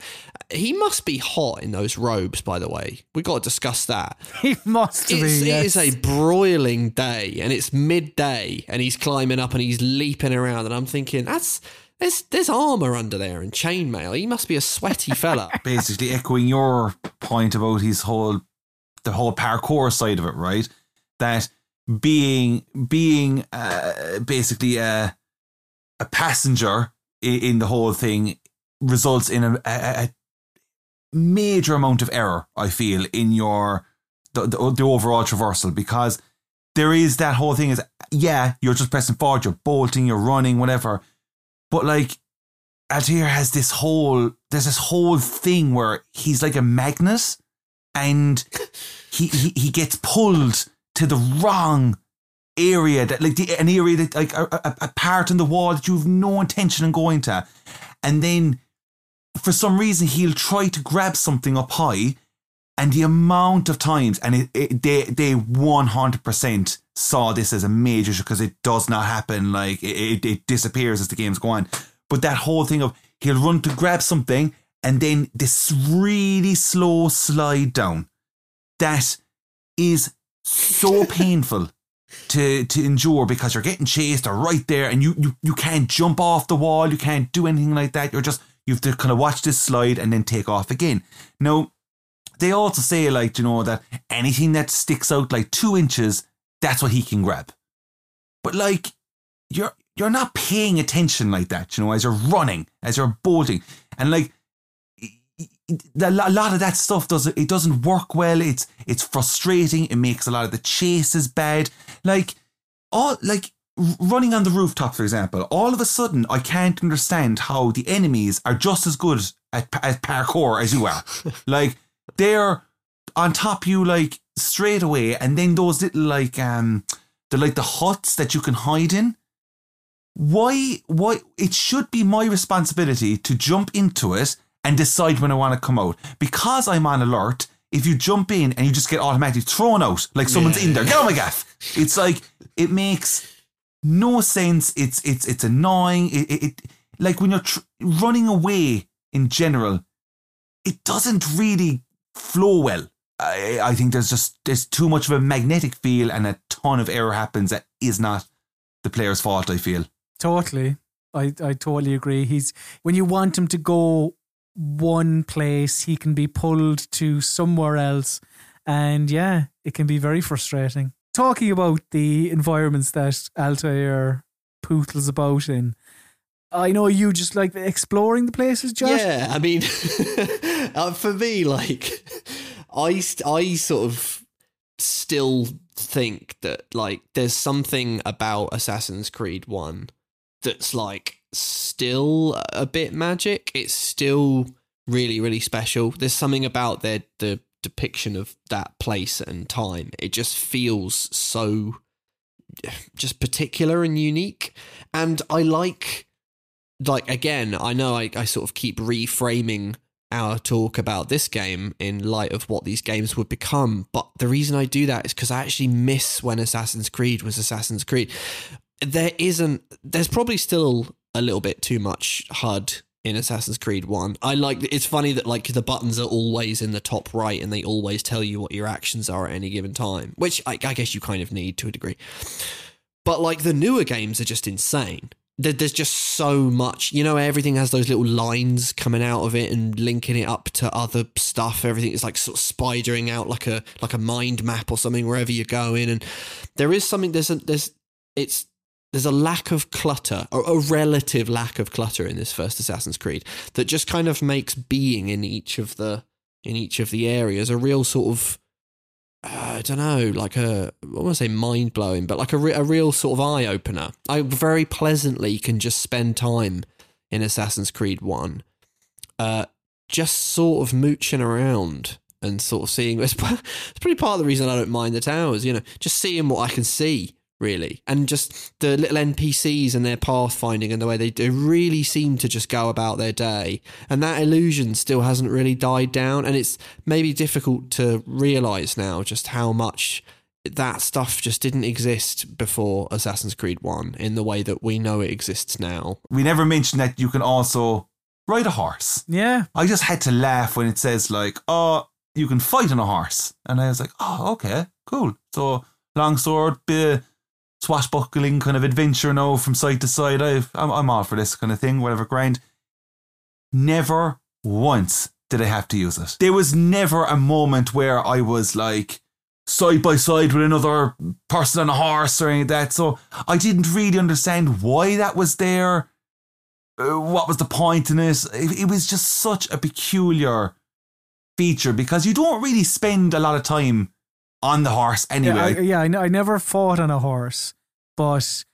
[SPEAKER 3] He must be hot in those robes, by the way. We got to discuss that.
[SPEAKER 1] he must be.
[SPEAKER 3] It's,
[SPEAKER 1] yes.
[SPEAKER 3] It is a broiling day, and it's midday, and he's climbing up and he's leaping around, and I'm thinking that's. There's, there's armor under there and chainmail. He must be a sweaty fella.
[SPEAKER 2] basically echoing your point about his whole the whole parkour side of it, right? That being being uh, basically a a passenger in, in the whole thing results in a, a, a major amount of error. I feel in your the, the, the overall traversal because there is that whole thing is yeah you're just pressing forward, you're bolting, you're running, whatever, but like Altair has this whole there's this whole thing where he's like a magnet and he he, he gets pulled to the wrong area that like the, an area that like a, a, a part in the wall that you have no intention in going to and then for some reason he'll try to grab something up high and the amount of times and it, it, they they 100% saw this as a major issue because it does not happen like it, it, it disappears as the game's going. But that whole thing of he'll run to grab something and then this really slow slide down. That is so painful to to endure because you're getting chased or right there and you, you you can't jump off the wall you can't do anything like that you're just you have to kind of watch this slide and then take off again. Now they also say like you know that anything that sticks out like two inches that's what he can grab. But like you're you're not paying attention like that you know as you're running as you're bolting. And like a lot of that stuff does it doesn't work well. It's it's frustrating. It makes a lot of the chases bad. Like all like running on the rooftop for example all of a sudden i can't understand how the enemies are just as good at, at parkour as you are like they're on top of you like straight away and then those little like um they're like the huts that you can hide in why why it should be my responsibility to jump into it and decide when I want to come out. Because I'm on alert, if you jump in and you just get automatically thrown out, like someone's
[SPEAKER 3] Yeah,
[SPEAKER 2] in there, get on my gaff. It's like it makes no sense. It's it's it's annoying. It, it, it like when you're tr- running away in general, it doesn't really flow well. I, I think there's just there's too much of a magnetic feel and a ton of error happens that is not the player's fault. I feel.
[SPEAKER 1] Totally. I, I totally agree. He's when you want him to go one place, he can be pulled to somewhere else. And yeah, it can be very frustrating. Talking about the environments that Altair pootles about in, I know you just like exploring the places, Josh.
[SPEAKER 3] Yeah, I mean, uh, for me, like, I I sort of still think that like there's something about Assassin's Creed One that's like still a bit magic. It's still really really special. There's something about their the depiction of that place and time. It just feels so just particular and unique. And I like like again, I know I, I sort of keep reframing our talk about this game in light of what these games would become. But the reason I do that is because I actually miss when Assassin's Creed was Assassin's Creed. There isn't, there's probably still a little bit too much HUD in Assassin's Creed 1. I like, it's funny that like the buttons are always in the top right and they always tell you what your actions are at any given time, which I, I guess you kind of need to a degree. But like the newer games are just insane there's just so much you know everything has those little lines coming out of it and linking it up to other stuff everything is like sort of spidering out like a like a mind map or something wherever you're going and there is something there's a, there's it's there's a lack of clutter or a relative lack of clutter in this first Assassin's Creed that just kind of makes being in each of the in each of the areas a real sort of I don't know, like a, I want to say mind blowing, but like a, re- a real sort of eye opener. I very pleasantly can just spend time in Assassin's Creed 1, uh, just sort of mooching around and sort of seeing. It's, it's pretty part of the reason I don't mind the towers, you know, just seeing what I can see really. And just the little NPCs and their pathfinding and the way they do really seem to just go about their day. And that illusion still hasn't really died down. And it's maybe difficult to realize now just how much that stuff just didn't exist before Assassin's Creed 1 in the way that we know it exists now.
[SPEAKER 2] We never mentioned that you can also ride a horse.
[SPEAKER 1] Yeah.
[SPEAKER 2] I just had to laugh when it says, like, oh, you can fight on a horse. And I was like, oh, okay, cool. So, long sword, bit swashbuckling kind of adventure now from side to side. i I'm, I'm all for this kind of thing, whatever grind. Never once did I have to use it. There was never a moment where I was like side by side with another person on a horse or any of that. So I didn't really understand why that was there. Uh, what was the point in it? it? It was just such a peculiar feature because you don't really spend a lot of time on the horse anyway.
[SPEAKER 1] Yeah, I, yeah, I, I never fought on a horse, but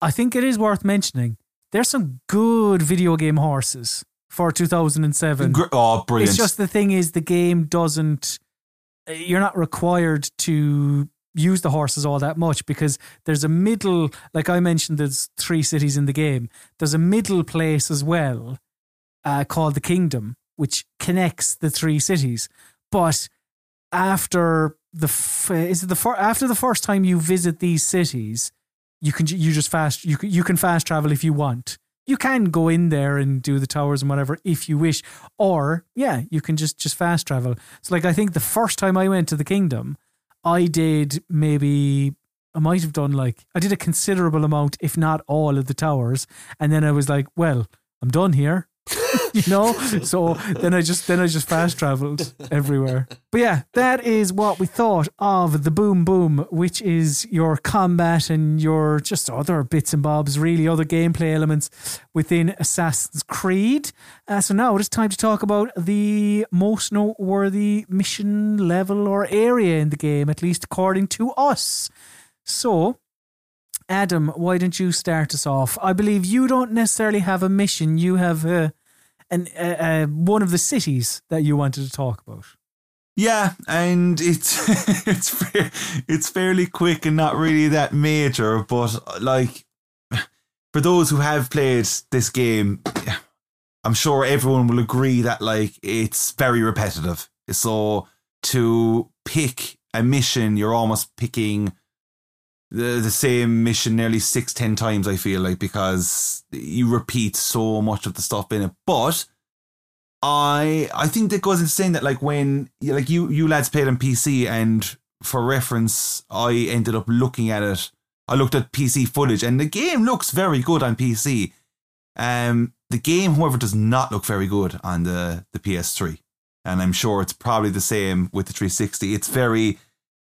[SPEAKER 1] I think it is worth mentioning. There's some good video game horses for 2007.
[SPEAKER 2] Oh, brilliant!
[SPEAKER 1] It's just the thing is the game doesn't. You're not required to use the horses all that much because there's a middle. Like I mentioned, there's three cities in the game. There's a middle place as well, uh, called the Kingdom, which connects the three cities. But after the f- is it the fir- after the first time you visit these cities, you can you just fast you you can fast travel if you want. You can go in there and do the towers and whatever if you wish, or yeah, you can just just fast travel. So like I think the first time I went to the kingdom, I did maybe I might have done like I did a considerable amount, if not all, of the towers, and then I was like, well, I'm done here. you know so then i just then i just fast traveled everywhere but yeah that is what we thought of the boom boom which is your combat and your just other bits and bobs really other gameplay elements within assassin's creed uh, so now it is time to talk about the most noteworthy mission level or area in the game at least according to us so Adam, why don't you start us off? I believe you don't necessarily have a mission. You have uh, an, uh, uh, one of the cities that you wanted to talk about.
[SPEAKER 2] Yeah, and it's it's it's fairly quick and not really that major, but like for those who have played this game, I'm sure everyone will agree that like it's very repetitive. So to pick a mission, you're almost picking the the same mission nearly six ten times. I feel like because you repeat so much of the stuff in it, but. I I think that goes into saying that like when like you you lads played on PC and for reference I ended up looking at it I looked at PC footage and the game looks very good on PC Um, the game, however, does not look very good on the the PS3, and I'm sure it's probably the same with the 360. It's very,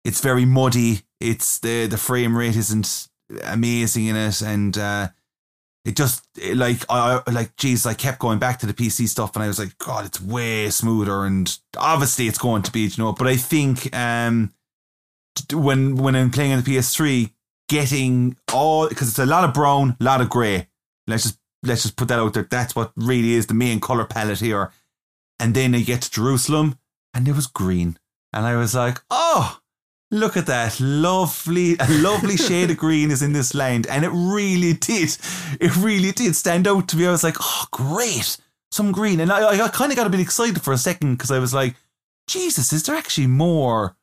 [SPEAKER 2] it's very muddy. It's the the frame rate isn't amazing in it, and uh, it just it, like I like geez, I kept going back to the PC stuff, and I was like, God, it's way smoother, and obviously it's going to be, you know. But I think um, when when I'm playing on the PS3, getting all because it's a lot of brown, a lot of grey. Let's just let's just put that out there. That's what really is the main color palette here. And then I get to Jerusalem, and there was green, and I was like, oh. Look at that lovely, a lovely shade of green is in this land, and it really did, it really did stand out to me. I was like, "Oh, great, some green," and I, I kind of got a bit excited for a second because I was like, "Jesus, is there actually more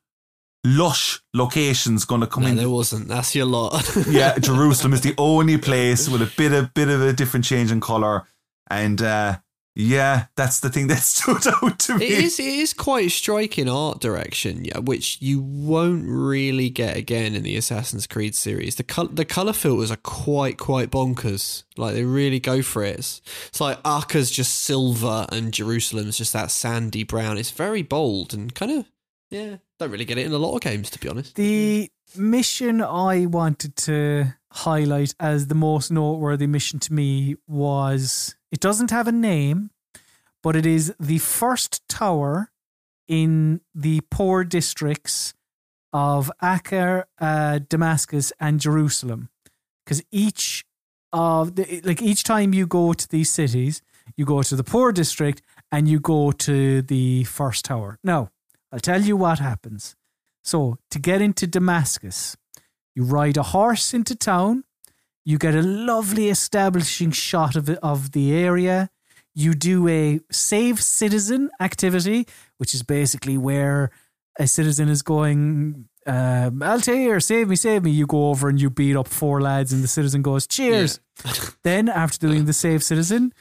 [SPEAKER 2] lush locations going to come
[SPEAKER 3] No,
[SPEAKER 2] in?"
[SPEAKER 3] there wasn't. That's your lot.
[SPEAKER 2] yeah, Jerusalem is the only place with a bit of bit of a different change in color, and uh, yeah, that's the thing that stood out to me.
[SPEAKER 3] It is, it is quite striking art direction, which you won't really get again in the Assassin's Creed series. The col- the color filters are quite quite bonkers. Like they really go for it. It's, it's like Acre's just silver and Jerusalem's just that sandy brown. It's very bold and kind of yeah. Don't really get it in a lot of games, to be honest.
[SPEAKER 1] The mission I wanted to highlight as the most noteworthy mission to me was it doesn't have a name, but it is the first tower in the poor districts of Acre, uh, Damascus, and Jerusalem. Because each of the, like each time you go to these cities, you go to the poor district and you go to the first tower. Now, I'll tell you what happens. So, to get into Damascus, you ride a horse into town. You get a lovely establishing shot of, of the area. You do a save citizen activity, which is basically where a citizen is going, um, Altair, save me, save me. You go over and you beat up four lads, and the citizen goes, Cheers. then, after doing the save citizen,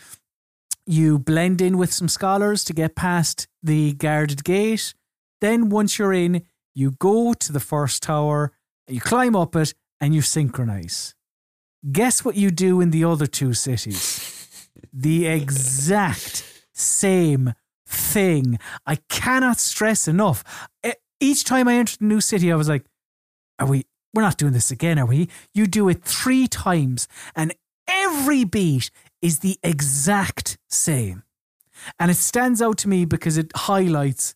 [SPEAKER 1] you blend in with some scholars to get past the guarded gate. Then, once you're in, you go to the first tower, you climb up it, and you synchronize. Guess what you do in the other two cities? the exact same thing. I cannot stress enough. Each time I entered a new city, I was like, are we, we're not doing this again, are we? You do it three times, and every beat is the exact same. And it stands out to me because it highlights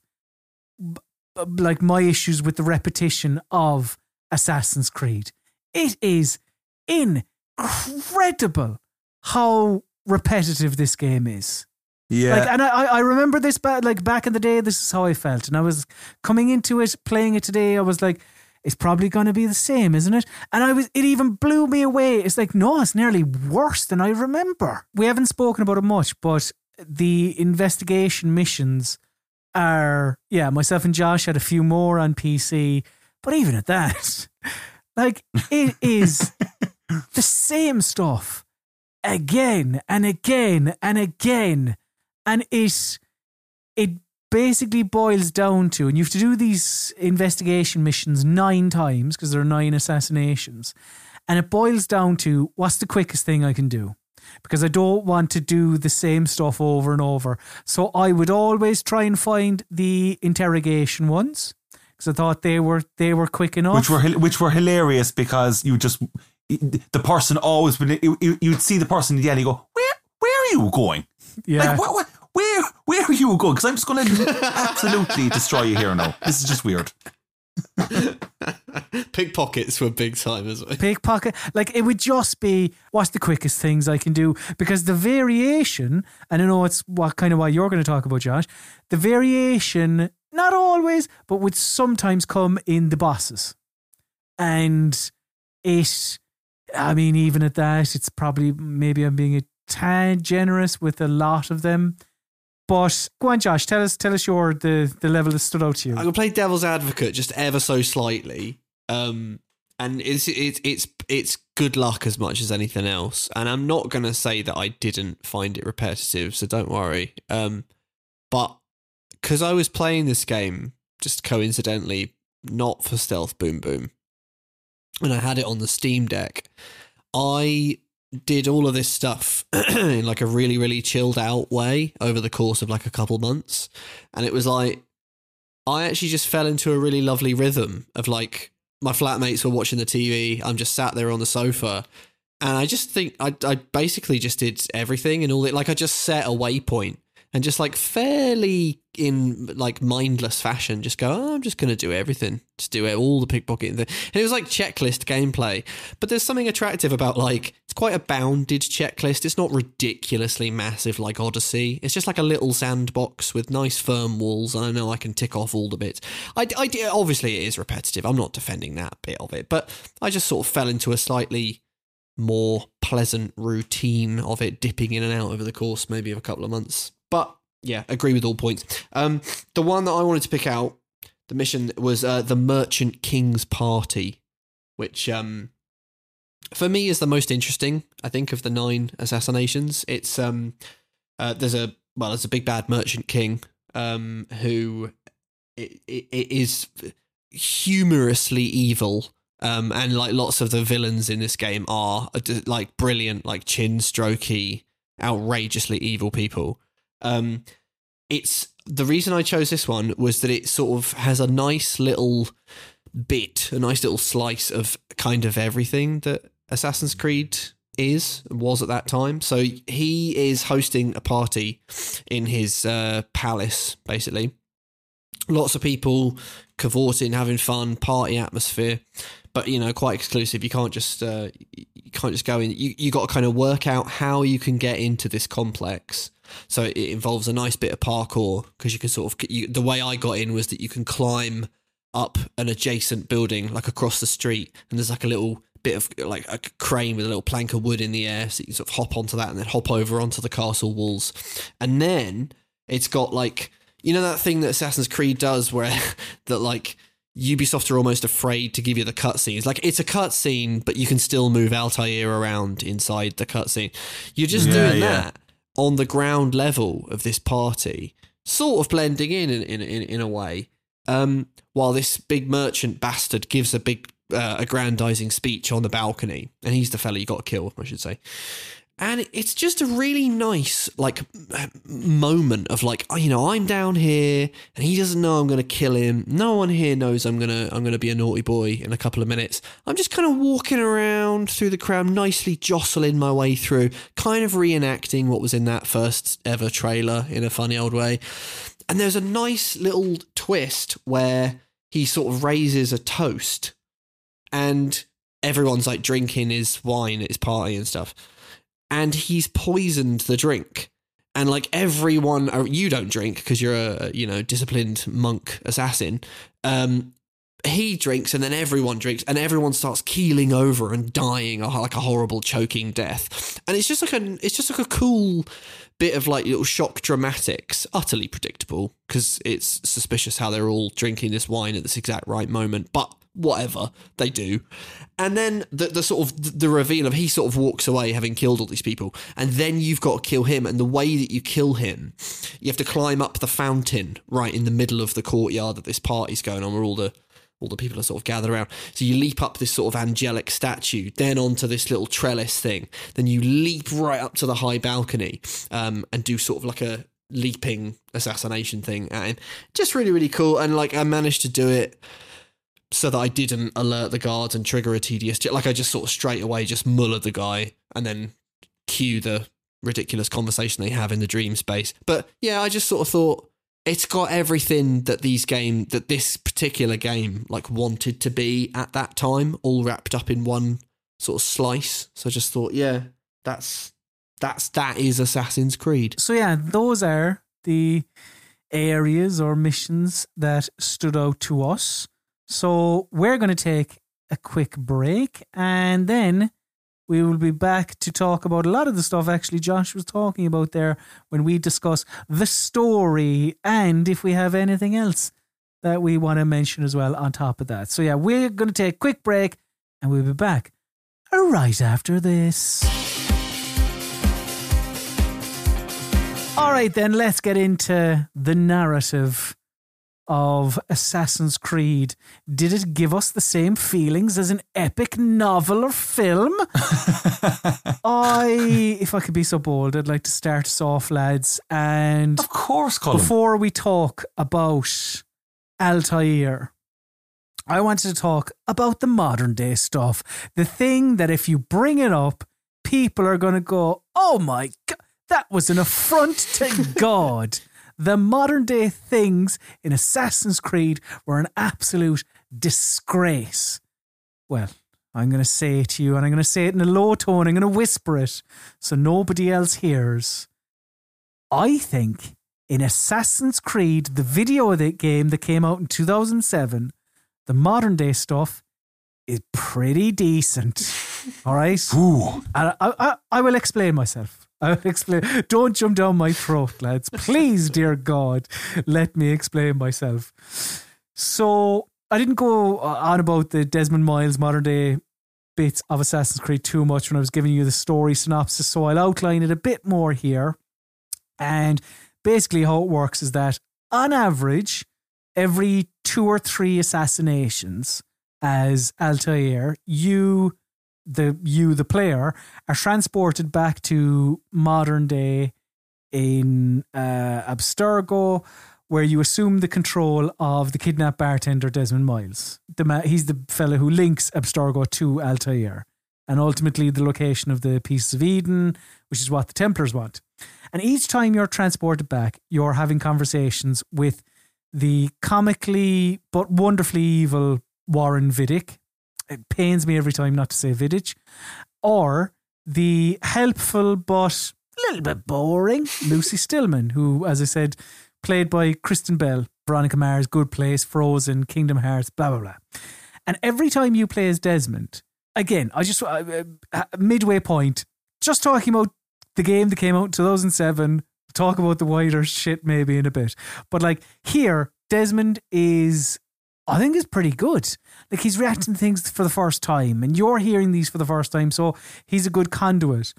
[SPEAKER 1] b- b- like my issues with the repetition of Assassin's Creed. It is incredible how repetitive this game is.
[SPEAKER 2] Yeah.
[SPEAKER 1] Like, and I, I remember this back, like back in the day. This is how I felt, and I was coming into it, playing it today. I was like, it's probably going to be the same, isn't it? And I was, it even blew me away. It's like, no, it's nearly worse than I remember. We haven't spoken about it much, but the investigation missions are, yeah, myself and Josh had a few more on PC, but even at that, like, it is the same stuff again and again and again. And it it basically boils down to, and you have to do these investigation missions nine times because there are nine assassinations. And it boils down to what's the quickest thing I can do? Because I don't want to do the same stuff over and over. So I would always try and find the interrogation ones because I thought they were they were quick enough.
[SPEAKER 2] which were which were hilarious because you just the person always when you, you- you'd see the person yelling, you go, where where are you going?
[SPEAKER 1] Yeah.
[SPEAKER 2] Like what, what where where are you going? Because I'm just going to absolutely destroy you here now. This is just weird.
[SPEAKER 3] Pickpockets were big time as well.
[SPEAKER 1] pickpocket. Like it would just be what's the quickest things I can do because the variation, and I know it's what kind of why you're going to talk about, Josh. The variation, not always, but would sometimes come in the bosses, and it. I mean, even at that, it's probably maybe I'm being a tad generous with a lot of them. But go on, Josh. Tell us, tell us your the the level that stood out to you.
[SPEAKER 3] I'm gonna play devil's advocate just ever so slightly. Um, and it's it's it's it's good luck as much as anything else. And I'm not gonna say that I didn't find it repetitive, so don't worry. Um, but because I was playing this game just coincidentally, not for stealth boom boom, and I had it on the Steam Deck, I did all of this stuff in like a really really chilled out way over the course of like a couple months, and it was like I actually just fell into a really lovely rhythm of like my flatmates were watching the TV, I'm just sat there on the sofa. And I just think I, I basically just did everything and all it like I just set a waypoint and just like fairly in like mindless fashion, just go, oh, I'm just going to do everything, just do it, all the pickpocketing. And it was like checklist gameplay. But there's something attractive about like, it's quite a bounded checklist. It's not ridiculously massive like Odyssey. It's just like a little sandbox with nice firm walls. And I know I can tick off all the bits. I, I, obviously, it is repetitive. I'm not defending that bit of it. But I just sort of fell into a slightly more pleasant routine of it dipping in and out over the course maybe of a couple of months. But yeah, agree with all points. Um, the one that I wanted to pick out, the mission was uh, the Merchant King's Party, which um, for me is the most interesting. I think of the nine assassinations. It's um, uh, there's a well, there's a big bad merchant king um, who it, it, it is humorously evil. Um, and like lots of the villains in this game are uh, like brilliant, like chin strokey, outrageously evil people. Um, it's the reason I chose this one was that it sort of has a nice little bit, a nice little slice of kind of everything that Assassin's Creed is was at that time. So he is hosting a party in his uh, palace, basically. Lots of people cavorting, having fun, party atmosphere, but you know, quite exclusive. You can't just uh, you can't just go in. You you got to kind of work out how you can get into this complex so it involves a nice bit of parkour because you can sort of you, the way I got in was that you can climb up an adjacent building like across the street, and there's like a little bit of like a crane with a little plank of wood in the air, so you can sort of hop onto that and then hop over onto the castle walls, and then it's got like you know that thing that Assassin's Creed does where that like Ubisoft are almost afraid to give you the cutscenes. Like it's a cutscene, but you can still move Altair around inside the cutscene. You're just yeah, doing yeah. that on the ground level of this party, sort of blending in in in, in a way. Um, while this big merchant bastard gives a big uh, aggrandizing speech on the balcony, and he's the fella you got to kill, I should say and it's just a really nice like moment of like oh, you know i'm down here and he doesn't know i'm going to kill him. No one here knows i'm going to i'm going to be a naughty boy in a couple of minutes. I'm just kind of walking around through the crowd nicely jostling my way through kind of reenacting what was in that first ever trailer in a funny old way. And there's a nice little twist where he sort of raises a toast and everyone's like drinking his wine at his party and stuff and he's poisoned the drink. And like everyone, uh, you don't drink because you're a you know disciplined monk assassin. Um, he drinks, and then everyone drinks, and everyone starts keeling over and dying like a horrible choking death. And it's just like a it's just like a cool bit of like little shock dramatics, utterly predictable because it's suspicious how they're all drinking this wine at this exact right moment. But whatever they do. And then the, the sort of the reveal of he sort of walks away having killed all these people. And then you've got to kill him. And the way that you kill him you have to climb up the fountain right in the middle of the courtyard that this party's going on where all the all the people are sort of gathered around. So you leap up this sort of angelic statue then onto this little trellis thing. Then you leap right up to the high balcony um, and do sort of like a leaping assassination thing at him. Just really really cool. And like i managed to do it so that I didn't alert the guards and trigger a tedious. Like I just sort of straight away just muller the guy and then cue the ridiculous conversation they have in the dream space. But yeah, I just sort of thought it's got everything that these game that this particular game like wanted to be at that time, all wrapped up in one sort of slice. So I just thought, yeah, that's that's that is Assassin's Creed.
[SPEAKER 1] So yeah, those are the areas or missions that stood out to us. So we're going to take a quick break and then we will be back to talk about a lot of the stuff actually Josh was talking about there when we discuss the story and if we have anything else that we want to mention as well on top of that. So yeah, we're going to take a quick break and we'll be back right after this. All right, then let's get into the narrative of Assassin's Creed, did it give us the same feelings as an epic novel or film? I, if I could be so bold, I'd like to start us off, lads. And
[SPEAKER 2] of course, Colm.
[SPEAKER 1] Before we talk about Altair, I wanted to talk about the modern day stuff. The thing that if you bring it up, people are going to go, oh my God, that was an affront to God. The modern day things in Assassin's Creed were an absolute disgrace. Well, I'm going to say it to you, and I'm going to say it in a low tone. I'm going to whisper it so nobody else hears. I think in Assassin's Creed, the video of that game that came out in 2007, the modern day stuff is pretty decent. All right?
[SPEAKER 2] Ooh.
[SPEAKER 1] And I, I, I will explain myself. I will explain. Don't jump down my throat, lads. Please, dear God, let me explain myself. So I didn't go uh, on about the Desmond Miles modern day bits of Assassin's Creed too much when I was giving you the story synopsis. So I'll outline it a bit more here. And basically, how it works is that on average, every two or three assassinations as Altair, you the you the player are transported back to modern day in uh, Abstergo, where you assume the control of the kidnapped bartender Desmond Miles. The ma- he's the fellow who links Abstergo to Altair, and ultimately the location of the pieces of Eden, which is what the Templars want. And each time you're transported back, you're having conversations with the comically but wonderfully evil Warren Vidic. It pains me every time not to say Vidic. Or the helpful but a little bit boring Lucy Stillman, who, as I said, played by Kristen Bell, Veronica Mars, Good Place, Frozen, Kingdom Hearts, blah, blah, blah. And every time you play as Desmond, again, I just, uh, uh, midway point, just talking about the game that came out in 2007, talk about the wider shit maybe in a bit. But like here, Desmond is, I think, is pretty good. Like he's reacting to things for the first time, and you're hearing these for the first time, so he's a good conduit.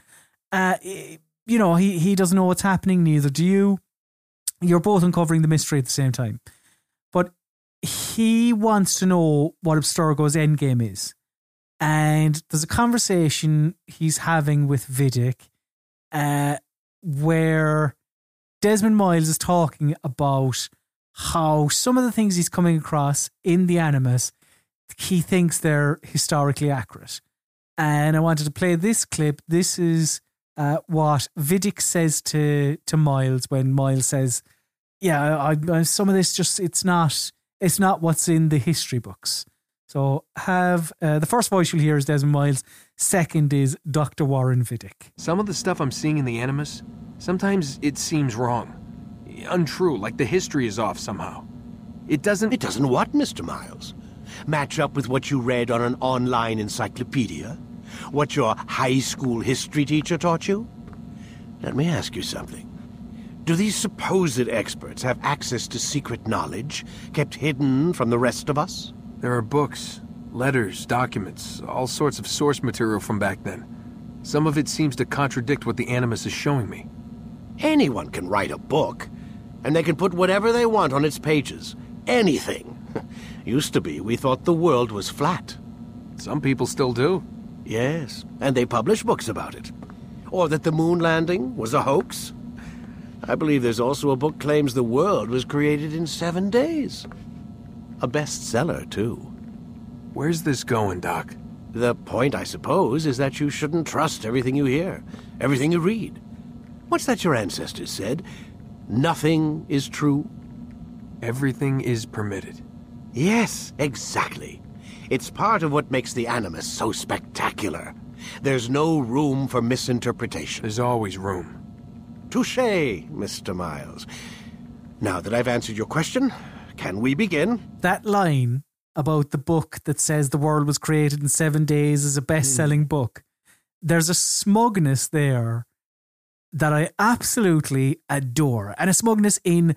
[SPEAKER 1] Uh, you know, he he doesn't know what's happening. Neither do you. You're both uncovering the mystery at the same time, but he wants to know what Abstergo's endgame is. And there's a conversation he's having with Vidic uh, where Desmond Miles is talking about how some of the things he's coming across in the Animus, he thinks they're historically accurate. And I wanted to play this clip. This is uh, what Vidic says to to Miles when Miles says, "Yeah, I, I, some of this just it's not it's not what's in the history books." So have uh, the first voice you'll hear is Desmond Miles. Second is Dr. Warren Vidic.
[SPEAKER 13] Some of the stuff I'm seeing in the Animus, sometimes it seems wrong, untrue, like the history is off somehow. It doesn't.
[SPEAKER 14] It doesn't what, Mr. Miles? Match up with what you read on an online encyclopedia? What your high school history teacher taught you? Let me ask you something. Do these supposed experts have access to secret knowledge kept hidden from the rest of us?
[SPEAKER 13] There are books, letters, documents, all sorts of source material from back then. Some of it seems to contradict what the Animus is showing me.
[SPEAKER 14] Anyone can write a book, and they can put whatever they want on its pages. Anything. Used to be, we thought the world was flat.
[SPEAKER 13] Some people still do.
[SPEAKER 14] Yes, and they publish books about it. Or that the moon landing was a hoax. I believe there's also a book claims the world was created in seven days. A bestseller, too.
[SPEAKER 13] Where's this going, Doc?
[SPEAKER 14] The point, I suppose, is that you shouldn't trust everything you hear, everything you read. What's that your ancestors said? Nothing is true?
[SPEAKER 13] Everything is permitted.
[SPEAKER 14] Yes, exactly. It's part of what makes the Animus so spectacular. There's no room for misinterpretation.
[SPEAKER 13] There's always room.
[SPEAKER 14] Touche, Mr. Miles. Now that I've answered your question, can we begin?
[SPEAKER 1] That line about the book that says the world was created in seven days is a best selling mm. book. There's a smugness there that I absolutely adore, and a smugness in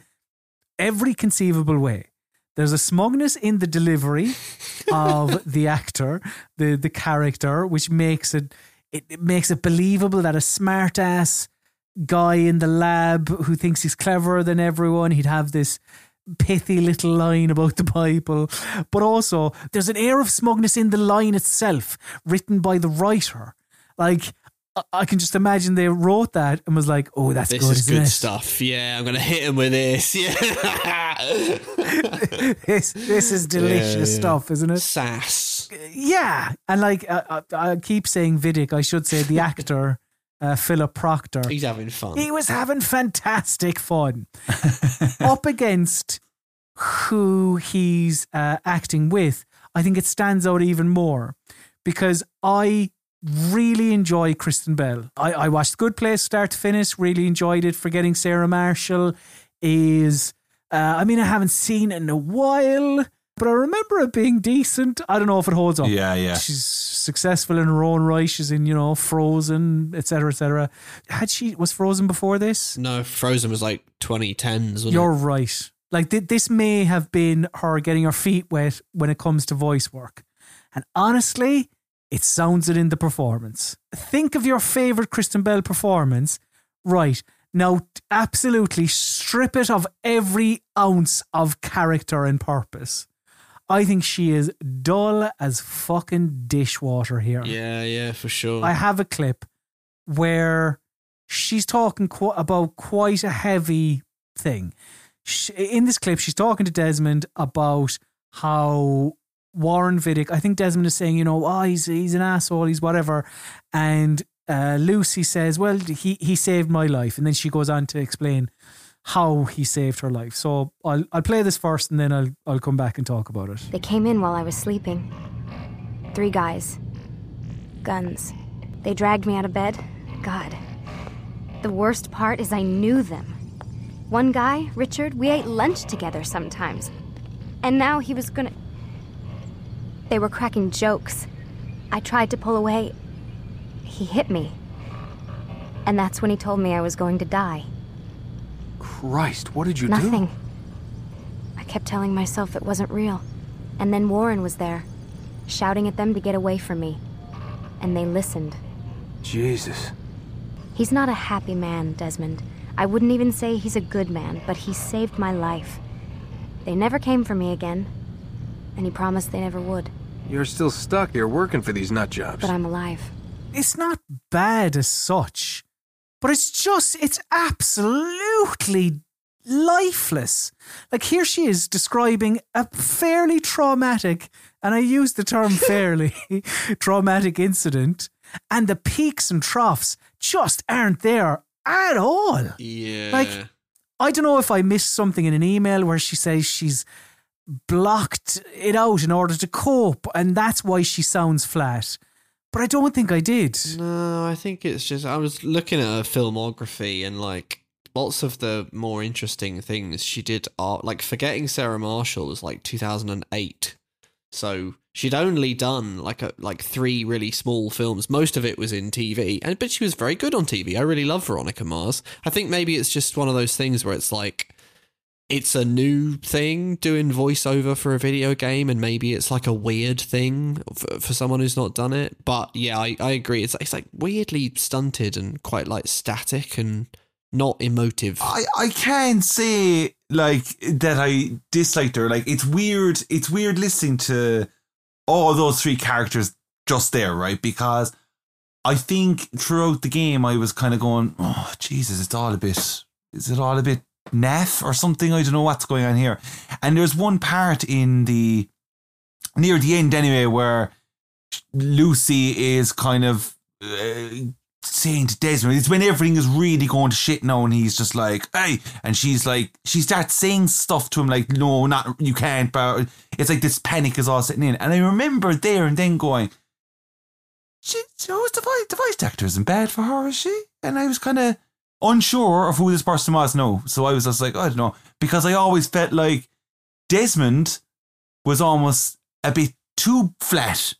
[SPEAKER 1] every conceivable way. There's a smugness in the delivery of the actor, the the character, which makes it it, it makes it believable that a smart ass guy in the lab who thinks he's cleverer than everyone, he'd have this pithy little line about the Bible, but also there's an air of smugness in the line itself, written by the writer. Like I- can just imagine they wrote that and was like, "Oh, that's
[SPEAKER 3] This
[SPEAKER 1] good,
[SPEAKER 3] is good
[SPEAKER 1] it?
[SPEAKER 3] stuff. Yeah, I'm gonna hit him with this. Yeah.
[SPEAKER 1] this this is delicious
[SPEAKER 3] Yeah, yeah.
[SPEAKER 1] stuff, isn't it?
[SPEAKER 3] Sass.
[SPEAKER 1] Yeah, and like I, I, I keep saying Vidic, I should say the actor uh, Philip Proctor.
[SPEAKER 3] He's having fun.
[SPEAKER 1] He was having fantastic fun up against who he's uh, acting with. I think it stands out even more because I really enjoy Kristen Bell. I, I watched Good Place start to finish, really enjoyed it. Forgetting Sarah Marshall is, uh, I mean, I haven't seen it in a while, but I remember it being decent. I don't know if it holds up.
[SPEAKER 2] Yeah, yeah.
[SPEAKER 1] She's successful in her own right. She's in, you know, Frozen, etc., etc. Had she was Frozen before this?
[SPEAKER 3] No, Frozen was like 2010s. Wasn't
[SPEAKER 1] You're
[SPEAKER 3] it?
[SPEAKER 1] right. Like th- this may have been her getting her feet wet when it comes to voice work, and honestly, it sounds it in the performance. Think of your favorite Kristen Bell performance, right? Now, absolutely strip it of every ounce of character and purpose. I think she is dull as fucking dishwater here.
[SPEAKER 3] Yeah, yeah, for sure.
[SPEAKER 1] I have a clip where she's talking qu- about quite a heavy thing. Sh in this clip, she's talking to Desmond about how Warren Vidic, I think Desmond is saying, you know, oh, he's, he's an asshole, he's whatever. And uh, Lucy says, well, he, he saved my life. And then she goes on to explain how he saved her life. So I'll, I'll play this first and then I'll, I'll come back and talk about it.
[SPEAKER 15] They came in while I was sleeping. Three guys. Guns. They dragged me out of bed. God. The worst part is I knew them. One guy, Richard, we ate lunch together sometimes. And now he was gonna. They were cracking jokes. I tried to pull away. He hit me. And that's when he told me I was going to die.
[SPEAKER 13] Christ, what did you
[SPEAKER 15] Nothing.
[SPEAKER 13] do?
[SPEAKER 15] I kept telling myself it wasn't real. And then Warren was there, shouting at them to get away from me. And they listened.
[SPEAKER 13] Jesus.
[SPEAKER 15] He's not a happy man, Desmond. I wouldn't even say he's a good man, but he saved my life. They never came for me again, and he promised they never would.
[SPEAKER 13] You're still stuck here working for these nut jobs.
[SPEAKER 15] But I'm alive.
[SPEAKER 1] it's not bad as such, but it's just, it's absolutely lifeless. Like here she is describing a fairly traumatic, and I use the term fairly, traumatic incident, and the peaks and troughs just aren't there at all.
[SPEAKER 3] Yeah.
[SPEAKER 1] Like, I don't know if I missed something in an email where she says she's blocked it out in order to cope, and that's why she sounds flat. But I don't think I did.
[SPEAKER 3] No, I think it's just I was looking at her filmography and like lots of the more interesting things she did are like forgetting Sarah Marshall was like 2008. So she'd only done like a like three really small films. Most of it was in TV, and but she was very good on TV. I really love Veronica Mars. I think maybe it's just one of those things where it's like it's a new thing doing voiceover for a video game, and maybe it's like a weird thing for, for someone who's not done it. But yeah, I, I agree. It's it's like weirdly stunted and quite like static and not emotive.
[SPEAKER 2] I, I can't say like that I disliked her. Like it's weird. It's weird listening to all those three characters just there, right? Because I think throughout the game I was kind of going, oh Jesus, it's all a bit. Is it all a bit naff or something? I don't know what's going on here. And there's one part in the near the end anyway where Lucy is kind of. Uh, saying to Desmond, it's when everything is really going to shit now, and he's just like, "Hey," and she's like, she starts saying stuff to him like, "No, not you can't." But it's like this panic is all setting in, and I remember there and then going, "She, who's the voice? The voice actor isn't bad for her, is she?" And I was kind of unsure of who this person was. No, so I was just like, I don't know, because I always felt like Desmond was almost a bit too flat,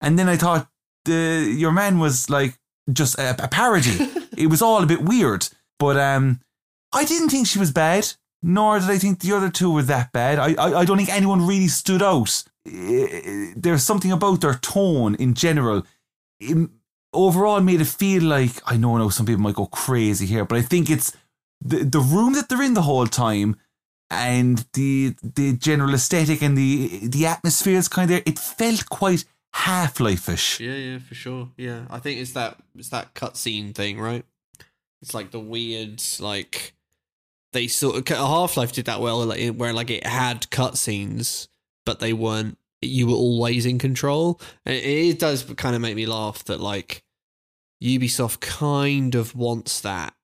[SPEAKER 2] and then I thought the your man was like just a, a parody. it was all a bit weird. But um, I didn't think she was bad, nor did I think the other two were that bad. I, I, I don't think anyone really stood out. Eh, There's something about their tone in general. It overall made it feel like, I know, I know some people might go crazy here, but I think it's the, the room that they're in the whole time, and the the general aesthetic and the the atmosphere is kind of there, it felt quite Half Life ish.
[SPEAKER 3] Yeah, yeah, for sure. Yeah, I think it's that it's that cutscene thing, right? It's like the weird, like they sort of Half Life did that well, like, where like it had cutscenes, but they weren't. You were always in control. It, it does kind of make me laugh that like Ubisoft kind of wants that.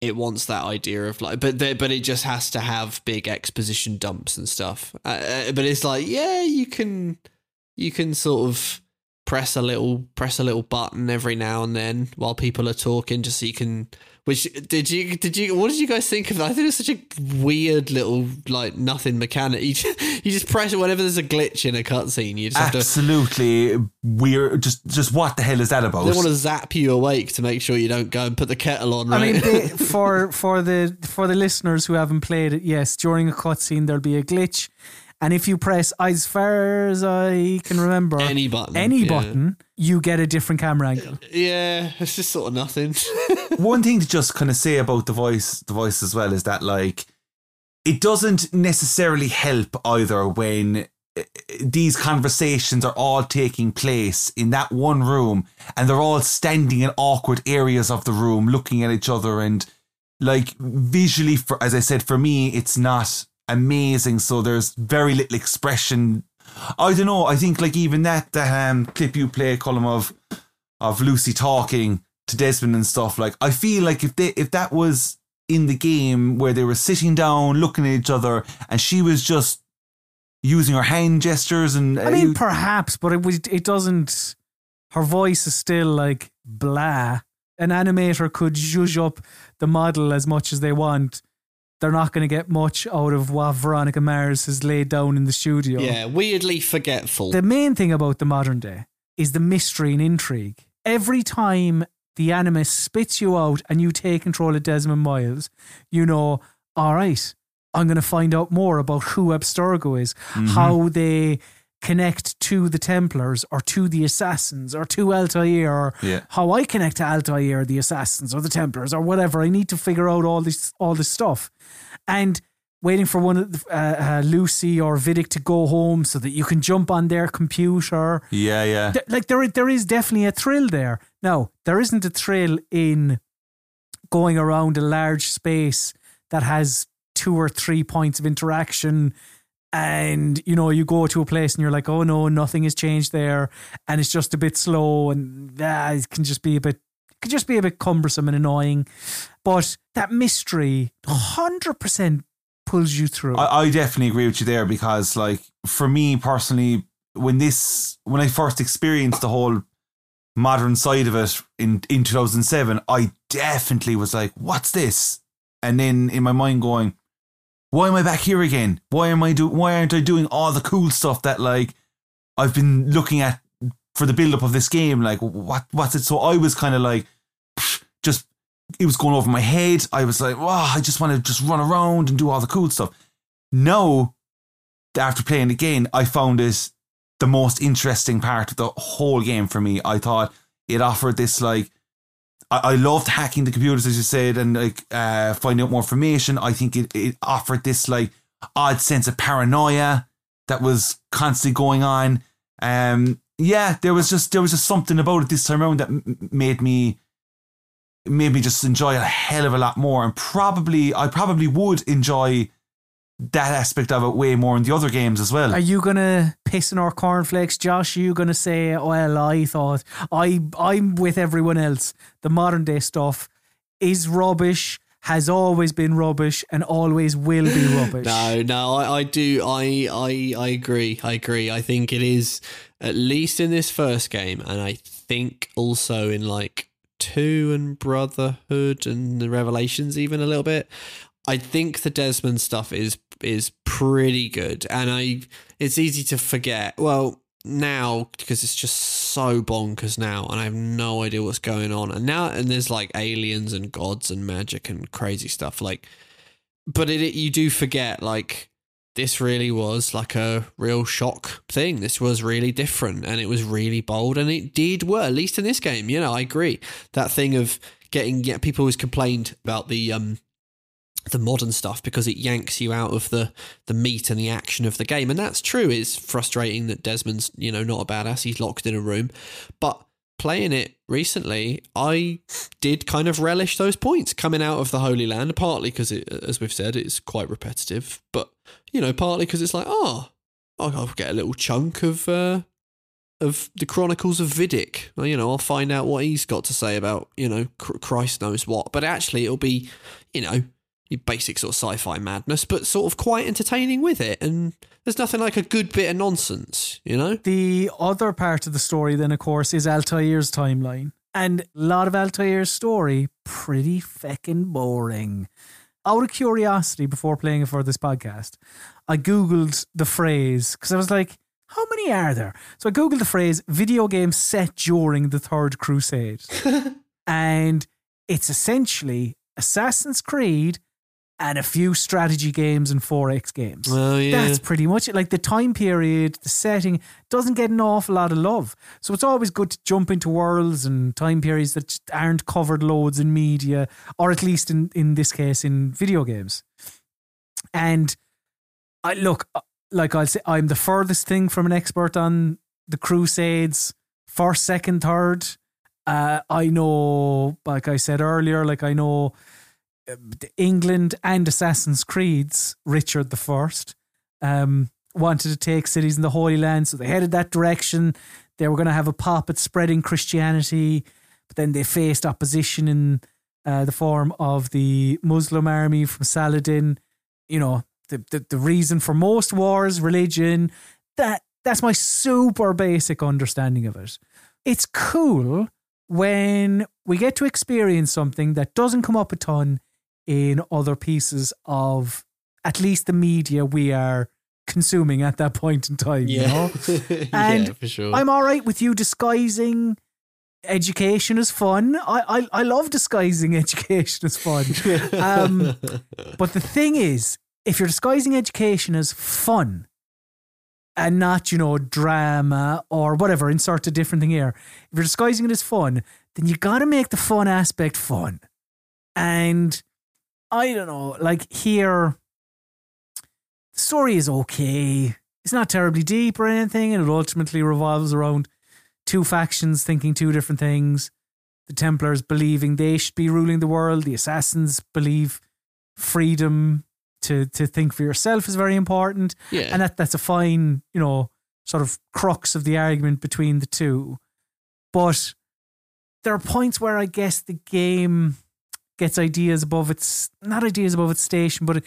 [SPEAKER 3] It wants that idea of like, but the, but it just has to have big exposition dumps and stuff. Uh, uh, but it's like, yeah, you can you can sort of press a little press a little button every now and then while people are talking just so you can which did you did you what did you guys think of that? I think it's such a weird little like nothing mechanic. You just, you just press it whenever there's a glitch in a cutscene. You just have to
[SPEAKER 2] Absolutely weird. Just just what the hell is that about?
[SPEAKER 3] they want to zap you awake to make sure you don't go and put the kettle on. Right?
[SPEAKER 1] I mean, they, for for the for the listeners who haven't played it, yes, during a cutscene there'll be a glitch, and if you press, as far as I can remember,
[SPEAKER 3] Any button,
[SPEAKER 1] any
[SPEAKER 3] yeah.
[SPEAKER 1] button, you get a different camera angle.
[SPEAKER 3] yeah, it's just sort of nothing.
[SPEAKER 2] One thing to just kind of say about the voice, the voice as well, is that like it doesn't necessarily help either when uh, these conversations are all taking place in that one room and they're all standing in awkward areas of the room looking at each other and like visually for as I said for me it's not amazing so there's very little expression I don't know I think like even that the um, clip you play Colm of of Lucy talking to Desmond and stuff like I feel like if they if that was in the game where they were sitting down looking at each other and she was just using her hand gestures and
[SPEAKER 1] I mean, perhaps, but it was it doesn't. Her voice is still like blah. An animator could zhuzh up the model as much as they want. They're not going to get much out of what Veronica Mars has laid down in the studio.
[SPEAKER 3] yeah, weirdly forgetful.
[SPEAKER 1] The main thing about the modern day is the mystery and intrigue. Every time the animus spits you out and you take control of Desmond Miles, you know, all right, I'm going to find out more about who Abstergo is,
[SPEAKER 2] Mhm.
[SPEAKER 1] how they connect to the Templars or to the Assassins or to Altair or
[SPEAKER 2] Yeah.
[SPEAKER 1] how I connect to Altair, the Assassins or the Templars or whatever. I need to figure out all this all this stuff, and waiting for one of the, uh, uh, Lucy or Vidic to go home so that you can jump on their computer.
[SPEAKER 2] yeah yeah
[SPEAKER 1] Th- like there, there is definitely a thrill there. Now there isn't a thrill in going around a large space that has two or three points of interaction and you know you go to a place and you're like oh no nothing has changed there and it's just a bit slow and ah, it can just be a bit it can just be a bit cumbersome and annoying. But that mystery 100% pulls you through.
[SPEAKER 2] I, I definitely agree with you there because like for me personally when this when I first experienced the whole modern side of it in in 2007 I definitely was like what's this? And then in my mind going why am I back here again? Why am I do why aren't I doing all the cool stuff that like I've been looking at for the build up of this game? Like what what's it? So I was kind of like just it was going over my head. I was like wow I just want to just run around and do all the cool stuff. No, after playing the game I found it the most interesting part of the whole game for me. I thought it offered this like I, I loved hacking the computers as you said and like uh finding out more information. I think it, it offered this like odd sense of paranoia that was constantly going on. Um yeah there was just there was just something about it this time around that m- made me made me just enjoy a hell of a lot more. And probably I probably would enjoy that aspect of it way more in the other games as well
[SPEAKER 1] Are you gonna piss in our cornflakes, Josh? Are you gonna say, oh, "Well, I thought I I'm with everyone else. The modern day stuff is rubbish, has always been rubbish, and always will be rubbish."
[SPEAKER 3] No, no, I, I do. I, I, I agree. I agree. I think it is at least in this first game, and I think also in like two and Brotherhood and the Revelations, even a little bit. I think the Desmond stuff is is pretty good, and I it's easy to forget. Well, now because it's just so bonkers now, and I have no idea what's going on. And now and there's like aliens and gods and magic and crazy stuff. Like, but it, it you do forget like this really was like a real shock thing. This was really different and it was really bold and it did work, at least in this game. You know, I agree. That thing of getting, yeah, people always complained about the, um, the modern stuff because it yanks you out of the the meat and the action of the game and that's true it's frustrating that Desmond's you know not a badass he's locked in a room but playing it recently I did kind of relish those points coming out of the Holy Land partly because as we've said it's quite repetitive but you know partly because it's like oh I'll get a little chunk of uh, of the Chronicles of Vidic. Well, you know, I'll find out what he's got to say about, you know, Christ knows what. But actually, it'll be, you know, basic sort of sci-fi madness, but sort of quite entertaining with it. And there's nothing like a good bit of nonsense, you know.
[SPEAKER 1] The other part of the story, then, of course, is Altair's timeline, and a lot of Altair's story pretty feckin' boring. Out of curiosity, before playing it for this podcast, I googled the phrase because I was like, how many are there? So I googled the phrase video game set during the Third Crusade. and it's essentially Assassin's Creed and a few strategy games and 4X games.
[SPEAKER 3] Well, yeah.
[SPEAKER 1] That's pretty much it. Like the time period, the setting doesn't get an awful lot of love. So it's always good to jump into worlds and time periods that aren't covered loads in media, or at least in, in this case, in video games. And I look, like I'll say, I'm the furthest thing from an expert on the Crusades, first, second, third. Uh, I know, like I said earlier, like I know uh, England and Assassin's Creed's Richard the First um, wanted to take cities in the Holy Land, so they headed that direction. They were going to have a pop at spreading Christianity, but then they faced opposition in uh, the form of the Muslim army from Saladin. You know, the, the, the reason for most wars, religion. That that's my super basic understanding of it. It's cool when we get to experience something that doesn't come up a ton in other pieces of at least the media we are consuming at that point in time.
[SPEAKER 3] Yeah.
[SPEAKER 1] You know? And
[SPEAKER 3] yeah, for sure.
[SPEAKER 1] I'm all right with you disguising education as fun. I, I, I love disguising education as fun. um, but the thing is, if you're disguising education as fun and not, you know, drama or whatever, insert a different thing here. If you're disguising it as fun, then you got to make the fun aspect fun. And I don't know, like here, the story is okay. It's not terribly deep or anything, and it ultimately revolves around two factions thinking two different things. The Templars believing they should be ruling the world, the Assassins believe freedom to to think for yourself is very important.
[SPEAKER 3] Yeah.
[SPEAKER 1] And that that's a fine, you know, sort of crux of the argument between the two. But there are points where I guess the game gets ideas above its not ideas above its station, but it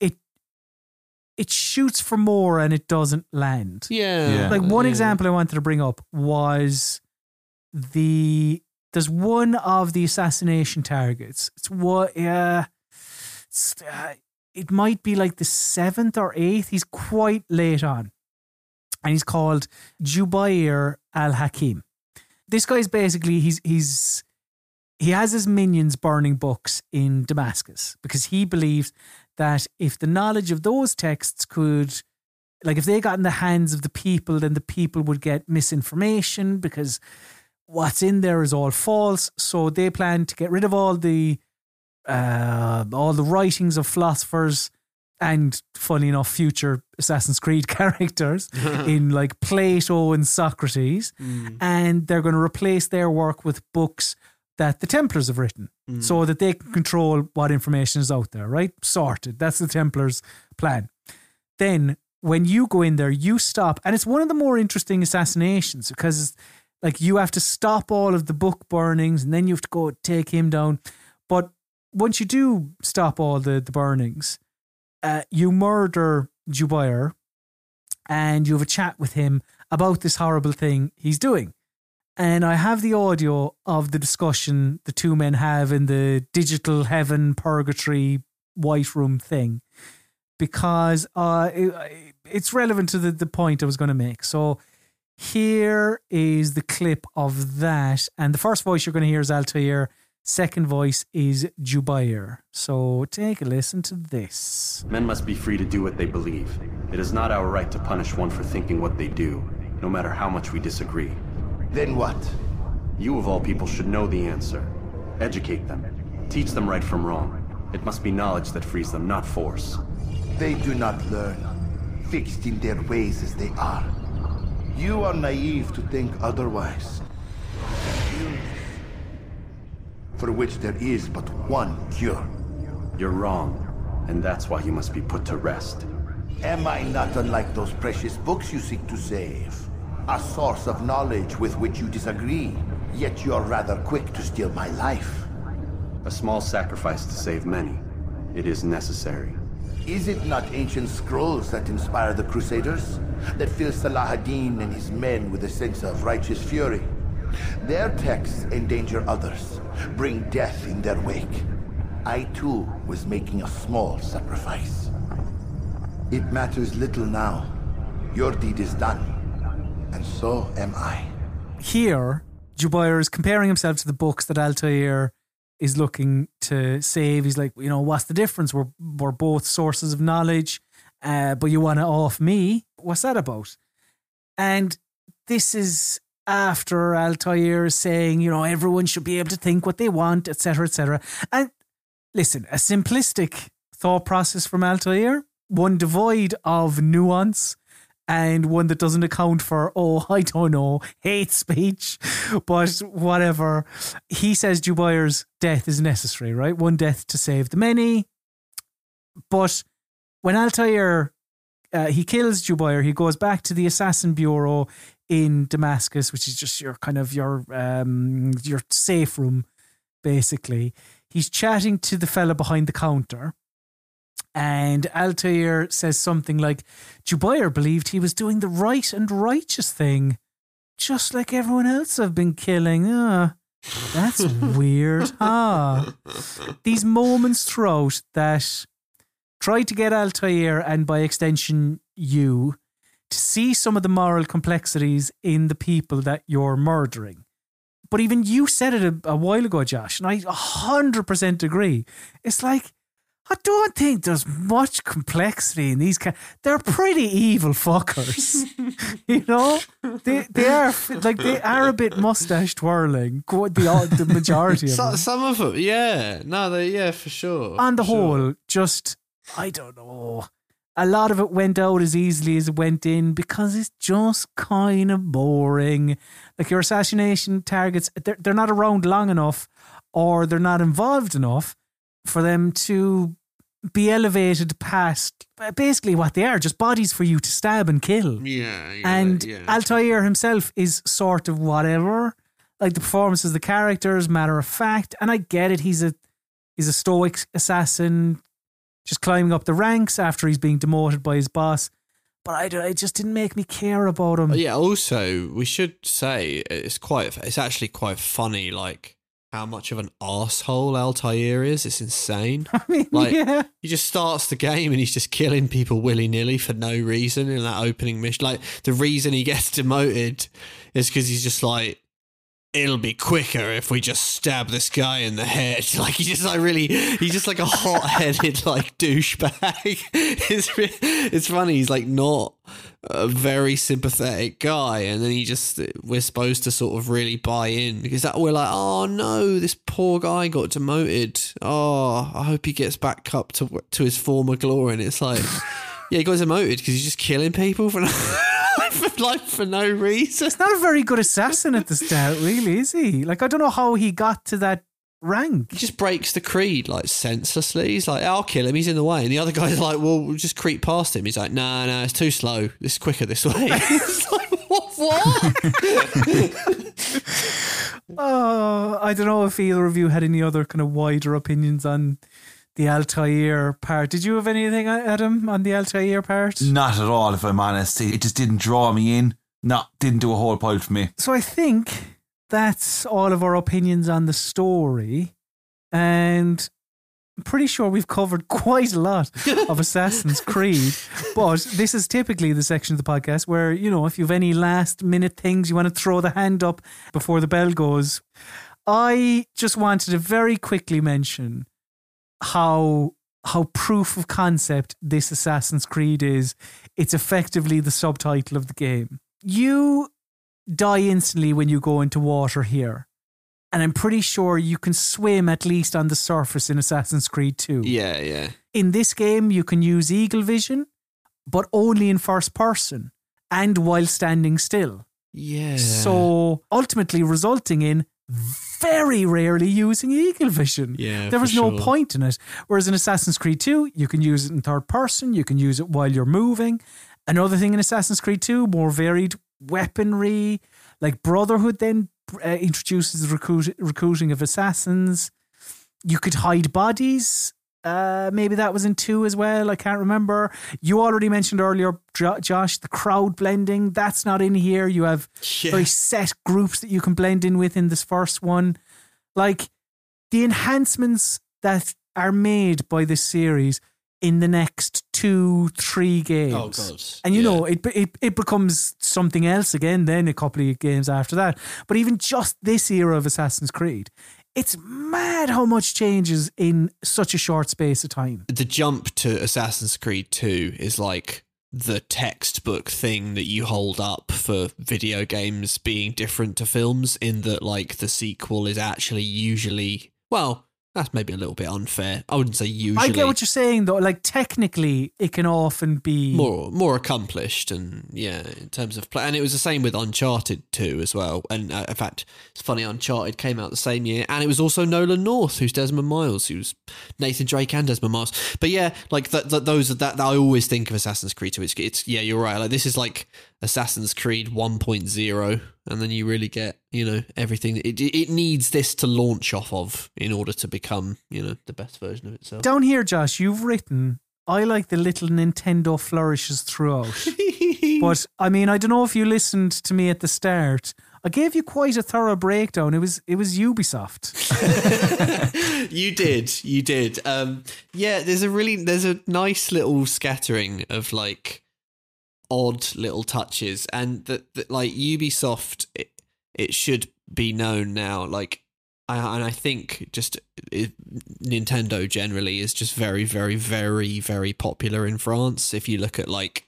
[SPEAKER 1] it, it shoots for more and it doesn't land.
[SPEAKER 3] Yeah. Yeah.
[SPEAKER 1] Like one
[SPEAKER 3] Yeah.
[SPEAKER 1] example I wanted to bring up was the there's one of the assassination targets. It's what yeah. It's, uh, it might be like the seventh or eighth. He's quite late on. And he's called Jubair al Hakim. This guy's basically he's he's he has his minions burning books in Damascus because he believes that if the knowledge of those texts could like if they got in the hands of the people, then the people would get misinformation because what's in there is all false. So they plan to get rid of all the uh, all the writings of philosophers and funny enough future Assassin's Creed characters in like Plato and Socrates
[SPEAKER 3] Mm.
[SPEAKER 1] and they're going to replace their work with books that the Templars have written
[SPEAKER 3] Mm.
[SPEAKER 1] so that they can control what information is out there, right? Sorted. That's the Templars' plan. Then when you go in there, you stop, and it's one of the more interesting assassinations because like you have to stop all of the book burnings and then you have to go take him down. But once you do stop all the, the burnings, uh, you murder Jubair and you have a chat with him about this horrible thing he's doing. And I have the audio of the discussion the two men have in the digital heaven purgatory white room thing because uh, it, it's relevant to the, the point I was going to make. So here is the clip of that. And the first voice you're going to hear is Altair. Second voice is Jubair. So take a listen to this.
[SPEAKER 7] Men must be free to do what they believe. It is not our right to punish one for thinking what they do, no matter how much we disagree.
[SPEAKER 5] Then what?
[SPEAKER 7] You of all people should know the answer. Educate them. Teach them right from wrong. It must be knowledge that frees them, not force.
[SPEAKER 5] They do not learn, fixed in their ways as they are. You are naive to think otherwise. For which there is but one cure.
[SPEAKER 7] You're wrong, and that's why you must be put to rest.
[SPEAKER 5] Am I not unlike those precious books you seek to save? A source of knowledge with which you disagree, yet you're rather quick to steal my life.
[SPEAKER 7] A small sacrifice to save many. It is necessary.
[SPEAKER 5] Is it not ancient scrolls that inspire the Crusaders? That fill Salah ad-Din and his men with a sense of righteous fury? Their texts endanger others, bring death in their wake. I too was making a small sacrifice. It matters little now. Your deed is done. And so am I.
[SPEAKER 1] Here, Jubair is comparing himself to the books that Altair is looking to save. He's like, you know, what's the difference? We're, we're both sources of knowledge, uh, but you want to off me? What's that about? And this is after Altair is saying, you know, everyone should be able to think what they want, etc., etc. And listen, a simplistic thought process from Altair, one devoid of nuance and one that doesn't account for, oh, I don't know, hate speech, but whatever. He says Jubair's death is necessary, right? One death to save the many. But when Altair uh, he kills Jubair, he goes back to the assassin bureau in Damascus, which is just your kind of your um your safe room, basically. He's chatting to the fella behind the counter. And Altair says something like, Jubair believed he was doing the right and righteous thing, just like everyone else I've been killing. Ah, that's weird. Ah. These moments throughout that try to get Altair and by extension you to see some of the moral complexities in the people that you're murdering. But even you said it a, a while ago, Josh, and I 100% agree. It's like, I don't think there's much complexity in these. They're pretty evil fuckers, you know. They they are like they are a bit mustache twirling. The the majority of
[SPEAKER 3] So,
[SPEAKER 1] them.
[SPEAKER 3] some of them, yeah, no, they, yeah, for sure.
[SPEAKER 1] On the
[SPEAKER 3] for sure.
[SPEAKER 1] whole, just I don't know. A lot of it went out as easily as it went in because it's just kind of boring. Like your assassination targets, they're, they're not around long enough or they're not involved enough for them to be elevated past basically what they are just bodies for you to stab and kill.
[SPEAKER 3] Yeah, yeah,
[SPEAKER 1] and
[SPEAKER 3] yeah.
[SPEAKER 1] Altair himself is sort of whatever. Like the performances, the characters, matter of fact. And I get it. He's a he's a stoic assassin, just climbing up the ranks after he's being demoted by his boss. But I, it just didn't make me care about him.
[SPEAKER 3] Yeah, also we should say it's quite it's actually quite funny like how much of an asshole Altair is. It's insane.
[SPEAKER 1] I mean,
[SPEAKER 3] Like
[SPEAKER 1] yeah.
[SPEAKER 3] he just starts the game and he's just killing people willy nilly for no reason in that opening mission. Like the reason he gets demoted is because he's just like it'll be quicker if we just stab this guy in the head. Like he's just like really, he's just like a hot headed like douchebag. It's it's funny. He's like not a very sympathetic guy, and then he just we're supposed to sort of really buy in because that we're like, oh no, this poor guy got demoted. Oh, I hope he gets back up to to his former glory. And it's like, yeah, he got demoted because he's just killing people for for, like for no reason.
[SPEAKER 1] He's not a very good assassin at the start, really, is he? Like I don't know how he got to that rank.
[SPEAKER 3] He just breaks the creed like senselessly. He's like, I'll kill him. He's in the way. And the other guy's like, well, we'll just creep past him. He's like, no, no, it's too slow. It's quicker this way. it's like, what? what?
[SPEAKER 1] Oh, I don't know if either of you had any other kind of wider opinions on the Altair part. Did you have anything, uh, Adam, on the Altair part?
[SPEAKER 2] Not at all, if I'm honest. It just didn't draw me in. No, didn't do a whole pile for me.
[SPEAKER 1] So I think that's all of our opinions on the story. And I'm pretty sure we've covered quite a lot of Assassin's Creed. But this is typically the section of the podcast where, you know, if you have any last minute things you want to throw the hand up before the bell goes. I just wanted to very quickly mention how how proof of concept this Assassin's Creed is. It's effectively the subtitle of the game. You die instantly when you go into water here. And I'm pretty sure you can swim at least on the surface in Assassin's Creed 2.
[SPEAKER 3] Yeah, yeah.
[SPEAKER 1] In this game, you can use eagle vision, but only in first person and while standing still.
[SPEAKER 3] Yeah.
[SPEAKER 1] So ultimately resulting in very rarely using eagle vision.
[SPEAKER 3] Yeah,
[SPEAKER 1] There was no
[SPEAKER 3] sure.
[SPEAKER 1] point in it. Whereas in Assassin's Creed 2, you can use it in third person, you can use it while you're moving. Another thing in Assassin's Creed 2, more varied weaponry, like Brotherhood then uh, introduces recruit- recruiting of assassins. You could hide bodies. Uh, maybe that was in two as well. I can't remember. You already mentioned earlier, Josh, the crowd blending. That's not in here. You have
[SPEAKER 3] Yeah.
[SPEAKER 1] very set groups that you can blend in with in this first one. Like the enhancements that are made by this series in the next two, three games.
[SPEAKER 3] Oh, God.
[SPEAKER 1] And you know, it, it it becomes something else again. Then a couple of games after that. But even just this era of Assassin's Creed, it's mad how much changes in such a short space of time.
[SPEAKER 3] the jump to Assassin's Creed 2 is like the textbook thing that you hold up for video games being different to films in that like the sequel is actually usually well that's maybe a little bit unfair. I wouldn't say usually
[SPEAKER 1] I get what you're saying though. Like technically, it can often be
[SPEAKER 3] more more accomplished and yeah in terms of play and it was the same with uncharted 2 as well. And uh, in fact it's funny uncharted came out the same year and it was also nolan north who's desmond miles who's nathan drake and desmond miles. But yeah like th- th- those are that, that i always think of assassin's creed 2 it's, it's yeah you're right. Like this is like assassin's creed 1.0 and then you really get you know everything it, it needs this to launch off of in order to become you know the best version of itself
[SPEAKER 1] Down here, Josh, you've written, I like the little Nintendo flourishes throughout. but I mean, I don't know if you listened to me at the start. I gave you quite a thorough breakdown. It was it was Ubisoft.
[SPEAKER 3] you did you did um yeah there's a really there's a nice little scattering of like odd little touches and that like ubisoft it, it should be known now like I, and I think just it, Nintendo generally is just very, very, very, very popular in France. If you look at like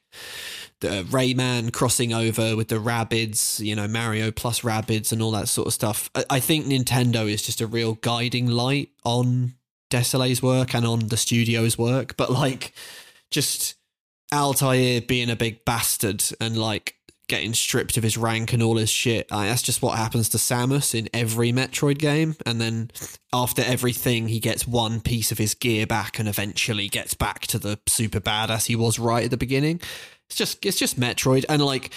[SPEAKER 3] the Rayman crossing over with the Rabbids, you know, Mario plus Rabbids and all that sort of stuff. I, I think Nintendo is just a real guiding light on Désilets's work and on the studio's work. But like, just Altair being a big bastard and like getting stripped of his rank and all his shit. Like, that's just what happens to Samus in every Metroid game. And then after everything, he gets one piece of his gear back and eventually gets back to the super badass he was right at the beginning. It's just it's just Metroid. And like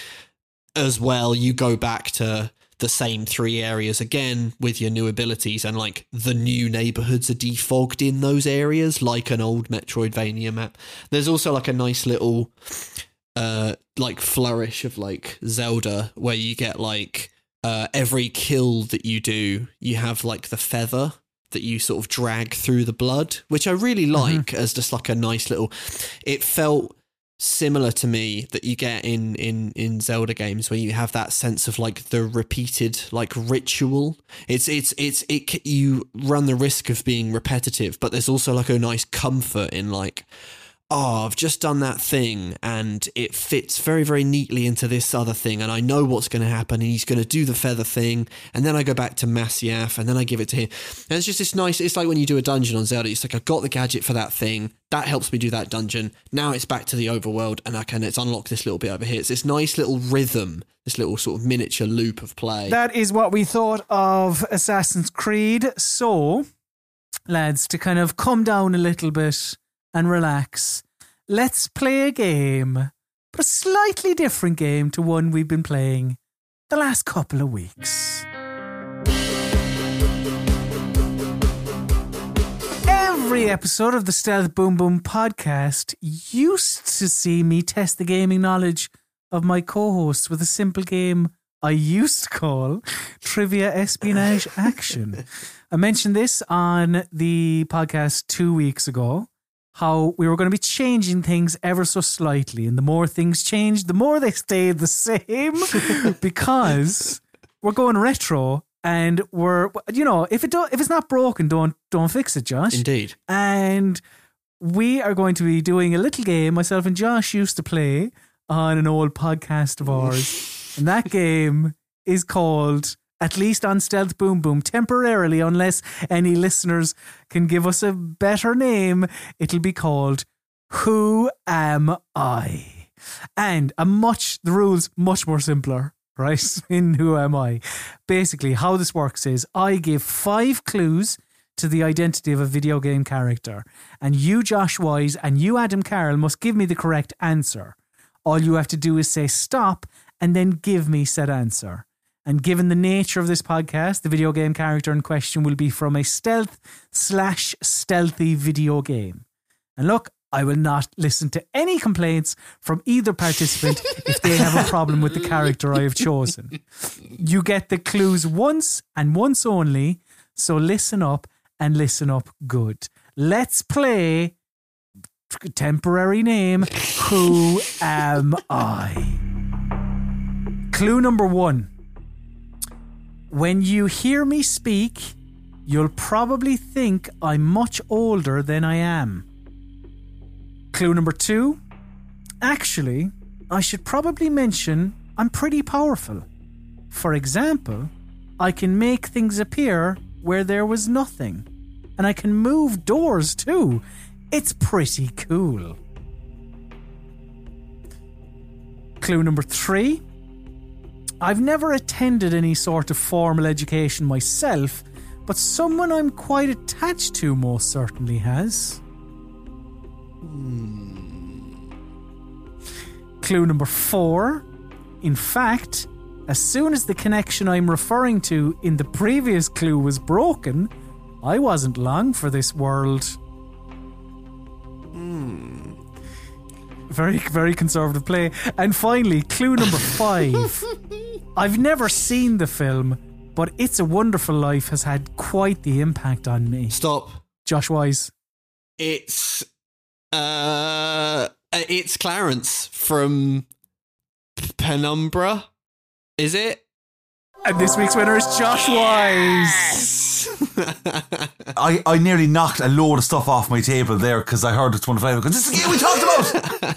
[SPEAKER 3] as well, you go back to the same three areas again with your new abilities and like the new neighborhoods are defogged in those areas like an old Metroidvania map. There's also like a nice little uh like flourish of like Zelda where you get like uh every kill that you do you have like the feather that you sort of drag through the blood which I really like as just like a nice little it felt similar to me that you get in in in Zelda games where you have that sense of like the repeated like ritual. It's it's it's it you run the risk of being repetitive but there's also like a nice comfort in like oh, I've just done that thing and it fits very, very neatly into this other thing. And I know what's going to happen. And he's going to do the feather thing. And then I go back to Masyaf and then I give it to him. And it's just this nice, it's like when you do a dungeon on Zelda, it's like, I got the gadget for that thing. That helps me do that dungeon. Now it's back to the overworld and I can, it's unlock this little bit over here. It's this nice little rhythm, this little sort of miniature loop of play.
[SPEAKER 1] That is what we thought of Assassin's Creed. So, lads, to kind of come down a little bit and relax, let's play a game, but a slightly different game to one we've been playing the last couple of weeks. Every episode of the Stealth Boom Boom podcast used to see me test the gaming knowledge of my co hosts with a simple game I used to call Trivia Espionage Action. I mentioned this on the podcast two weeks ago. How we were going to be changing things ever so slightly, and the more things changed, the more they stayed the same because we're going retro and we're you know if it don't if it's not broken don't don't fix it josh.
[SPEAKER 3] Indeed.
[SPEAKER 1] and we are going to be doing a little game. Myself and josh used to play on an old podcast of ours. And that game is called at least on Stealth Boom Boom, temporarily, unless any listeners can give us a better name. It'll be called Who Am I? And a much, the rules much more simpler, right? In Who Am I? Basically, how this works is I give five clues to the identity of a video game character, and you, Josh Wise, and you, Adam Carroll, must give me the correct answer. All you have to do is say stop and then give me said answer. And given the nature of this podcast, the video game character in question will be from a stealth slash stealthy video game. And look, I will not listen to any complaints from either participant if they have a problem with the character I have chosen. You get the clues once and once only, so listen up and listen up good. Let's play temporary name Who Am I? Clue number one. When you hear me speak, you'll probably think I'm much older than I am. Clue number two. Actually, I should probably mention I'm pretty powerful. For example, I can make things appear where there was nothing. And I can move doors too. It's pretty cool. Clue number three. I've never attended any sort of formal education myself, but someone I'm quite attached to most certainly has. Hmm. Clue number four. In fact, as soon as the connection I'm referring to in the previous clue was broken, I wasn't long for this world. Hmm. Very, very conservative play. And finally, clue number five. I've never seen the film, but It's a Wonderful Life has had quite the impact on me.
[SPEAKER 3] Stop.
[SPEAKER 1] Josh Wise.
[SPEAKER 3] It's uh it's Clarence from Penumbra. Is it?
[SPEAKER 1] And this week's winner is Josh Wise.
[SPEAKER 2] I, I nearly knocked a load of stuff off my table there because I heard it's one five. Because this is the game we talked about.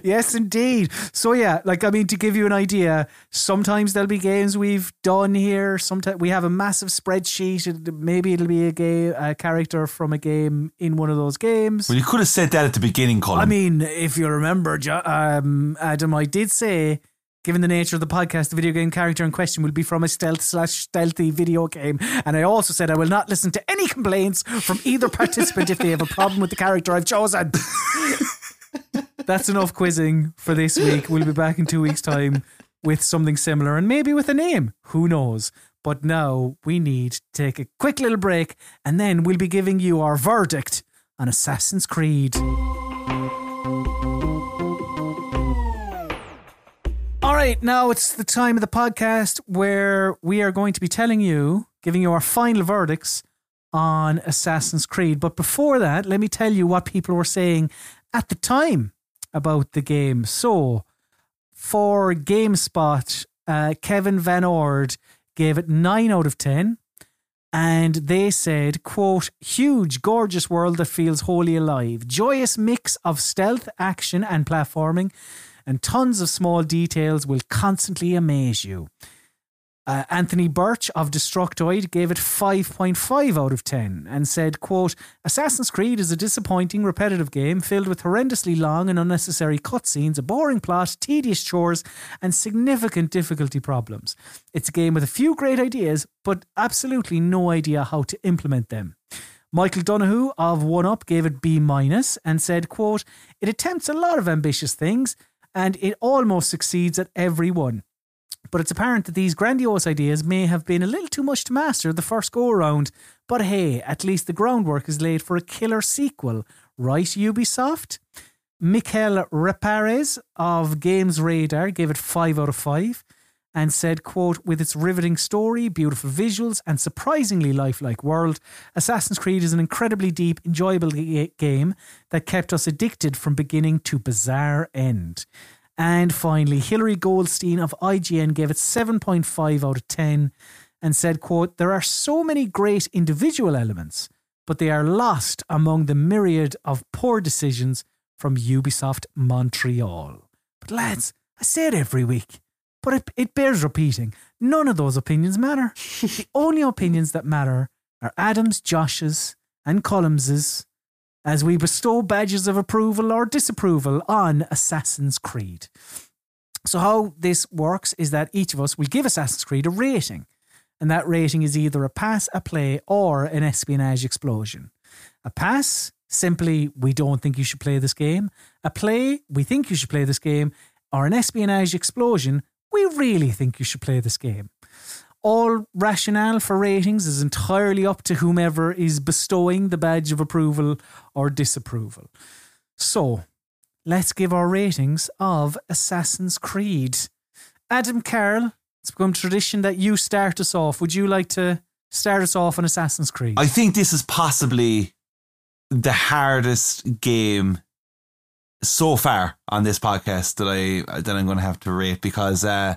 [SPEAKER 1] yes, indeed. So yeah, like I mean, to give you an idea, sometimes there'll be games we've done here. Sometimes we have a massive spreadsheet. and Maybe it'll be a game, a character from a game in one of those games.
[SPEAKER 2] well, you could have said that at the beginning, Colm.
[SPEAKER 1] I mean, if you remember, um, Adam, I did say, given the nature of the podcast, the video game character in question will be from a stealth slash stealthy video game. And I also said I will not listen to any complaints from either participant if they have a problem with the character I've chosen. That's enough quizzing for this week. We'll be back in two weeks' time with something similar and maybe with a name. Who knows? But now we need to take a quick little break and then we'll be giving you our verdict on Assassin's Creed. All right, now it's the time of the podcast where we are going to be telling you, giving you our final verdicts on Assassin's Creed. But before that, let me tell you what people were saying at the time about the game. So, for GameSpot, uh, Kevin VanOrd gave it 9 out of 10. And they said, quote, huge, gorgeous world that feels wholly alive. Joyous mix of stealth, action, and platforming, and tons of small details will constantly amaze you. Uh, Anthony Burch of Destructoid gave it 5.5 out of 10 and said, quote, Assassin's Creed is a disappointing, repetitive game filled with horrendously long and unnecessary cutscenes, a boring plot, tedious chores, and significant difficulty problems. It's a game with a few great ideas, but absolutely no idea how to implement them. Michael Donahoe of One Up gave it B minus and said, quote, It attempts a lot of ambitious things and it almost succeeds at every one. But it's apparent that these grandiose ideas may have been a little too much to master the first go around. But hey, at least the groundwork is laid for a killer sequel, right, Ubisoft? Mikel Reparaz of GamesRadar gave it 5 out of 5 and said, quote, with its riveting story, beautiful visuals, and surprisingly lifelike world, Assassin's Creed is an incredibly deep, enjoyable ga- game that kept us addicted from beginning to bizarre end. And finally, Hilary Goldstein of IGN gave it 7.5 out of 10 and said, quote, there are so many great individual elements, but they are lost among the myriad of poor decisions from Ubisoft Montreal. But lads, I say it every week, but it, it bears repeating. None of those opinions matter. the only opinions that matter are Adam's, Josh's, and Colm's as we bestow badges of approval or disapproval on Assassin's Creed. So, how this works is that each of us will give Assassin's Creed a rating, and that rating is either a pass, a play, or an espionage explosion. A pass, simply, we don't think you should play this game. A play, we think you should play this game. Or an espionage explosion, we really think you should play this game. All rationale for ratings is entirely up to whomever is bestowing the badge of approval or disapproval. So, let's give our ratings of Assassin's Creed. Adam Carroll, it's become tradition that you start us off. Would you like to start us off on Assassin's Creed?
[SPEAKER 2] I think this is possibly the hardest game so far on this podcast that I that I'm going to have to rate because uh,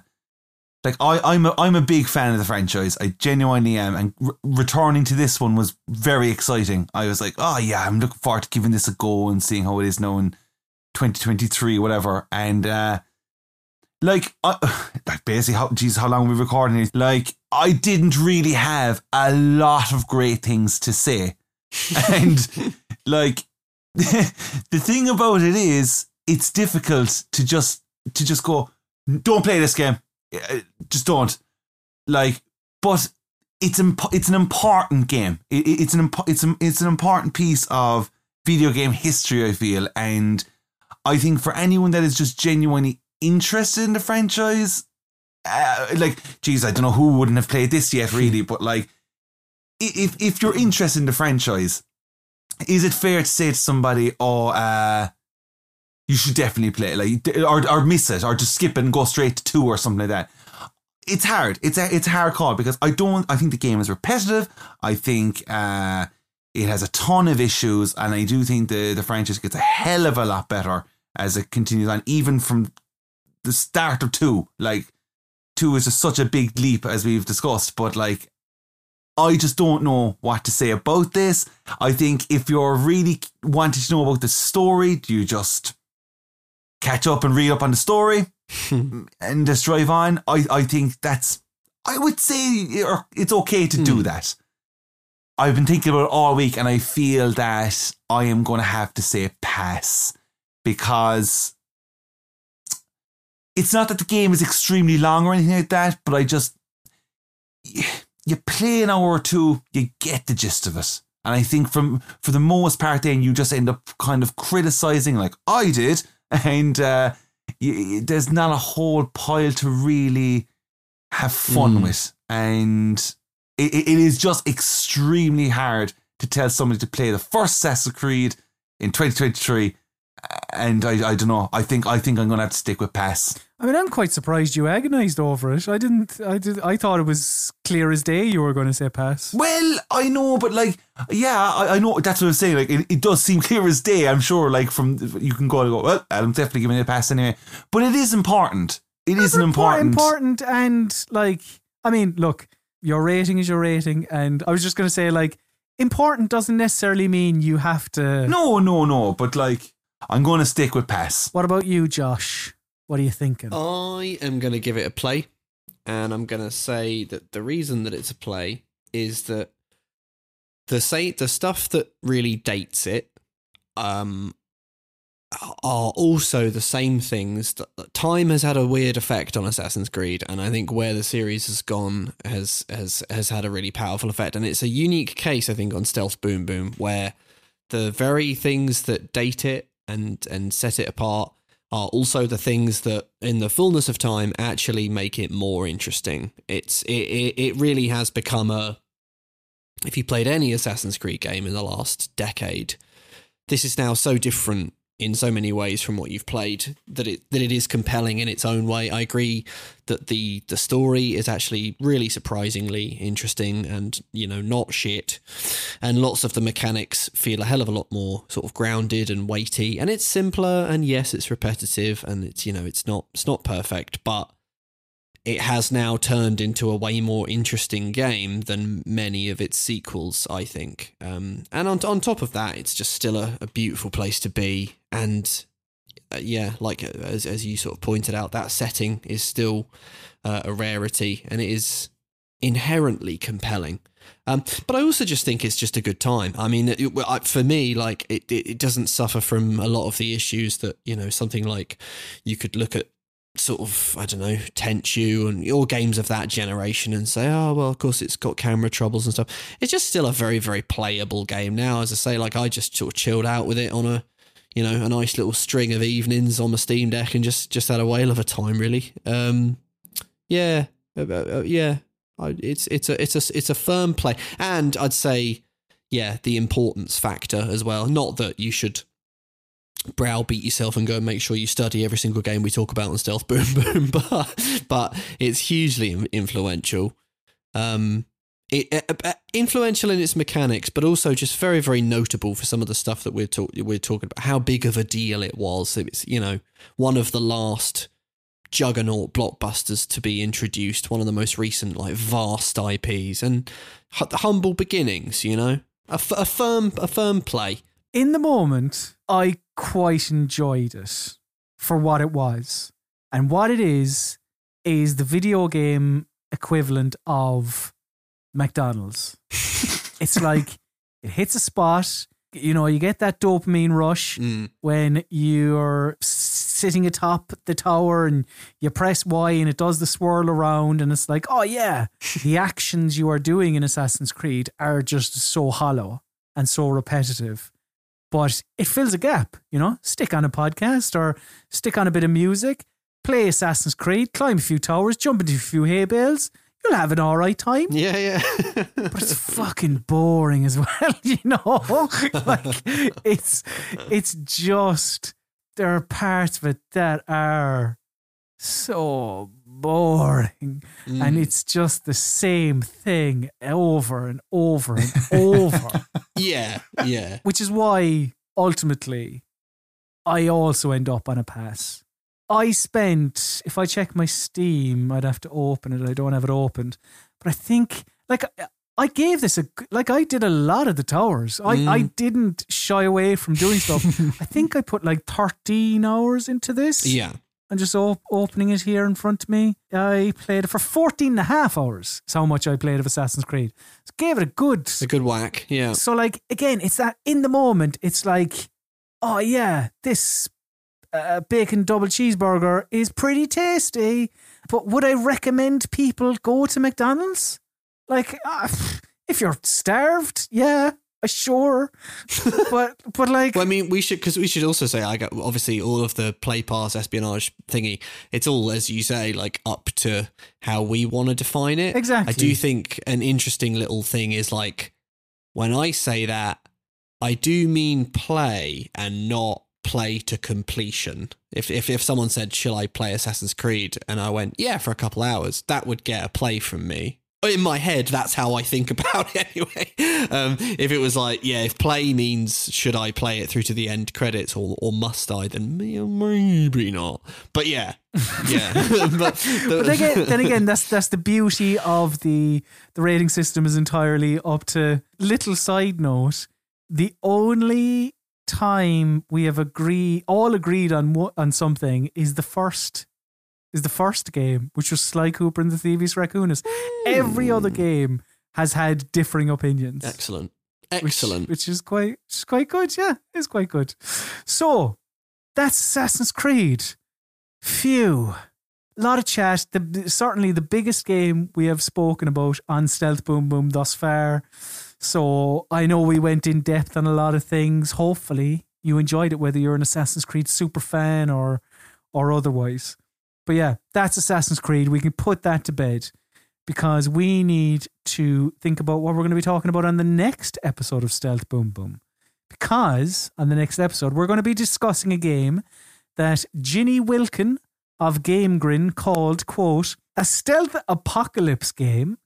[SPEAKER 2] like I I'm a, I'm a big fan of the franchise. I genuinely am, and re- returning to this one was very exciting. I was like, oh yeah, I'm looking forward to giving this a go and seeing how it is now in 2023, whatever. And uh, like, I, like basically, how geez, how long are we recording it? Like, I didn't really have a lot of great things to say, and like, the thing about it is, it's difficult to just to just go, don't play this game. Uh, just don't. Like but it's imp- it's an important game. It, it's an imp- it's an, it's an important piece of video game history i feel. And i think for anyone that is just genuinely interested in the franchise uh, like geez i don't know who wouldn't have played this yet really but like if if you're interested in the franchise is it fair to say to somebody oh uh you should definitely play it, like or or miss it or just skip it and go straight to two or something like that. It's hard. It's a it's a hard call because I don't. I think the game is repetitive. I think uh, it has a ton of issues, and I do think the the franchise gets a hell of a lot better as it continues on, even from the start of two. Like two is just such a big leap as we've discussed, but like I just don't know what to say about this. I think if you're really wanting to know about the story, do you just catch up and read up on the story and just drive on. I, I think that's, I would say it's okay to do hmm. that. I've been thinking about it all week and I feel that I am going to have to say pass because it's not that the game is extremely long or anything like that, but I just, you play an hour or two, you get the gist of it. And I think from for the most part, then you just end up kind of criticizing, like I did, and uh, y- there's not a whole pile to really have fun
[SPEAKER 3] Mm.
[SPEAKER 2] with, and it, it it is just extremely hard to tell somebody to play the first Assassin's Creed in 2023. And I, I don't know. I think I think I'm gonna have to stick with pass.
[SPEAKER 1] I mean, I'm quite surprised you agonized over it. I didn't. I did. I thought it was clear as day you were going to say pass.
[SPEAKER 2] Well, I know, but like, yeah, I, I know that's what I'm saying. Like, it, it does seem clear as day. I'm sure. Like, from you can go and go. Well, I'm definitely giving it a pass anyway. But it is important. It is an important.
[SPEAKER 1] important, and like, I mean, look, your rating is your rating, and I was just going to say, like, important doesn't necessarily mean you have to.
[SPEAKER 2] No, no, no. But like, I'm going to stick with pass.
[SPEAKER 1] What about you, Josh? What are you thinking?
[SPEAKER 3] I am going to give it a play, and I'm going to say that the reason that it's a play is that the say the stuff that really dates it, um, are also the same things. That that time has had a weird effect on Assassin's Creed, and I think where the series has gone has has has had a really powerful effect. And it's a unique case, I think, on Stealth Boom Boom, where the very things that date it and and set it apart are also the things that in the fullness of time actually make it more interesting. It's it it, it really has become a if you played any assassin's creed game in the last decade this is now so different in so many ways from what you've played that it that it is compelling in its own way. I agree that the the story is actually really surprisingly interesting and you know not shit, and lots of the mechanics feel a hell of a lot more sort of grounded and weighty. And it's simpler, and yes, it's repetitive, and it's you know it's not it's not perfect, but it has now turned into a way more interesting game than many of its sequels, I think. Um, and on on top of that, it's just still a, a beautiful place to be, and uh, yeah, like uh, as as you sort of pointed out, that setting is still uh, a rarity, and it is inherently compelling. Um, but I also just think it's just a good time. I mean, it, for me, like it, it, it doesn't suffer from a lot of the issues that you know something like you could look at sort of I don't know Tenchu and all games of that generation and say, oh well, of course it's got camera troubles and stuff. It's just still a very very playable game now. As I say, like I just sort of chilled out with it on a you know a nice little string of evenings on the Steam Deck and just just had a whale of a time really. Um, yeah, uh, uh, yeah. I, it's it's a it's a it's a firm play, and I'd say, yeah, the importance factor as well. Not that you should browbeat yourself and go and make sure you study every single game we talk about on Stealth Boom Boom, but but it's hugely influential. Um, it, uh, uh, influential in its mechanics, but also just very very notable for some of the stuff that we're we're talking about. How big of a deal it was. It's you know one of the last juggernaut blockbusters to be introduced, one of the most recent, like vast IPs, and hu- humble beginnings. You know, a, f- a firm, a firm play.
[SPEAKER 1] In the moment, I quite enjoyed it for what it was. And what it is, is the video game equivalent of McDonald's. it's like it hits a spot, you know, you get that dopamine rush mm. when you're sitting atop the tower and you press Y and it does the swirl around and it's like, oh yeah, the actions you are doing in Assassin's Creed are just so hollow and so repetitive. But it fills a gap, you know? Stick on a podcast or stick on a bit of music, play Assassin's Creed, climb a few towers, jump into a few hay bales. You'll have an all right time.
[SPEAKER 3] Yeah, yeah.
[SPEAKER 1] but it's fucking boring as well, you know? like it's it's just there are parts of it that are so boring and
[SPEAKER 3] Mm.
[SPEAKER 1] it's just the same thing over and over and over
[SPEAKER 3] Yeah, yeah.
[SPEAKER 1] which is why ultimately I also end up on a pass. I spent, if I check my Steam, I'd have to open it. I don't have it opened, but I think like I gave this a, like I did a lot of the towers. I I
[SPEAKER 3] Mm.
[SPEAKER 1] didn't shy away from doing stuff. I think I put like thirteen hours into this.
[SPEAKER 3] Yeah.
[SPEAKER 1] I'm just op- opening it here in front of me. I played it for 14 and a half hours. That's how much I played of Assassin's Creed. So gave it a good
[SPEAKER 3] A good whack. Yeah.
[SPEAKER 1] so like again, it's that in the moment, it's like, oh yeah, this uh, bacon double cheeseburger is pretty tasty. But would I recommend people go to McDonald's? Like, uh, if you're starved, yeah, uh, sure. but but like,
[SPEAKER 3] Well, I mean, we should because we should also say, I got obviously all of the play pass espionage thingy. It's all as you say, like up to how we want to define it.
[SPEAKER 1] Exactly.
[SPEAKER 3] I do think an interesting little thing is like when I say that, I do mean play and not play to completion. If if if someone said, "Shall I play Assassin's Creed?" and I went, "Yeah, for a couple hours," that would get a play from me. In my head, that's how I think about it anyway. Um, if it was like, yeah, if play means should I play it through to the end credits or, or must I, then may- maybe not. But yeah, yeah. but, the-
[SPEAKER 1] but then again, then again, that's that's the beauty of the the rating system is entirely up to. Little side note: the only time we have agree all agreed on what on something is the first is the first game, which was Sly Cooper and the Thievius Raccoonus. Every other hmm. game has had differing opinions.
[SPEAKER 3] Excellent. Excellent.
[SPEAKER 1] Which, is quite which is quite good, yeah. It's quite good. So that's Assassin's Creed. Phew. A lot of chat. The, certainly the biggest game we have spoken about on Stealth Boom Boom thus far. So I know we went in depth on a lot of things. Hopefully you enjoyed it, whether you're an Assassin's Creed super fan or or otherwise. But yeah, that's Assassin's Creed. We can put that to bed because we need to think about what we're going to be talking about on the next episode of Stealth Boom Boom. Because on the next episode, we're going to be discussing a game that Ginny Wilkin of GameGrin called, quote, a stealth apocalypse game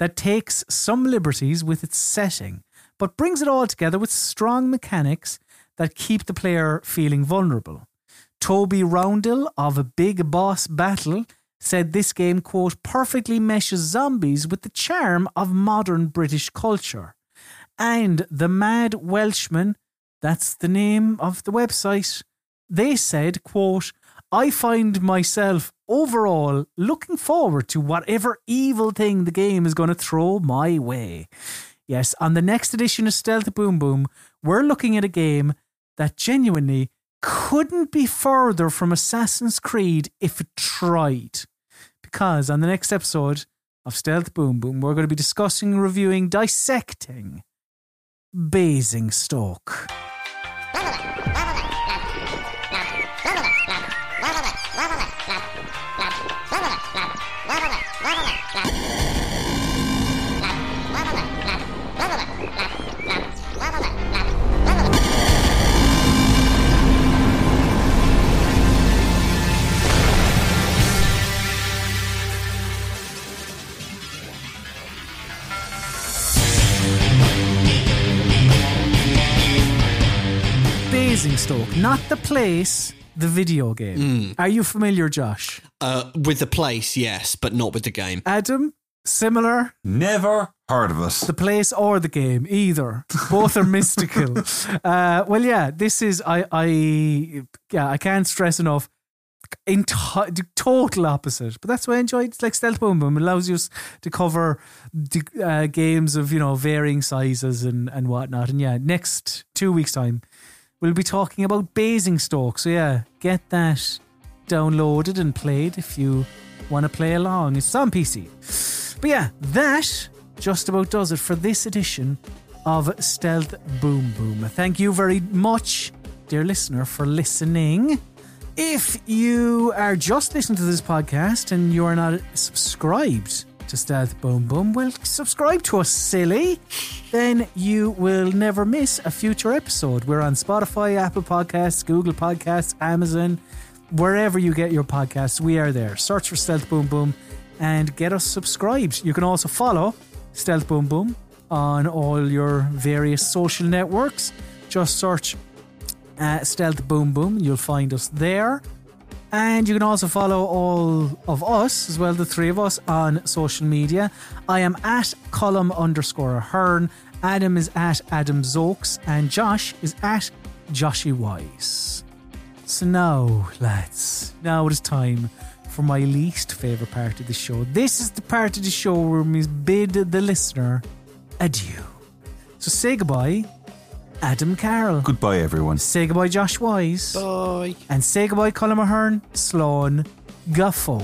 [SPEAKER 1] that takes some liberties with its setting, but brings it all together with strong mechanics that keep the player feeling vulnerable. Toby Roundel of a Big Boss Battle said this game, quote, perfectly meshes zombies with the charm of modern British culture. And the Mad Welshman, that's the name of the website, they said, quote, I find myself overall looking forward to whatever evil thing the game is going to throw my way. Yes, on the next edition of Stealth Boom Boom, we're looking at a game that genuinely couldn't be further from Assassin's Creed if it tried. Because on the next episode of Stealth Boom Boom, we're going to be discussing, reviewing, dissecting Basingstoke. Basingstoke, not the place, the video game. Are you familiar, Josh?
[SPEAKER 3] Uh, with the place, yes, but not with the game.
[SPEAKER 1] Adam, similar?
[SPEAKER 2] Never heard of us.
[SPEAKER 1] The place or the game, either. Both are mystical. Uh, well, yeah, this is I, I, yeah, I can't stress enough. In the total opposite, but that's why I enjoyed. It's like Stealth Boom Boom. It allows you to cover the, uh, games of you know varying sizes and and whatnot. And yeah, next two weeks time, we'll be talking about Basingstoke. So yeah, get that downloaded and played if you want to play along. It's on PC. But yeah, that just about does it for this edition of Stealth Boom Boom. Thank you very much, dear listener, for listening. If you are just listening to this podcast and you are not subscribed to Stealth Boom Boom, well, subscribe to us, silly. Then you will never miss a future episode. We're on Spotify, Apple Podcasts, Google Podcasts, Amazon, wherever you get your podcasts. We are there. Search for Stealth Boom Boom and get us subscribed. You can also follow Stealth Boom Boom on all your various social networks. Just search uh, Stealth Boom Boom. You'll find us there. And you can also follow all of us, as well, the three of us, on social media. I am at Colm underscore Ahern. Adam is at Adam Zokes. And Josh is at Joshy Wise. So now, lads, now it is time for my least favourite part of the show. This is the part of the show where we bid the listener adieu. So say goodbye, Adam Carroll.
[SPEAKER 2] Goodbye, everyone.
[SPEAKER 1] Say goodbye, Josh Wise.
[SPEAKER 3] Bye.
[SPEAKER 1] And say goodbye, Colm Ahern, Sloan, Guffaw.